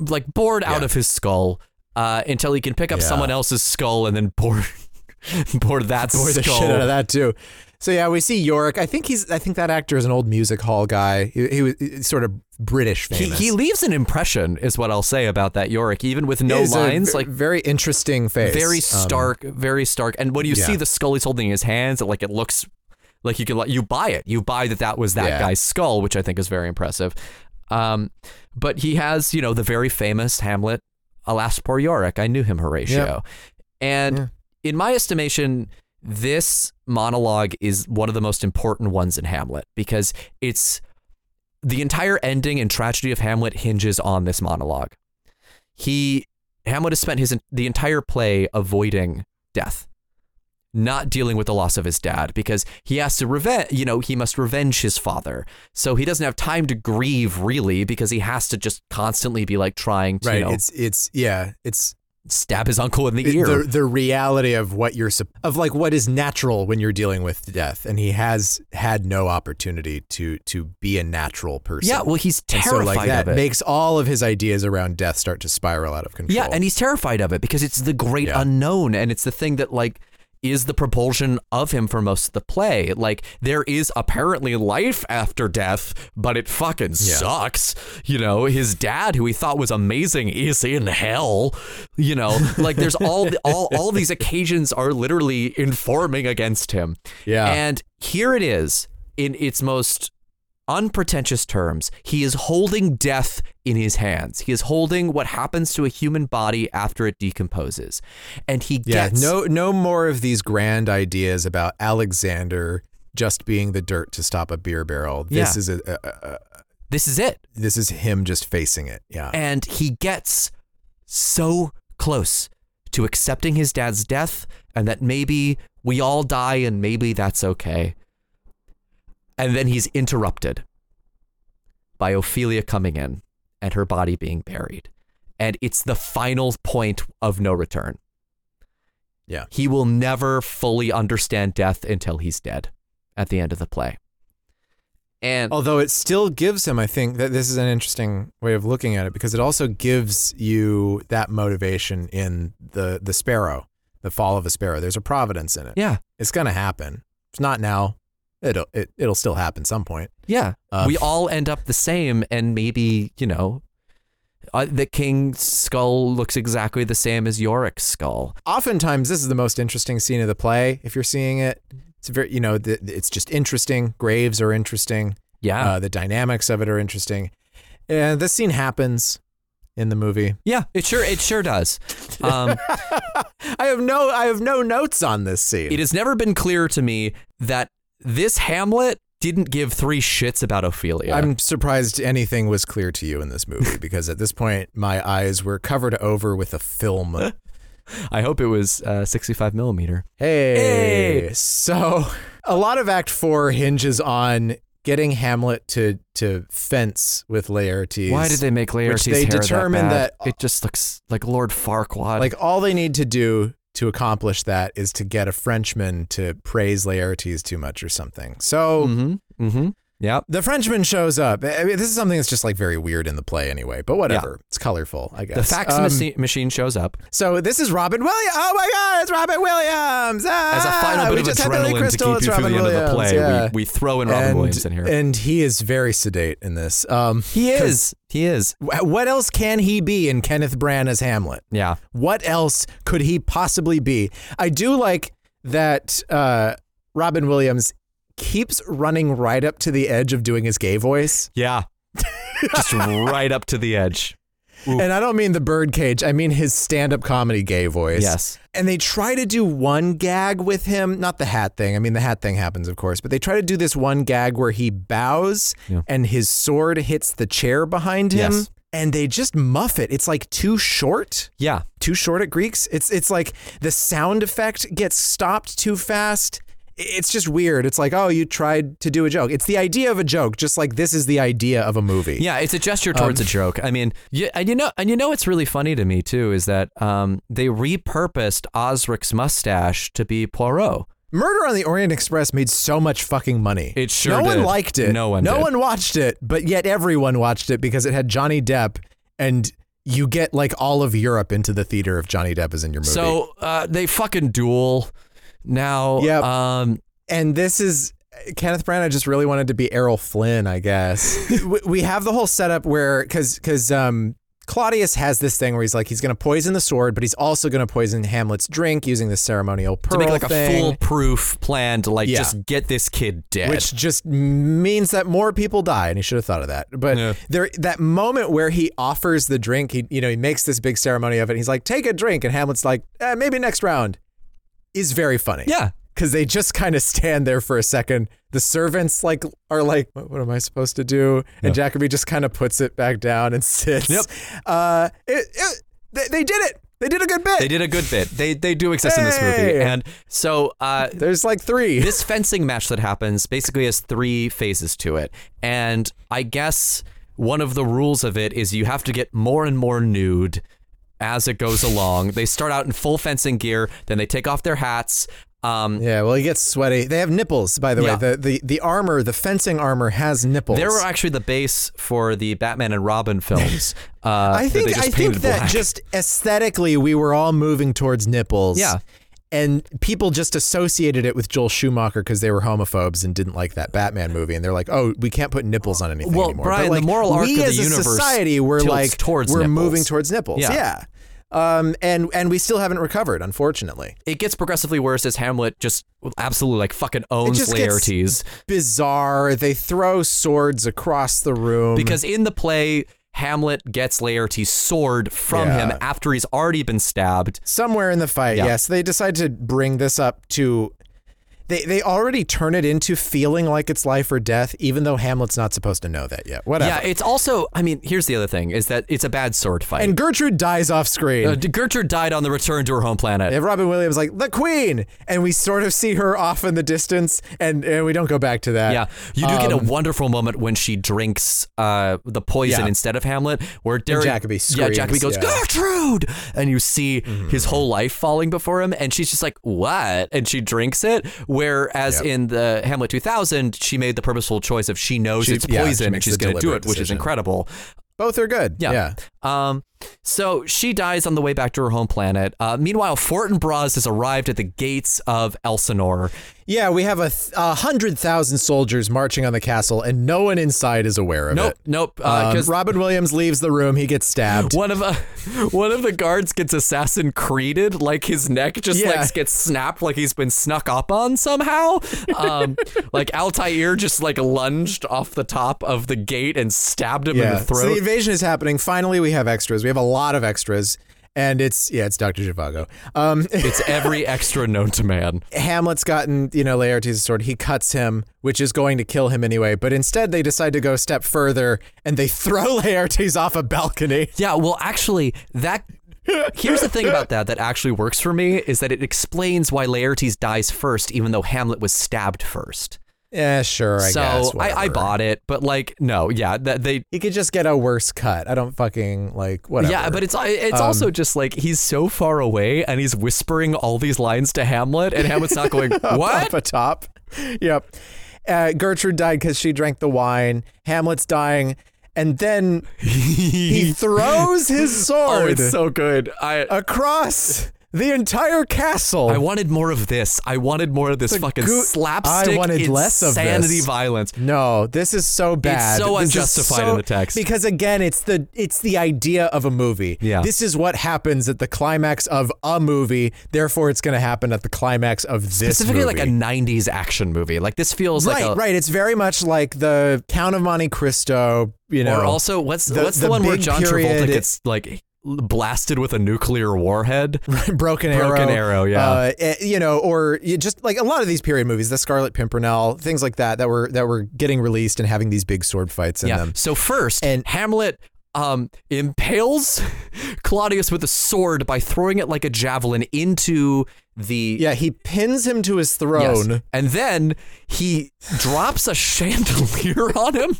like bored out of his skull, uh, until he can pick up Yeah. someone else's skull and then pour pour that the skull. shit out of that too. So yeah, we see Yorick. I think he's. I think that actor is an old music hall guy. He, he was sort of British He, famous. he leaves an impression, is what I'll say about that Yorick, even with no lines. like very interesting face. very Um, stark, very stark. And when you see the skull he's holding in his hands, it, like it looks like you can like you buy it. You buy that that was that Yeah. guy's skull, which I think is very impressive. Um, but he has you know the very famous Hamlet, "Alas, poor Yorick." I knew him, Horatio, and Yeah. in my estimation. This monologue is one of the most important ones in Hamlet because it's the entire ending and tragedy of Hamlet hinges on this monologue. He Hamlet has spent his the entire play avoiding death, not dealing with the loss of his dad because he has to revenge. You know, he must revenge his father, so he doesn't have time to grieve really because he has to just constantly be like trying to right. you know, It's it's yeah. It's stab his uncle in the ear. the the reality of what you're of like what is natural when you're dealing with death, and he has had no opportunity to to be a natural person. yeah, well, he's terrified so like that of it. makes all of his ideas around death start to spiral out of control. Yeah, and he's terrified of it because it's the great Yeah. unknown and it's the thing that like is the propulsion of him for most of the play. Like there is apparently life after death, but it fucking sucks. You know, his dad who he thought was amazing is in hell. You know, like there's all the, all all these occasions are literally informing against him. Yeah. And here it is in its most unpretentious terms. He is holding death in his hands. He is holding what happens to a human body after it decomposes. And he yeah, gets no no more of these grand ideas about Alexander just being the dirt to stop a beer barrel. This Yeah. is a, a, a, a this is it. this is him just facing it. Yeah. And he gets so close to accepting his dad's death and that maybe we all die and maybe that's okay. And then he's interrupted by Ophelia coming in and her body being buried. And it's the final point of no return. Yeah. He will never fully understand death until he's dead at the end of the play. And Although it still gives him, I think that this is an interesting way of looking at it because it also gives you that motivation in the the sparrow, the fall of a sparrow. There's a providence in it. yeah, It's gonna happen. It's not now. It'll it, it'll still happen some point. Yeah, Um, we all end up the same, and maybe you know, uh, the king's skull looks exactly the same as Yorick's skull. Oftentimes, this is the most interesting scene of the play. If you're seeing it, it's very you know the, it's just interesting. Graves are interesting. Yeah, Uh, the dynamics of it are interesting. And this scene happens in the movie. yeah, it sure it sure does. Um, I have no I have no notes on this scene. it has never been clear to me that this Hamlet didn't give three shits about Ophelia. I'm surprised anything was clear to you in this movie because at this point my eyes were covered over with a film. I hope it was uh, 65 millimeter. Hey. Hey. So a lot of Act Four hinges on getting Hamlet to to fence with Laertes. Why did they make Laertes' they hair determined that, that- it just looks like Lord Farquaad? like all they need to do to accomplish that is to get a Frenchman to praise Laertes too much or something. So mm-hmm, mm-hmm. Yep. the Frenchman shows up. I mean, this is something that's just like very weird in the play anyway, but whatever. It's colorful, I guess. The fax Um, machi- machine shows up. So this is Robin Williams. Oh my God, it's Robin Williams. Ah, As a final we bit of just had Billy adrenaline to keep you through Robin the end of the play, yeah. we, we throw in Robin and, Williams in here. And he is very sedate in this. Um, he is. He is. what else can he be in Kenneth Branagh's Hamlet? Yeah. What else could he possibly be? I do like that uh, Robin Williams keeps running right up to the edge of doing his gay voice. Yeah. Just right up to the edge. Ooh. And I don't mean the birdcage, I mean his stand up comedy gay voice. Yes. And they try to do one gag with him, not the hat thing. I mean, the hat thing happens, of course, but they try to do this one gag where he bows Yeah. and his sword hits the chair behind him. Yes. And they just muff it. It's like too short. Yeah. too short at Greeks. It's it's like the sound effect gets stopped too fast. It's just weird. It's like, oh, you tried to do a joke. It's the idea of a joke, just like this is the idea of a movie. Yeah, it's a gesture towards a joke. I mean, yeah, and you know, and you know, what's really funny to me too is that um, they repurposed Osric's mustache to be Poirot. Murder on the Orient Express made so much fucking money. It sure No one liked it. No one No did. one watched it, but yet everyone watched it because it had Johnny Depp, and you get like all of Europe into the theater if Johnny Depp is in your movie. So uh, they fucking duel now. Yep. Um, and this is Kenneth Branagh just really wanted to be Errol Flynn, I guess. we, we have the whole setup where because because um Claudius has this thing where he's like he's going to poison the sword, but he's also going to poison Hamlet's drink using the ceremonial pearl to make like thing, a foolproof plan to like Yeah. just get this kid dead. which just means that more people die, and he should have thought of that. But Yeah. there, that moment where he offers the drink, he you know he makes this big ceremony of it. He's like, "Take a drink," and Hamlet's like, eh, "Maybe next round," is very funny. yeah. because they just kind of stand there for a second. The servants like are like, "What, what am I supposed to do?" And Jacobi just kind of puts it back down and sits. Yep. Uh, it, it, they, they did it. They did a good bit. They did a good bit. They they do exist in this movie, and so uh, There's like three. this fencing match that happens basically has three phases to it, and I guess one of the rules of it is you have to get more and more nude as it goes along. They start out in full fencing gear, then they take off their hats. Um, yeah, well, he gets sweaty. They have nipples, by the Yeah. way. The, the the armor, the fencing armor, has nipples. They were actually the base for the Batman and Robin films. Uh, I think I think that black. just aesthetically, we were all moving towards nipples. Yeah. And people just associated it with Joel Schumacher because they were homophobes and didn't like that Batman movie, and they're like, "Oh, we can't put nipples on anything Well, anymore." Brian, like, the moral arc we of the as a universe society, we're like, towards we're nipples. moving towards nipples. Yeah. Yeah. Um, and and we still haven't recovered, unfortunately. it gets progressively worse as Hamlet just absolutely like fucking owns Laertes. Bizarre. They throw swords across the room Because in the play, Hamlet gets Laertes' sword from Yeah. him after he's already been stabbed. somewhere in the fight, Yeah. yes, they decide to bring this up to. They they already turn it into feeling like it's life or death, even though Hamlet's not supposed to know that yet. Whatever. Yeah, it's also, I mean, here's the other thing is that it's a bad sword fight. and Gertrude dies off screen. uh, Gertrude died on the return to her home planet. and Robin Williams like the Queen, and we sort of see her off in the distance, and, and we don't go back to that. Yeah, you do get a Um, wonderful moment when she drinks uh, the poison Yeah. instead of Hamlet, where Derry, Jacobi yeah, Jacobi goes yeah. Gertrude, and you see his whole life falling before him, and she's just like, "What?" and she drinks it. Whereas Yep. in the Hamlet 2000, she made the purposeful choice of she knows She- it's yeah, she poison and she's going to do it, which is incredible. both are good. Yeah. yeah. Um, so she dies on the way back to her home planet. Uh, meanwhile, Fortinbras has arrived at the gates of Elsinore. Yeah, we have a, th- a hundred thousand soldiers marching on the castle, and no one inside is aware of Nope, it. nope. Um, Because Robin Williams leaves the room. He gets stabbed. one of uh, one of the guards gets assassin creeded, like his neck just Yeah. like gets snapped, like he's been snuck up on somehow. Um, like Altair just like lunged off the top of the gate and stabbed him in the throat. So the invasion is happening. Finally, we have extras. We have a lot of extras, and it's yeah, it's Doctor Zhivago. Um, it's every extra known to man. Hamlet's gotten you know Laertes' sword. He cuts him, which is going to kill him anyway. But instead, they decide to go a step further, and they throw Laertes off a balcony. Yeah, well, actually, that. Here's the thing about that that actually works for me is that it explains why Laertes dies first, even though Hamlet was stabbed first. Yeah, sure. I so guess. I, I bought it, but like, no, yeah, that they He could just get a worse cut. I don't fucking like whatever. Yeah, but it's it's Um, also just like he's so far away and he's whispering all these lines to Hamlet, and Hamlet's not going, "What?" up atop. Yep. Uh, Gertrude died because she drank the wine. Hamlet's dying, and then he throws his sword. oh, it's so good. I across the entire castle. I wanted more of this. I wanted more of this a fucking goo- slapstick, I wanted less of insanity this. violence. no, this is so bad. It's so This is unjustified so- in the text. because again, it's the it's the idea of a movie. Yeah. this is what happens at the climax of a movie. Therefore, it's going to happen at the climax of this Specifically, movie. like a '90s action movie. Like this feels right, like a, right. It's very much like the Count of Monte Cristo. You know, Or also, what's the- what's the, the one where big John period- Travolta gets like blasted with a nuclear warhead? Broken Arrow. Broken Arrow, yeah. Uh, eh, you know, or you just like a lot of these period movies, the Scarlet Pimpernel, things like that, that were that were getting released and having these big sword fights in Yeah. them. So first, And- Hamlet um, impales Claudius with a sword by throwing it like a javelin into the Yeah, he pins him to his Yes. throne. and then he drops a chandelier on him.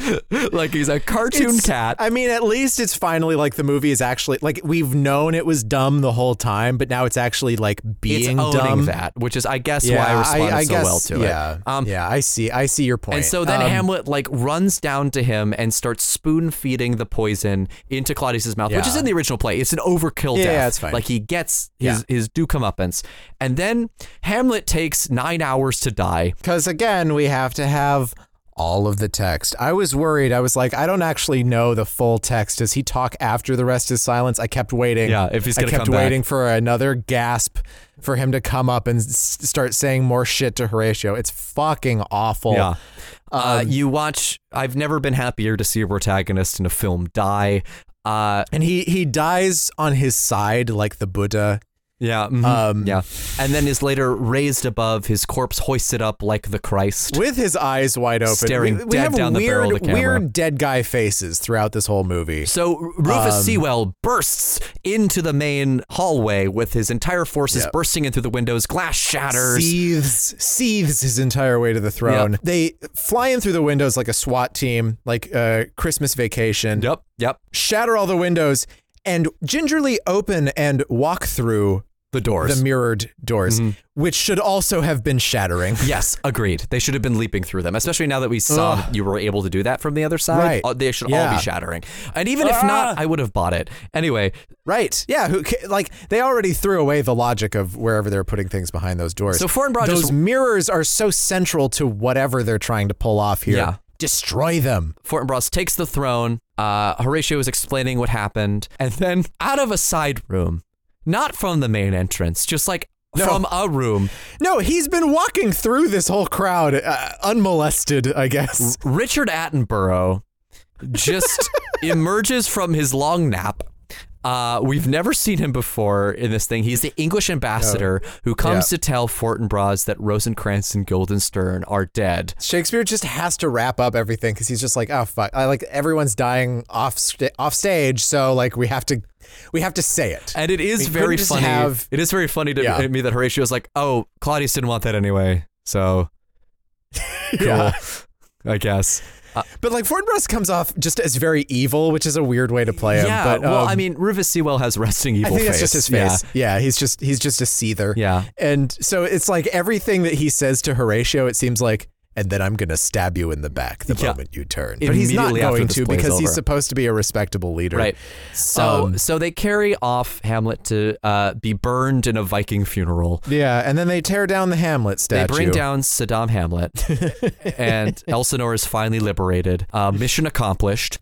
like he's a cartoon It's- cat. I mean, at least it's finally like the movie is actually like we've known it was dumb the whole time, but now it's actually like being dumb. that, which is, I guess, Yeah, why I responded I, so guess, well to yeah, it. Um, yeah, I see. I see your point. And so then Um, Hamlet like runs down to him and starts spoon feeding the poison into Claudius's mouth, which is in the original play. It's an overkill Yeah, death. yeah, it's fine. Like he gets his Yeah. his due comeuppance, and then Hamlet takes nine hours to die. Because again, we have to have all of the text. I was worried. I was like, I don't actually know the full text. Does he talk after the rest is silence? I kept waiting. Yeah, if he's I gonna kept come back. waiting for another gasp for him to come up and s- start saying more shit to Horatio. It's fucking awful. Yeah. Uh, Um, you watch. I've never been happier to see a protagonist in a film die. Uh, And he he dies on his side like the Buddha. Yeah, mhm, Um, yeah, and then is later raised above his corpse, hoisted up like the Christ. with his eyes wide open, Staring we, we dead down the barrel of the camera. weird dead guy faces throughout this whole movie. So Rufus Um, Sewell bursts into the main hallway with his entire forces Yep. bursting in through the windows. Glass shatters. seethes seethes his entire way to the throne. Yep. They fly in through the windows like a SWAT team, like a Christmas vacation. Yep, yep. Shatter all the windows and gingerly open and walk through The doors. the mirrored doors, Mm-hmm. which should also have been shattering. yes, agreed. They should have been leaping through them, especially now that we saw that you were able to do that from the other side. Right. Uh, They should all be shattering. And even if not, I would have bought it. Anyway, Right. Yeah. Who like they already threw away the logic of wherever they're putting things behind those doors. So Fortinbras those just- mirrors are so central to whatever they're trying to pull off here. Yeah. Destroy them. Fortinbras takes the throne. Uh, Horatio is explaining what happened. And then out of a side room, not from the main entrance, just like No. from a room, No, he's been walking through this whole crowd uh, unmolested, I guess. Richard Attenborough just emerges from his long nap. Uh, we've never seen him before in this thing. He's the English ambassador who comes Yeah. to tell Fortinbras that Rosencrantz and Guildenstern are dead. Shakespeare just has to wrap up everything because he's just like, oh fuck, I, like everyone's dying off sta- off stage, so like we have to we have to say it. And it is We very funny. have- it is very funny to Yeah. me that Horatio is like, "Oh, Claudius didn't want that anyway." So, cool. I guess. But like Ford Fortinbras comes off just as very evil, which is a weird way to play him. yeah. but, well, um, I mean, Rufus Sewell has resting evil I think face. that's just his face. Yeah. Yeah. he's just he's just a seether. Yeah. And so it's like everything that he says to Horatio, it seems like, and then I'm gonna stab you in the back the Yeah. moment you turn. But he's not going to because he's supposed to be a respectable leader. Right. So Um, so they carry off Hamlet to uh, be burned in a Viking funeral. Yeah, and then they tear down the Hamlet statue. They bring down Saddam Hamlet, and Elsinore is finally liberated. Uh, mission accomplished.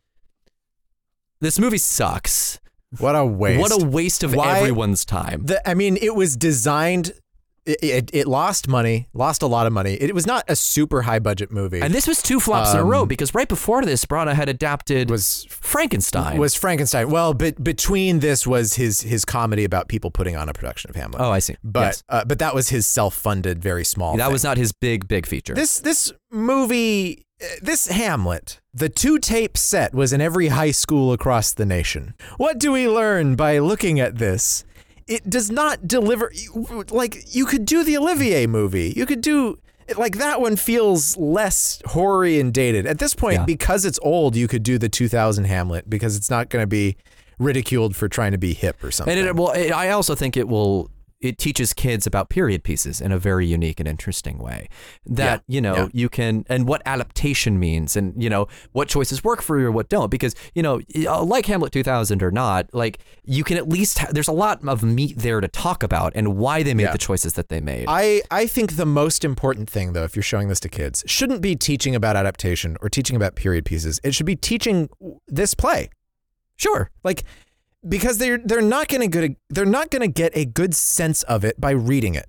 This movie sucks. What a waste. What a waste of Why- everyone's time. The, I mean, it was designed. It, it, it lost money, lost a lot of money. It was not a super high budget movie. And this was two flops in a Um, row because right before this, Branagh had adapted was Frankenstein. was Frankenstein. Well, but between this was his his comedy about people putting on a production of Hamlet. oh, I see. but Yes. uh, but that was his self funded, very small. that thing. was not his big, big feature. this this movie. uh, This Hamlet, the two tape set was in every high school across the nation. What do we learn by looking at this? It does not deliver. Like, you could do the Olivier movie. You could do. Like, that one feels less hoary and dated. At this point, Yeah. because it's old, you could do the 2000 Hamlet because it's not going to be ridiculed for trying to be hip or something. and it, well, it, I also think it will. It teaches kids about period pieces in a very unique and interesting way. That Yeah, you know yeah. you can and what adaptation means, and you know what choices work for you or what don't. Because you know, uh, like Hamlet 2000 or not, like you can at least ha- there's a lot of meat there to talk about and why they made Yeah. the choices that they made. I, I think the most important thing, though, if you're showing this to kids, shouldn't be teaching about adaptation or teaching about period pieces. It should be teaching this play, sure, like because they're they're not going to get a, they're not going to get a good sense of it by reading it.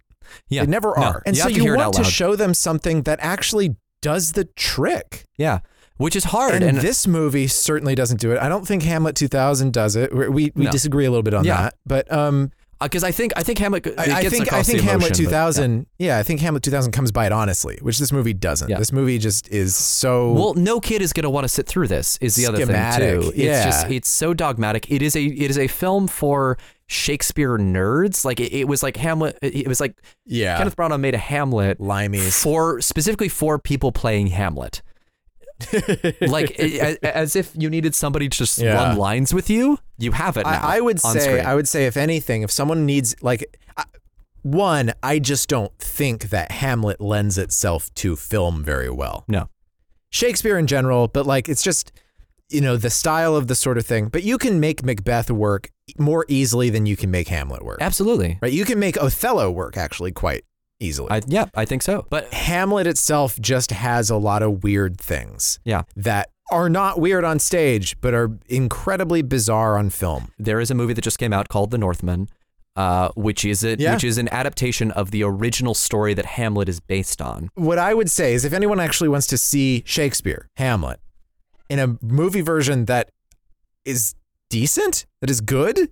yeah, They never No, are, and you so you want to show them something that actually does the trick. yeah, which is hard. And, And, this movie certainly doesn't do it. I don't think Hamlet 2000 does it. We we, we No. disagree a little bit on Yeah. that, but um, Uh, because I think I think Hamlet I, I think I think Hamlet emotion, but- 2000. Yeah. I think Hamlet 2000 comes by it honestly, which this movie doesn't. Yeah. This movie just is so. Well, no kid is going to want to sit through this. Is the other thing too? It's yeah. just it's so dogmatic. It is a it is a film for Shakespeare nerds. Like it, it was like Hamlet. It was like yeah, Kenneth Branagh made a Hamlet limeys. for specifically for people playing Hamlet. like a- a- as if you needed somebody to just Yeah. run lines with you. You have it. Now I, I would on say, screen. I would say, if anything, if someone needs like, I, one, I just don't think that Hamlet lends itself to film very well. no. Shakespeare in general, but like it's just you know the style of the sort of thing. But you can make Macbeth work more easily than you can make Hamlet work. Absolutely. Right? You can make Othello work actually quite easily. I, yeah, I think so. But Hamlet itself just has a lot of weird things yeah, that are not weird on stage, but are incredibly bizarre on film. there is a movie that just came out called The Northman, uh, which is a, Yeah. which is an adaptation of the original story that Hamlet is based on. What I would say is if anyone actually wants to see Shakespeare, Hamlet, in a movie version that is decent, that is good,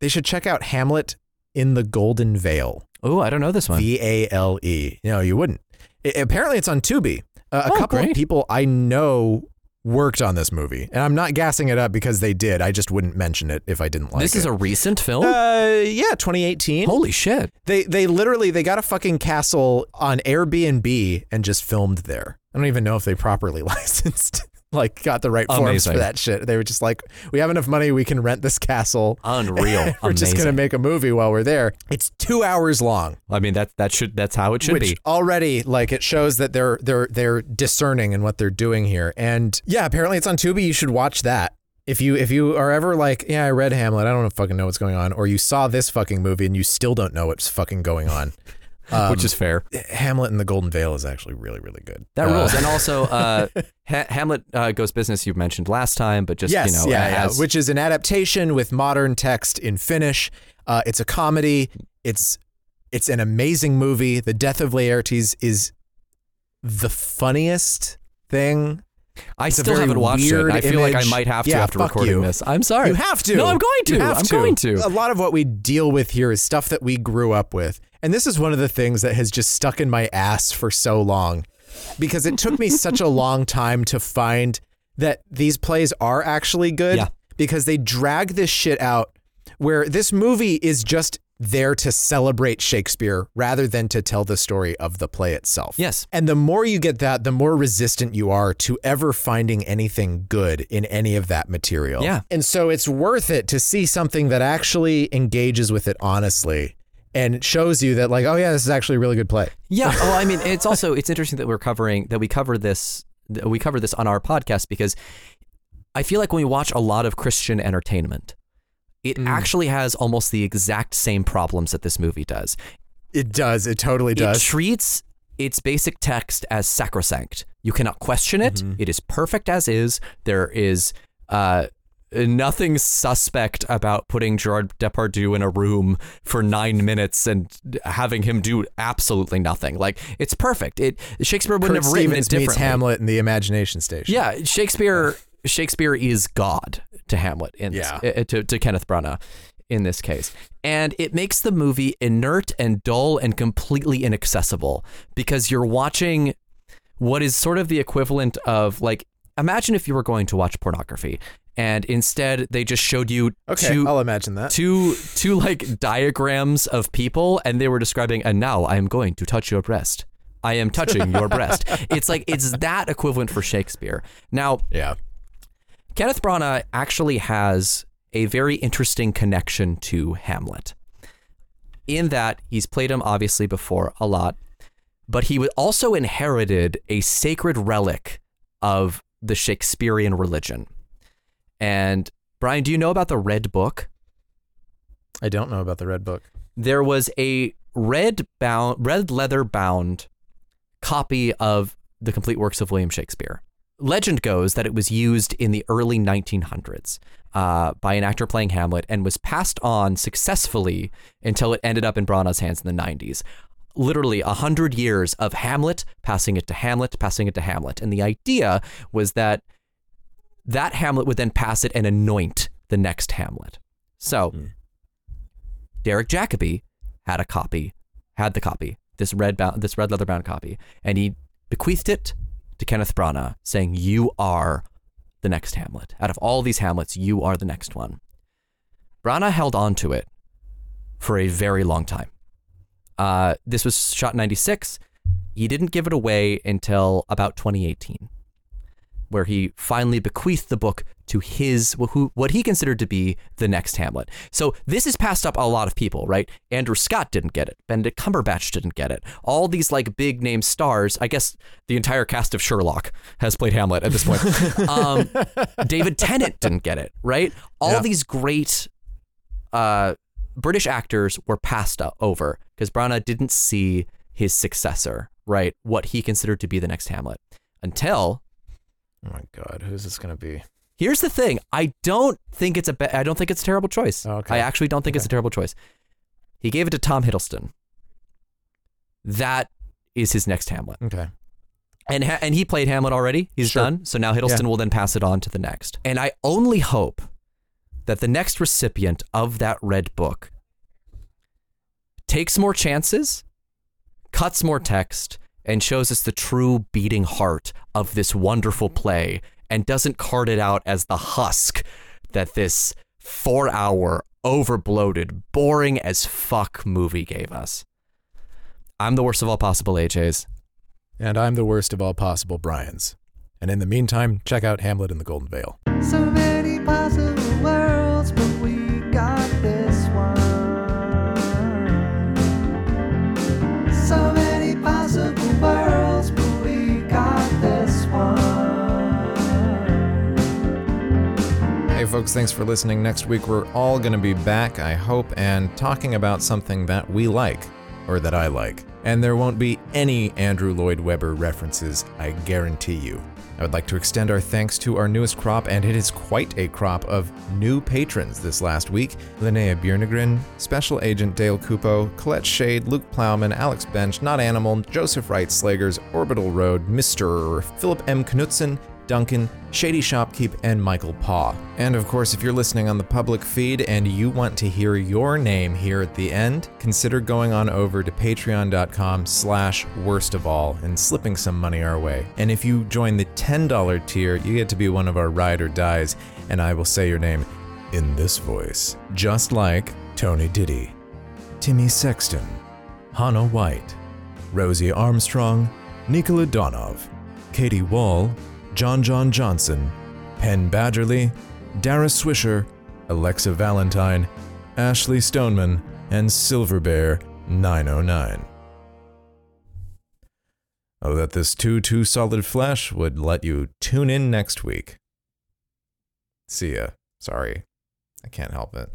they should check out Hamlet in the Golden Vale. Oh, I don't know this one. V A L E. No, you wouldn't. I- apparently, it's on Tubi. Uh, a Oh, couple great. of people I know worked on this movie, and I'm not gassing it up because they did. I just wouldn't mention it if I didn't like it. this is a recent film. uh, yeah, 2018. Holy shit! They they literally they got a fucking castle on Airbnb and just filmed there. I don't even know if they properly licensed, like got the right forms for that shit. They were just like, we have enough money, we can rent this castle. Unreal. we're just gonna make a movie while we're there. It's two hours long. I mean that that should that's how it should which be. already like it shows that they're they're they're discerning in what they're doing here. And yeah, apparently it's on Tubi. You should watch that. If you if you are ever like, yeah, I read Hamlet, I don't fucking know what's going on, or you saw this fucking movie and you still don't know what's fucking going on. Um, which is fair. Hamlet and the Golden Vale is actually really really good. That Uh, rules. And also, uh, ha- Hamlet uh, Goes Business you mentioned last time, but just yes, you know, yeah, yeah, which is an adaptation with modern text in Finnish. Uh, it's a comedy. It's it's an amazing movie. The Death of Laertes is the funniest thing I it's still haven't watched it. I feel like I might have to Yeah, after recording you. this. I'm sorry. You have to. No, I'm going to. You have I'm to. going to. A lot of what we deal with here is stuff that we grew up with. And this is one of the things that has just stuck in my ass for so long because it took me such a long time to find that these plays are actually good Yeah. because they drag this shit out where this movie is just there to celebrate Shakespeare rather than to tell the story of the play itself. Yes. And the more you get that, the more resistant you are to ever finding anything good in any of that material. Yeah. And so it's worth it to see something that actually engages with it honestly and shows you that like, oh yeah, this is actually a really good play. Yeah. Oh, I mean, it's also it's interesting that we're covering that we cover this that we cover this on our podcast because I feel like when we watch a lot of Christian entertainment, it Mm. actually has almost the exact same problems that this movie does. It does. It totally does. It treats its basic text as sacrosanct. You cannot question it. Mm-hmm. It is perfect as is. There is uh, nothing suspect about putting Gerard Depardieu in a room for nine minutes and having him do absolutely nothing. Like it's perfect. It Shakespeare wouldn't Kurt have written Stevens it meets. Hamlet in the Imagination Station. Yeah, Shakespeare. Shakespeare is God to Hamlet in this, Yeah. uh, to to Kenneth Branagh in this case, and it makes the movie inert and dull and completely inaccessible because you're watching what is sort of the equivalent of like imagine if you were going to watch pornography and instead they just showed you Okay, two I'll imagine that. two two like diagrams of people and they were describing and now I am going to touch your breast. I am touching your breast. It's like it's that equivalent for Shakespeare. Now, Yeah. Kenneth Branagh actually has a very interesting connection to Hamlet. In that he's played him obviously before a lot, but he also inherited a sacred relic of the Shakespearean religion. And Brian, do you know about the Red Book? I don't know about the Red Book. there was a red bound red leather bound copy of the complete works of William Shakespeare. Legend goes that it was used in the early 1900s uh, by an actor playing Hamlet and was passed on successfully until it ended up in Branagh's hands in the 90s. Literally a hundred years of Hamlet passing it to Hamlet, passing it to Hamlet, and the idea was that that Hamlet would then pass it and anoint the next Hamlet. So Derek Jacobi had a copy, had the copy, this red bound, this red leather bound copy, and he bequeathed it to Kenneth Branagh, saying, "You are the next Hamlet. Out of all these Hamlets, you are the next one." Branagh held on to it for a very long time. Uh, this was shot in '96. He didn't give it away until about 2018. Where he finally bequeathed the book to his who what he considered to be the next Hamlet. So this is passed up a lot of people, right? Andrew Scott didn't get it. Benedict Cumberbatch didn't get it. All these like big name stars, I guess the entire cast of Sherlock has played Hamlet at this point. um, David Tennant didn't get it, right? All Yeah. these great uh, British actors were passed over because Branagh didn't see his successor, right? What he considered to be the next Hamlet. Until Oh my god, who's this gonna be? here's the thing: I don't think it's a ba- I don't think it's a terrible choice. Okay. I actually don't think it's a terrible choice. He gave it to Tom Hiddleston. That is his next Hamlet, Okay. and ha- and he played Hamlet already. He's Sure. done. So now Hiddleston Yeah. will then pass it on to the next. And I only hope that the next recipient of that red book takes more chances, cuts more text, and shows us the true beating heart of this wonderful play and doesn't cart it out as the husk that this four hour, overbloated, boring as fuck movie gave us. I'm the worst of all possible AJs. And I'm the worst of all possible Brian's. And in the meantime, check out Hamlet in the Golden Vale. So Hey, folks, thanks for listening. Next week, we're all going to be back, I hope, and talking about something that we like, or that I like. And there won't be any Andrew Lloyd Webber references, I guarantee you. I would like to extend our thanks to our newest crop, and it is quite a crop of new patrons this last week Linnea Bjernegren, Special Agent Dale Cooper, Colette Shade, Luke Plowman, Alex Bench, Not Animal, Joseph Wright Slagers, Orbital Road, Mr. Philip M. Knutson, Duncan, Shady Shopkeep, and Michael Paw. And of course, if you're listening on the public feed and you want to hear your name here at the end, consider going on over to patreon.com slash worst of all and slipping some money our way. And if you join the $10 tier, you get to be one of our ride or dies, and I will say your name in this voice, just like Tony Diddy, Timmy Sexton, Hannah White, Rosie Armstrong, Nikola Donov, Katie Wall, John John Johnson, Penn Badgerly, Dara Swisher, Alexa Valentine, Ashley Stoneman, and Silver Bear 909. Oh, that this too too solid flesh would let you tune in next week. See ya. Sorry. I can't help it.